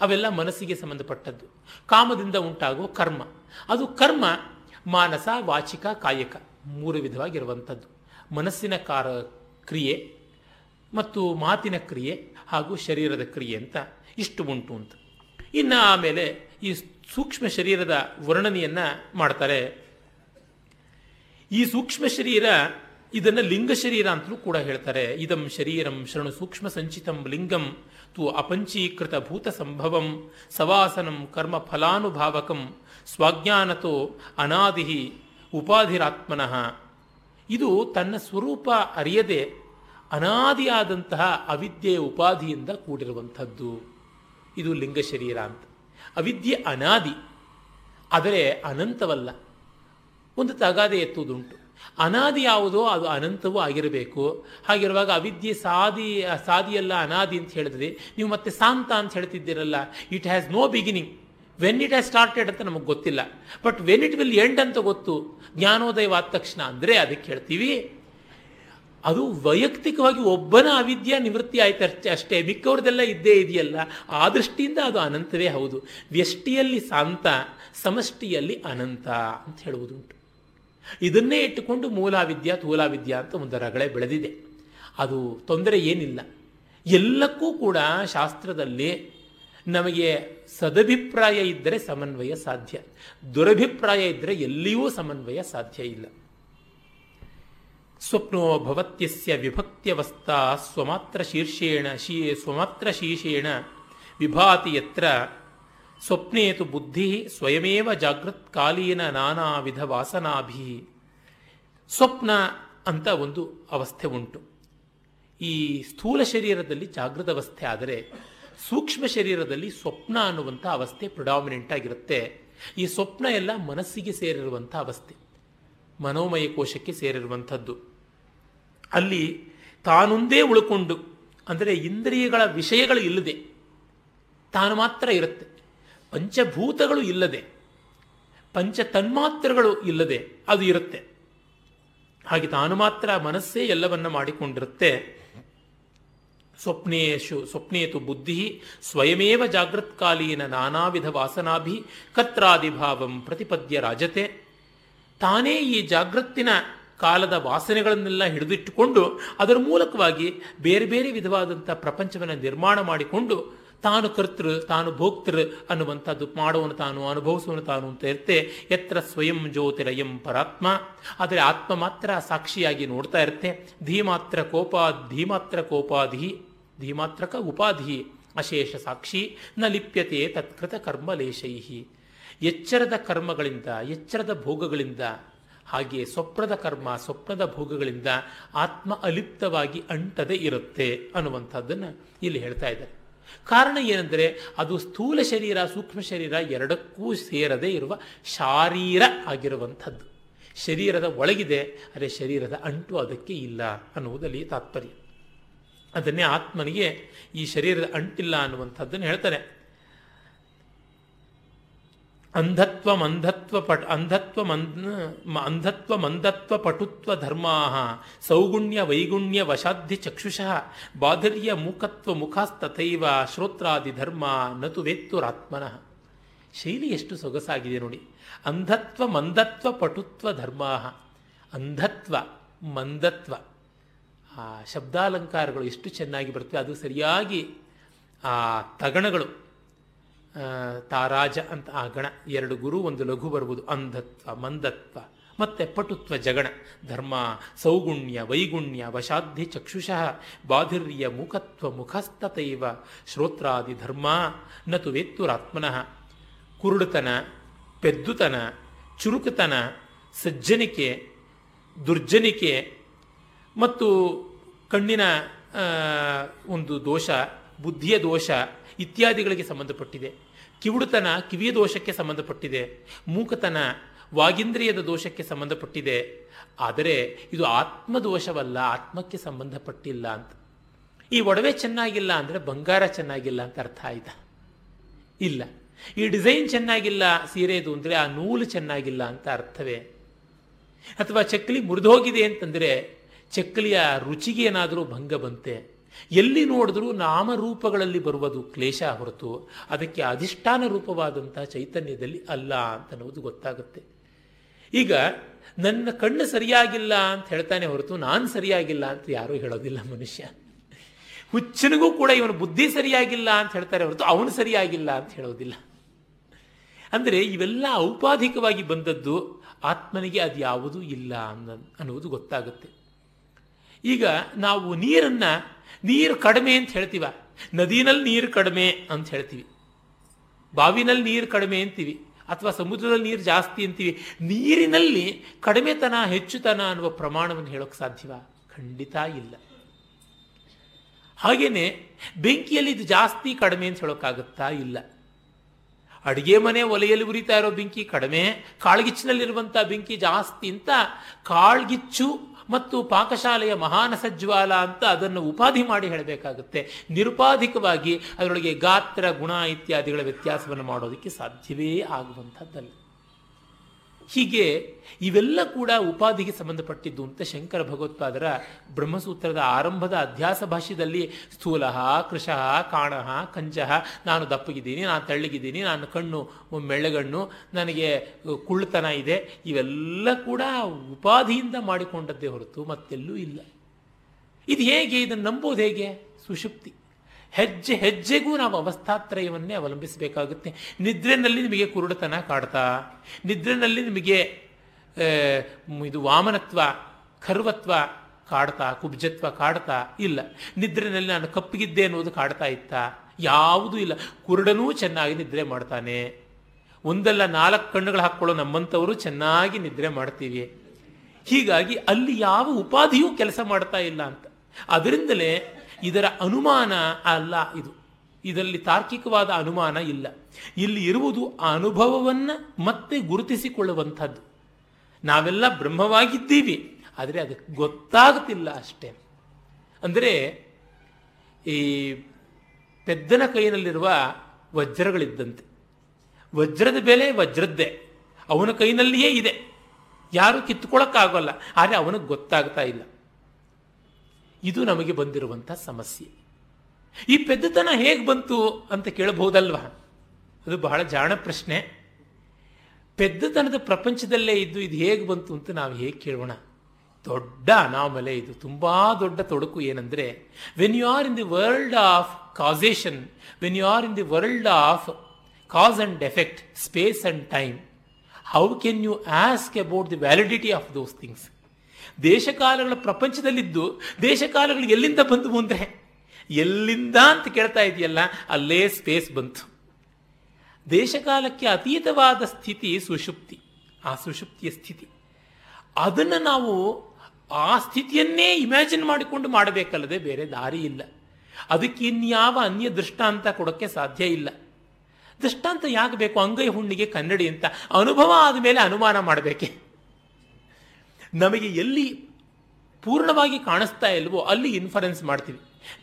Speaker 1: ಅವೆಲ್ಲ ಮನಸ್ಸಿಗೆ ಸಂಬಂಧಪಟ್ಟದ್ದು. ಕಾಮದಿಂದ ಉಂಟಾಗುವ ಕರ್ಮ. ಅದು ಕರ್ಮ ಮಾನಸ, ವಾಚಿಕ, ಕಾಯಕ ಮೂರು ವಿಧವಾಗಿರುವಂಥದ್ದು. ಮನಸ್ಸಿನ ಕಾರ ಕ್ರಿಯೆ ಮತ್ತು ಮಾತಿನ ಕ್ರಿಯೆ ಹಾಗೂ ಶರೀರದ ಕ್ರಿಯೆ ಅಂತ ಇಷ್ಟು ಉಂಟು ಅಂತ. ಇನ್ನು ಆಮೇಲೆ ಈ ಸೂಕ್ಷ್ಮ ಶರೀರದ ವರ್ಣನೆಯನ್ನು ಮಾಡ್ತಾರೆ ಈ ಸೂಕ್ಷ್ಮ ಶರೀರ ಇದನ್ನು ಲಿಂಗ ಶರೀರ ಅಂತಲೂ ಕೂಡ ಹೇಳ್ತಾರೆ. ಇದಂ ಶರೀರಂ ಶರಣು ಸೂಕ್ಷ್ಮ ಸಂಚಿತಂ ಲಿಂಗಂ ತು ಅಪಂಚೀಕೃತ ಭೂತ ಸಂಭವಂ ಸವಾಸನಂ ಕರ್ಮ ಫಲಾನುಭಾವಕಂ ಸ್ವಾಜ್ಞಾನತೋ ಅನಾದಿ ಉಪಾಧಿರಾತ್ಮನಃ. ಇದು ತನ್ನ ಸ್ವರೂಪ ಅರಿಯದೆ ಅನಾದಿಯಾದಂತಹ ಅವಿದ್ಯೆಯ ಉಪಾಧಿಯಿಂದ ಕೂಡಿರುವಂಥದ್ದು. ಇದು ಲಿಂಗ ಶರೀರ ಅಂತ. ಅವಿದ್ಯೆ ಅನಾದಿ, ಆದರೆ ಅನಂತವಲ್ಲ. ಒಂದು ತಗಾದೆ ಎತ್ತುವುದುಂಟು. ಅನಾದಿ ಯಾವುದೋ ಅದು ಅನಂತವೂ ಆಗಿರಬೇಕು. ಹಾಗಿರುವಾಗ ಅವಿದ್ಯೆ ಸಾದಿ, ಸಾದಿಯಲ್ಲ ಅನಾದಿ ಅಂತ ಹೇಳಿದ್ರೆ ನೀವು ಮತ್ತೆ ಸಾಂತ ಅಂತ ಹೇಳ್ತಿದ್ದೀರಲ್ಲ it has no beginning when it has started ಅಂತ ನಮಗೆ ಗೊತ್ತಿಲ್ಲ. But when it will end ಅಂತ ಗೊತ್ತು. ಜ್ಞಾನೋದಯವಾದ ತಕ್ಷಣ ಅಂದರೆ ಅದಕ್ಕೆ ಹೇಳ್ತೀವಿ. ಅದು ವೈಯಕ್ತಿಕವಾಗಿ ಒಬ್ಬನ ಅವಿದ್ಯ ನಿವೃತ್ತಿ ಆಯ್ತು ಅಷ್ಟೇ. ಮಿಕ್ಕವ್ರದೆಲ್ಲ ಇದ್ದೇ ಇದೆಯಲ್ಲ, ಆ ದೃಷ್ಟಿಯಿಂದ ಅದು ಅನಂತವೇ ಹೌದು. ವ್ಯಷ್ಟಿಯಲ್ಲಿ ಸಾಂತ, ಸಮಷ್ಟಿಯಲ್ಲಿ ಅನಂತ ಅಂತ ಹೇಳುವುದುಂಟು. ಇದನ್ನೇ ಇಟ್ಟುಕೊಂಡು ಮೂಲಾವಿದ್ಯಾ ತೂಲಾವಿದ್ಯಾ ಅಂತ ಒಂದು ರಗಳೆ ಬೆಳೆದಿದೆ. ಅದು ತೊಂದರೆ ಏನಿಲ್ಲ. ಎಲ್ಲಕ್ಕೂ ಕೂಡ ಶಾಸ್ತ್ರದಲ್ಲಿ ನಮಗೆ ಸದಭಿಪ್ರಾಯ ಇದ್ದರೆ ಸಮನ್ವಯ ಸಾಧ್ಯ. ದುರಭಿಪ್ರಾಯ ಇದ್ದರೆ ಎಲ್ಲಿಯೂ ಸಮನ್ವಯ ಸಾಧ್ಯ ಇಲ್ಲ. ಸ್ವಪ್ನೋ ಭವತ್ಯಸ್ಯ ವಿಭಕ್ತ್ಯವಸ್ಥಾ ಸ್ವಮಾತ್ರ ಶೀರ್ಷೇಣ ಶೀ, ಸ್ವಮಾತ್ರ ಶೀರ್ಷೇಣ, ವಿಭಾತಿ ಯತ್ರ ಸ್ವಪ್ನೇತು ಬುದ್ಧಿ ಸ್ವಯಮೇವ ಜಾಗೃತ್ಕಾಲೀನ ನಾನಾ ವಿಧ ವಾಸನಾಭಿ. ಸ್ವಪ್ನ ಅಂತ ಒಂದು ಅವಸ್ಥೆ ಉಂಟು. ಈ ಸ್ಥೂಲ ಶರೀರದಲ್ಲಿ ಜಾಗೃತ ಅವಸ್ಥೆ ಆದರೆ ಸೂಕ್ಷ್ಮ ಶರೀರದಲ್ಲಿ ಸ್ವಪ್ನ ಅನ್ನುವಂಥ ಅವಸ್ಥೆ ಪ್ರೊಡಾಮಿನೆಂಟ್ ಆಗಿರುತ್ತೆ. ಈ ಸ್ವಪ್ನ ಎಲ್ಲ ಮನಸ್ಸಿಗೆ ಸೇರಿರುವಂಥ ಅವಸ್ಥೆ. ಮನೋಮಯ ಕೋಶಕ್ಕೆ ಸೇರಿರುವಂಥದ್ದು. ಅಲ್ಲಿ ತಾನೊಂದೇ ಉಳ್ಕೊಂಡು, ಅಂದರೆ ಇಂದ್ರಿಯಗಳ ವಿಷಯಗಳು ಇಲ್ಲದೆ ತಾನು ಮಾತ್ರ ಇರುತ್ತೆ. ಪಂಚಭೂತಗಳು ಇಲ್ಲದೆ ಪಂಚ ತನ್ಮಾತ್ರಗಳು ಇಲ್ಲದೆ ಅದು ಇರುತ್ತೆ. ಹಾಗೆ ತಾನು ಮಾತ್ರ ಮನಸ್ಸೇ ಎಲ್ಲವನ್ನ ಮಾಡಿಕೊಂಡಿರುತ್ತೆ. ಸ್ವಪ್ನೇಶು, ಸ್ವಪ್ನೇತು ಬುದ್ಧಿ, ಸ್ವಯಮೇವ ಜಾಗೃತ್ಕಾಲೀನ ನಾನಾ ವಿಧ ವಾಸನಾಭಿ ಕತ್ರಾದಿಭಾವಂ ಪ್ರತಿಪದ್ಯ ರಾಜತೆ. ತಾನೇ ಈ ಜಾಗೃತ್ತಿನ ಕಾಲದ ವಾಸನೆಗಳನ್ನೆಲ್ಲ ಹಿಡಿದಿಟ್ಟುಕೊಂಡು ಅದರ ಮೂಲಕವಾಗಿ ಬೇರೆ ಬೇರೆ ವಿಧವಾದಂಥ ಪ್ರಪಂಚವನ್ನು ನಿರ್ಮಾಣ ಮಾಡಿಕೊಂಡು ತಾನು ಕರ್ತೃ, ತಾನು ಭೋಕ್ತೃ ಅನ್ನುವಂಥದ್ದು ಮಾಡುವನು ತಾನು ಅನುಭವಿಸುವನು ತಾನು ಅಂತ ಇರುತ್ತೆ. ಎತ್ರ ಸ್ವಯಂ ಜ್ಯೋತಿರಯಂ ಪರಾತ್ಮ. ಆದರೆ ಆತ್ಮ ಮಾತ್ರ ಸಾಕ್ಷಿಯಾಗಿ ನೋಡ್ತಾ ಇರುತ್ತೆ. ಧೀಮಾತ್ರ ಕೋಪ ಧೀಮಾತ್ರ ಕೋಪಾಧಿ ಧೀಮಾತ್ರಕ ಉಪಾಧಿ ಅಶೇಷ ಸಾಕ್ಷಿ. ನ ಲಿಪ್ಯತೆ ತತ್ಕೃತ ಕರ್ಮಲೇಶೈಹಿ. ಎಚ್ಚರದ ಕರ್ಮಗಳಿಂದ, ಎಚ್ಚರದ ಭೋಗಗಳಿಂದ, ಹಾಗೆ ಸ್ವಪ್ನದ ಕರ್ಮ, ಸ್ವಪ್ನದ ಭೋಗಗಳಿಂದ ಆತ್ಮ ಅಲಿಪ್ತವಾಗಿ ಅಂಟದೆ ಇರುತ್ತೆ ಅನ್ನುವಂಥದ್ದನ್ನು ಇಲ್ಲಿ ಹೇಳ್ತಾ ಇದ್ದಾರೆ. ಕಾರಣ ಏನೆಂದರೆ ಅದು ಸ್ಥೂಲ ಶರೀರ, ಸೂಕ್ಷ್ಮ ಶರೀರ ಎರಡಕ್ಕೂ ಸೇರದೆ ಇರುವ ಶಾರೀರ ಆಗಿರುವಂಥದ್ದು. ಶರೀರದ ಒಳಗಿದೆ, ಆದರೆ ಶರೀರದ ಅಂಟು ಅದಕ್ಕೆ ಇಲ್ಲ ಅನ್ನುವುದಲ್ಲಿ ತಾತ್ಪರ್ಯ. ಅದನ್ನೇ ಆತ್ಮನಿಗೆ ಈ ಶರೀರದ ಅಂಟಿಲ್ಲ ಅನ್ನುವಂಥದ್ದನ್ನು ಹೇಳ್ತಾರೆ. ಅಂಧತ್ವ ಮಂಧತ್ವ ಪಟ, ಅಂಧತ್ವ ಅಂಧತ್ವ ಮಂದತ್ವ ಪಟುತ್ವ ಧರ್ಮಾ ಸೌಗುಣ್ಯ ವೈಗುಣ್ಯ ವಶಾಧಿ ಚಕ್ಷುಷಃ, ಬಾಧರ್ಯ ಮೂಕತ್ವ ಮುಖಾಸ್ತಥೈವ, ಶ್ರೋತ್ರಾದಿ ಧರ್ಮ ನತು ವೇತ್ತುರಾತ್ಮನಃ. ಶೈಲಿ ಎಷ್ಟು ಸೊಗಸಾಗಿದೆ ನೋಡಿ. ಅಂಧತ್ವ ಮಂದತ್ವ ಪಟುತ್ವ ಧರ್ಮಾ ಅಂಧತ್ವ ಮಂದತ್ವ ಆ ಶಬ್ದಾಲಂಕಾರಗಳು ಎಷ್ಟು ಚೆನ್ನಾಗಿ ಬರ್ತವೆ, ಅದು ಸರಿಯಾಗಿ ಆ ತಗಣಗಳು. ತಾರಾಜ ಅಂತ ಆ ಗಣ, ಎರಡು ಗುರು, ಒಂದು ಲಘು ಬರುವುದು ಅಂಧತ್ವ, ಮಂದತ್ವ, ಮತ್ತೆ ಪಟುತ್ವ ಜಗಣ, ಧರ್ಮ, ಸೌಗುಣ್ಯ, ವೈಗುಣ್ಯ ವಶಾಧಿ ಚಕ್ಷುಷಃ, ಬಾಧಿರ್ಯ, ಮುಖತ್ವ ಮುಖಸ್ತತೈವ ಶ್ರೋತ್ರಾದಿ ಧರ್ಮ, ನತು ವೇತ್ತುರಾತ್ಮನಃ, ಕುರುಡುತನ, ಪೆದ್ದುತನ, ಚುರುಕುತನ, ಸಜ್ಜನಿಕೆ, ದುರ್ಜನಿಕೆ, ಮತ್ತು ಕಣ್ಣಿನ ಒಂದು ದೋಷ, ಬುದ್ಧಿಯ ದೋಷ ಇತ್ಯಾದಿಗಳಿಗೆ ಸಂಬಂಧಪಟ್ಟಿದೆ. ಕಿವುಡುತನ ಕಿವಿಯ ದೋಷಕ್ಕೆ ಸಂಬಂಧಪಟ್ಟಿದೆ, ಮೂಕತನ ವಾಗಿಂದ್ರಿಯದ ದೋಷಕ್ಕೆ ಸಂಬಂಧಪಟ್ಟಿದೆ. ಆದರೆ ಇದು ಆತ್ಮದೋಷವಲ್ಲ, ಆತ್ಮಕ್ಕೆ ಸಂಬಂಧಪಟ್ಟಿಲ್ಲ ಅಂತ. ಈ ಒಡವೆ ಚೆನ್ನಾಗಿಲ್ಲ ಅಂದರೆ ಬಂಗಾರ ಚೆನ್ನಾಗಿಲ್ಲ ಅಂತ ಅರ್ಥ ಆಯ್ತಾ? ಇಲ್ಲ. ಈ ಡಿಸೈನ್ ಚೆನ್ನಾಗಿಲ್ಲ, ಸೀರೆದು ಅಂದರೆ ಆ ನೂಲು ಚೆನ್ನಾಗಿಲ್ಲ ಅಂತ ಅರ್ಥವೇ? ಅಥವಾ ಚಕ್ಕಲಿ ಮುರಿದೋಗಿದೆ ಅಂತಂದರೆ ಚಕ್ಕಲಿಯ ರುಚಿಗೆ ಏನಾದರೂ ಭಂಗ ಬಂತೆ? ಎಲ್ಲಿ ನೋಡಿದ್ರೂ ನಾಮರೂಪಗಳಲ್ಲಿ ಬರುವುದು ಕ್ಲೇಶ ಹೊರತು ಅದಕ್ಕೆ ಅಧಿಷ್ಠಾನ ರೂಪವಾದಂಥ ಚೈತನ್ಯದಲ್ಲಿ ಅಲ್ಲ ಅಂತ ಅನ್ನೋದು ಗೊತ್ತಾಗುತ್ತೆ. ಈಗ ನನ್ನ ಕಣ್ಣು ಸರಿಯಾಗಿಲ್ಲ ಅಂತ ಹೇಳ್ತಾನೆ ಹೊರತು ನಾನು ಸರಿಯಾಗಿಲ್ಲ ಅಂತ ಯಾರೂ ಹೇಳೋದಿಲ್ಲ ಮನುಷ್ಯ. ಹುಚ್ಚನಿಗೂ ಕೂಡ ಇವನು ಬುದ್ಧಿ ಸರಿಯಾಗಿಲ್ಲ ಅಂತ ಹೇಳ್ತಾರೆ ಹೊರತು ಅವನು ಸರಿಯಾಗಿಲ್ಲ ಅಂತ ಹೇಳೋದಿಲ್ಲ. ಅಂದರೆ ಇವೆಲ್ಲ ಔಪಾಧಿಕವಾಗಿ ಬಂದದ್ದು ಆತ್ಮನಿಗೆ ಅದು ಯಾವುದೂ ಇಲ್ಲ ಅನ್ನ ಅನ್ನುವುದು ಗೊತ್ತಾಗುತ್ತೆ. ಈಗ ನಾವು ನೀರನ್ನು ನೀರು ಕಡಿಮೆ ಅಂತ ಹೇಳ್ತೀವ. ನದಿನಲ್ಲಿ ನೀರು ಕಡಿಮೆ ಅಂತ ಹೇಳ್ತೀವಿ. ಬಾವಿನಲ್ಲಿ ನೀರು ಕಡಿಮೆ ಅಂತೀವಿ. ಅಥವಾ ಸಮುದ್ರದಲ್ಲಿ ನೀರು ಜಾಸ್ತಿ ಅಂತೀವಿ. ನೀರಿನಲ್ಲಿ ಕಡಿಮೆತನ, ಹೆಚ್ಚುತನ ಅನ್ನುವ ಪ್ರಮಾಣವನ್ನು ಹೇಳೋಕ್ಕೆ ಸಾಧ್ಯವ? ಖಂಡಿತ ಇಲ್ಲ. ಹಾಗೆಯೇ ಬೆಂಕಿಯಲ್ಲಿ ಇದು ಜಾಸ್ತಿ ಕಡಿಮೆ ಅಂತ ಹೇಳೋಕ್ಕಾಗುತ್ತಾ ಇಲ್ಲ. ಅಡುಗೆ ಮನೆ ಒಲೆಯಲ್ಲಿ ಉರಿತಾ ಇರೋ ಬೆಂಕಿ ಕಡಿಮೆ ಕಾಳ್ಗಿಚ್ಚಿನಲ್ಲಿರುವಂಥ ಬೆಂಕಿ ಜಾಸ್ತಿ ಅಂತ ಕಾಳ್ಗಿಚ್ಚು ಮತ್ತು ಪಾಕಶಾಲೆಯ ಮಹಾನ ಸಜ್ವಾಲ ಅಂತ ಅದನ್ನು ಉಪಾಧಿ ಮಾಡಿ ಹೇಳಬೇಕಾಗುತ್ತೆ. ನಿರುಪಾಧಿಕವಾಗಿ ಅದರೊಳಗೆ ಗಾತ್ರ, ಗುಣ ಇತ್ಯಾದಿಗಳ ವ್ಯತ್ಯಾಸವನ್ನು ಮಾಡೋದಕ್ಕೆ ಸಾಧ್ಯವೇ ಆಗುವಂಥದ್ದಲ್ಲ. ಹೀಗೆ ಇವೆಲ್ಲ ಕೂಡ ಉಪಾಧಿಗೆ ಸಂಬಂಧಪಟ್ಟಿದ್ದು ಅಂತ ಶಂಕರ ಭಗವತ್ಪಾದರ ಬ್ರಹ್ಮಸೂತ್ರದ ಆರಂಭದ ಅಧ್ಯಾಸ ಭಾಷ್ಯದಲ್ಲಿ ಸ್ಥೂಲ ಕೃಶಃ ಕಾಣಃ ನಾನು ದಪ್ಪಗಿದ್ದೀನಿ, ನಾನು ತಳ್ಳಗಿದ್ದೀನಿ, ನಾನು ಕಣ್ಣು, ಮೆಳ್ಳಗಣ್ಣು, ನನಗೆ ಕುಳ್ಳತನ ಇದೆ, ಇವೆಲ್ಲ ಕೂಡ ಉಪಾಧಿಯಿಂದ ಮಾಡಿಕೊಂಡದ್ದೇ ಹೊರತು ಮತ್ತೆಲ್ಲೂ ಇಲ್ಲ. ಇದು ಹೇಗೆ? ಇದನ್ನು ನಂಬೋದು ಹೇಗೆ? ಸುಷುಪ್ತಿ. ಹೆಜ್ಜೆ ಹೆಜ್ಜೆಗೂ ನಾವು ಅವಸ್ಥಾತ್ರಯವನ್ನೇ ಅವಲಂಬಿಸಬೇಕಾಗುತ್ತೆ. ನಿದ್ರೆನಲ್ಲಿ ನಿಮಗೆ ಕುರುಡತನ ಕಾಡ್ತಾ, ನಿದ್ರೆನಲ್ಲಿ ನಿಮಗೆ ಇದು ವಾಮನತ್ವ ಖರ್ವತ್ವ ಕಾಡ್ತಾ, ಕುಬ್ಜತ್ವ ಕಾಡ್ತಾ ಇಲ್ಲ. ನಿದ್ರೆನಲ್ಲಿ ನಾನು ಕಪ್ಪಿಗಿದ್ದೆ ಅನ್ನೋದು ಕಾಡ್ತಾ ಇತ್ತ. ಯಾವುದೂ ಇಲ್ಲ. ಕುರುಡನೂ ಚೆನ್ನಾಗಿ ನಿದ್ರೆ ಮಾಡ್ತಾನೆ. ಒಂದಲ್ಲ ನಾಲ್ಕು ಕಣ್ಣುಗಳು ಹಾಕ್ಕೊಳ್ಳೋ ನಮ್ಮಂಥವರು ಚೆನ್ನಾಗಿ ನಿದ್ರೆ ಮಾಡ್ತೀವಿ. ಹೀಗಾಗಿ ಅಲ್ಲಿ ಯಾವ ಉಪಾಧಿಯೂ ಕೆಲಸ ಮಾಡ್ತಾ ಇಲ್ಲ ಅಂತ. ಅದರಿಂದಲೇ ಇದರ ಅನುಮಾನ ಅಲ್ಲ ಇದು. ಇದರಲ್ಲಿ ತಾರ್ಕಿಕವಾದ ಅನುಮಾನ ಇಲ್ಲ. ಇಲ್ಲಿ ಇರುವುದು ಆ ಅನುಭವವನ್ನು ಮತ್ತೆ ಗುರುತಿಸಿಕೊಳ್ಳುವಂಥದ್ದು. ನಾವೆಲ್ಲ ಬ್ರಹ್ಮವಾಗಿದ್ದೀವಿ, ಆದರೆ ಅದಕ್ಕೆ ಗೊತ್ತಾಗುತ್ತಿಲ್ಲ ಅಷ್ಟೇ. ಅಂದರೆ ಈ ಪೆದ್ದನ ಕೈನಲ್ಲಿರುವ ವಜ್ರಗಳಿದ್ದಂತೆ. ವಜ್ರದ ಬೆಲೆ ವಜ್ರದ್ದೇ. ಅವನ ಕೈನಲ್ಲಿಯೇ ಇದೆ. ಯಾರು ಕಿತ್ತುಕೊಳ್ಳೋಕ್ಕಾಗಲ್ಲ ಆದರೆ ಅವನಿಗೆ ಗೊತ್ತಾಗ್ತಾ ಇಲ್ಲ. ಇದು ನಮಗೆ ಬಂದಿರುವಂಥ ಸಮಸ್ಯೆ. ಈ ಪೆದ್ದತನ ಹೇಗೆ ಬಂತು ಅಂತ ಕೇಳಬಹುದಲ್ವಾ? ಅದು ಬಹಳ ಜಾಣ ಪ್ರಶ್ನೆ. ಪೆದ್ದತನದ ಪ್ರಪಂಚದಲ್ಲೇ ಇದ್ದು ಇದು ಹೇಗೆ ಬಂತು ಅಂತ ನಾವು ಹೇಗೆ ಕೇಳೋಣ? ದೊಡ್ಡ ಅನಾಮಲೆ ಇದು. ತುಂಬ ದೊಡ್ಡ ತೊಡಕು ಏನಂದರೆ when you are in the world of causation when you are in the world of cause and effect space and time how can you ask about the validity of those things ದೇಶಕಾಲಗಳ ಪ್ರಪಂಚದಲ್ಲಿದ್ದು ದೇಶಕಾಲಗಳು ಎಲ್ಲಿಂದ ಬಂತು ಮುಂದೆ ಎಲ್ಲಿಂದ ಅಂತ ಕೇಳ್ತಾ ಇದೆಯಲ್ಲ, ಅಲ್ಲೇ ಸ್ಪೇಸ್ ಬಂತು. ದೇಶಕಾಲಕ್ಕೆ ಅತೀತವಾದ ಸ್ಥಿತಿ ಸುಷುಪ್ತಿ, ಆ ಸುಷುಪ್ತಿಯ ಸ್ಥಿತಿ. ಅದನ್ನು ನಾವು ಆ ಸ್ಥಿತಿಯನ್ನೇ ಇಮ್ಯಾಜಿನ್ ಮಾಡಿಕೊಂಡು ಮಾಡಬೇಕಲ್ಲದೆ ಬೇರೆ ದಾರಿ ಇಲ್ಲ. ಅದಕ್ಕೆ ಇನ್ಯಾವ ಅನ್ಯ ದೃಷ್ಟಾಂತ ಕೊಡೋಕ್ಕೆ ಸಾಧ್ಯ ಇಲ್ಲ. ದೃಷ್ಟಾಂತ ಯಾಕೆ ಬೇಕು? ಅಂಗೈ ಹುಣ್ಣಿಗೆ ಕನ್ನಡಿ ಅಂತ. ಅನುಭವ ಆದಮೇಲೆ ಅನುಮಾನ ಮಾಡಬೇಕೆ? ನಮಗೆ ಎಲ್ಲಿ ಪೂರ್ಣವಾಗಿ ಕಾಣಿಸ್ತಾ ಇಲ್ವೋ ಅಲ್ಲಿ ಇನ್ಫರೆನ್ಸ್ ಮಾಡ್ತೀವಿ.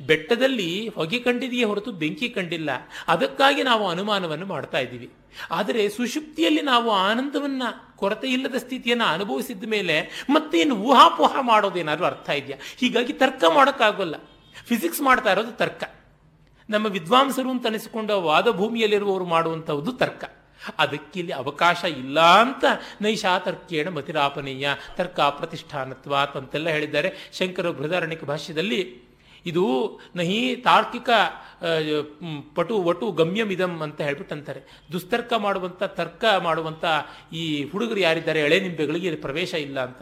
Speaker 1: ಬೆಟ್ಟದಲ್ಲಿ ಹೊಗೆ ಕಂಡಿದೆಯೇ ಹೊರತು ಬೆಂಕಿ ಕಂಡಿಲ್ಲ. ಅದಕ್ಕಾಗಿ ನಾವು ಅನುಮಾನವನ್ನು ಮಾಡ್ತಾ ಇದ್ದೀವಿ. ಆದರೆ ಸುಷುಪ್ತಿಯಲ್ಲಿ ನಾವು ಆನಂದವನ್ನ, ಕೊರತೆ ಇಲ್ಲದ ಸ್ಥಿತಿಯನ್ನು ಅನುಭವಿಸಿದ ಮೇಲೆ ಮತ್ತೆ ಇನ್ನು ಊಹಾಪೋಹ ಮಾಡೋದೇನಾದ್ರೂ ಅರ್ಥ ಇದೆಯಾ? ಹೀಗಾಗಿ ತರ್ಕ ಮಾಡೋಕ್ಕಾಗಲ್ಲ. ಫಿಸಿಕ್ಸ್ ಮಾಡ್ತಾ ಇರೋದು ತರ್ಕ. ನಮ್ಮ ವಿದ್ವಾಂಸರು ಅಂತ ಅನಿಸಿಕೊಂಡು ವಾದ ಭೂಮಿಯಲ್ಲಿರುವವರು ಮಾಡುವಂಥದ್ದು ತರ್ಕ. ಅದಕ್ಕಿಲ್ಲಿ ಅವಕಾಶ ಇಲ್ಲ ಅಂತ ನೈಷಾ ತರ್ಕೇಣ ಮತಿರಾಪನೀಯ ತರ್ಕ ಪ್ರತಿಷ್ಠಾನತ್ವ ಅಂತೆಲ್ಲ ಹೇಳಿದ್ದಾರೆ. ಶಂಕರ ಬೃಹದಾರಣ್ಯಕ ಭಾಷ್ಯದಲ್ಲಿ ಇದು ನಹಿ ತಾರ್ಕಿಕ ಪಟು ವಟು ಗಮ್ಯಮಿದಂ ಅಂತ ಹೇಳ್ಬಿಟ್ಟು ಅಂತಾರೆ ದುಸ್ತರ್ಕ ಮಾಡುವಂಥ ತರ್ಕ ಮಾಡುವಂಥ ಈ ಹುಡುಗರು ಯಾರಿದ್ದಾರೆ? ಎಳೆ ನಿಂಬೆಗಳಿಗೆ ಪ್ರವೇಶ ಇಲ್ಲ ಅಂತ.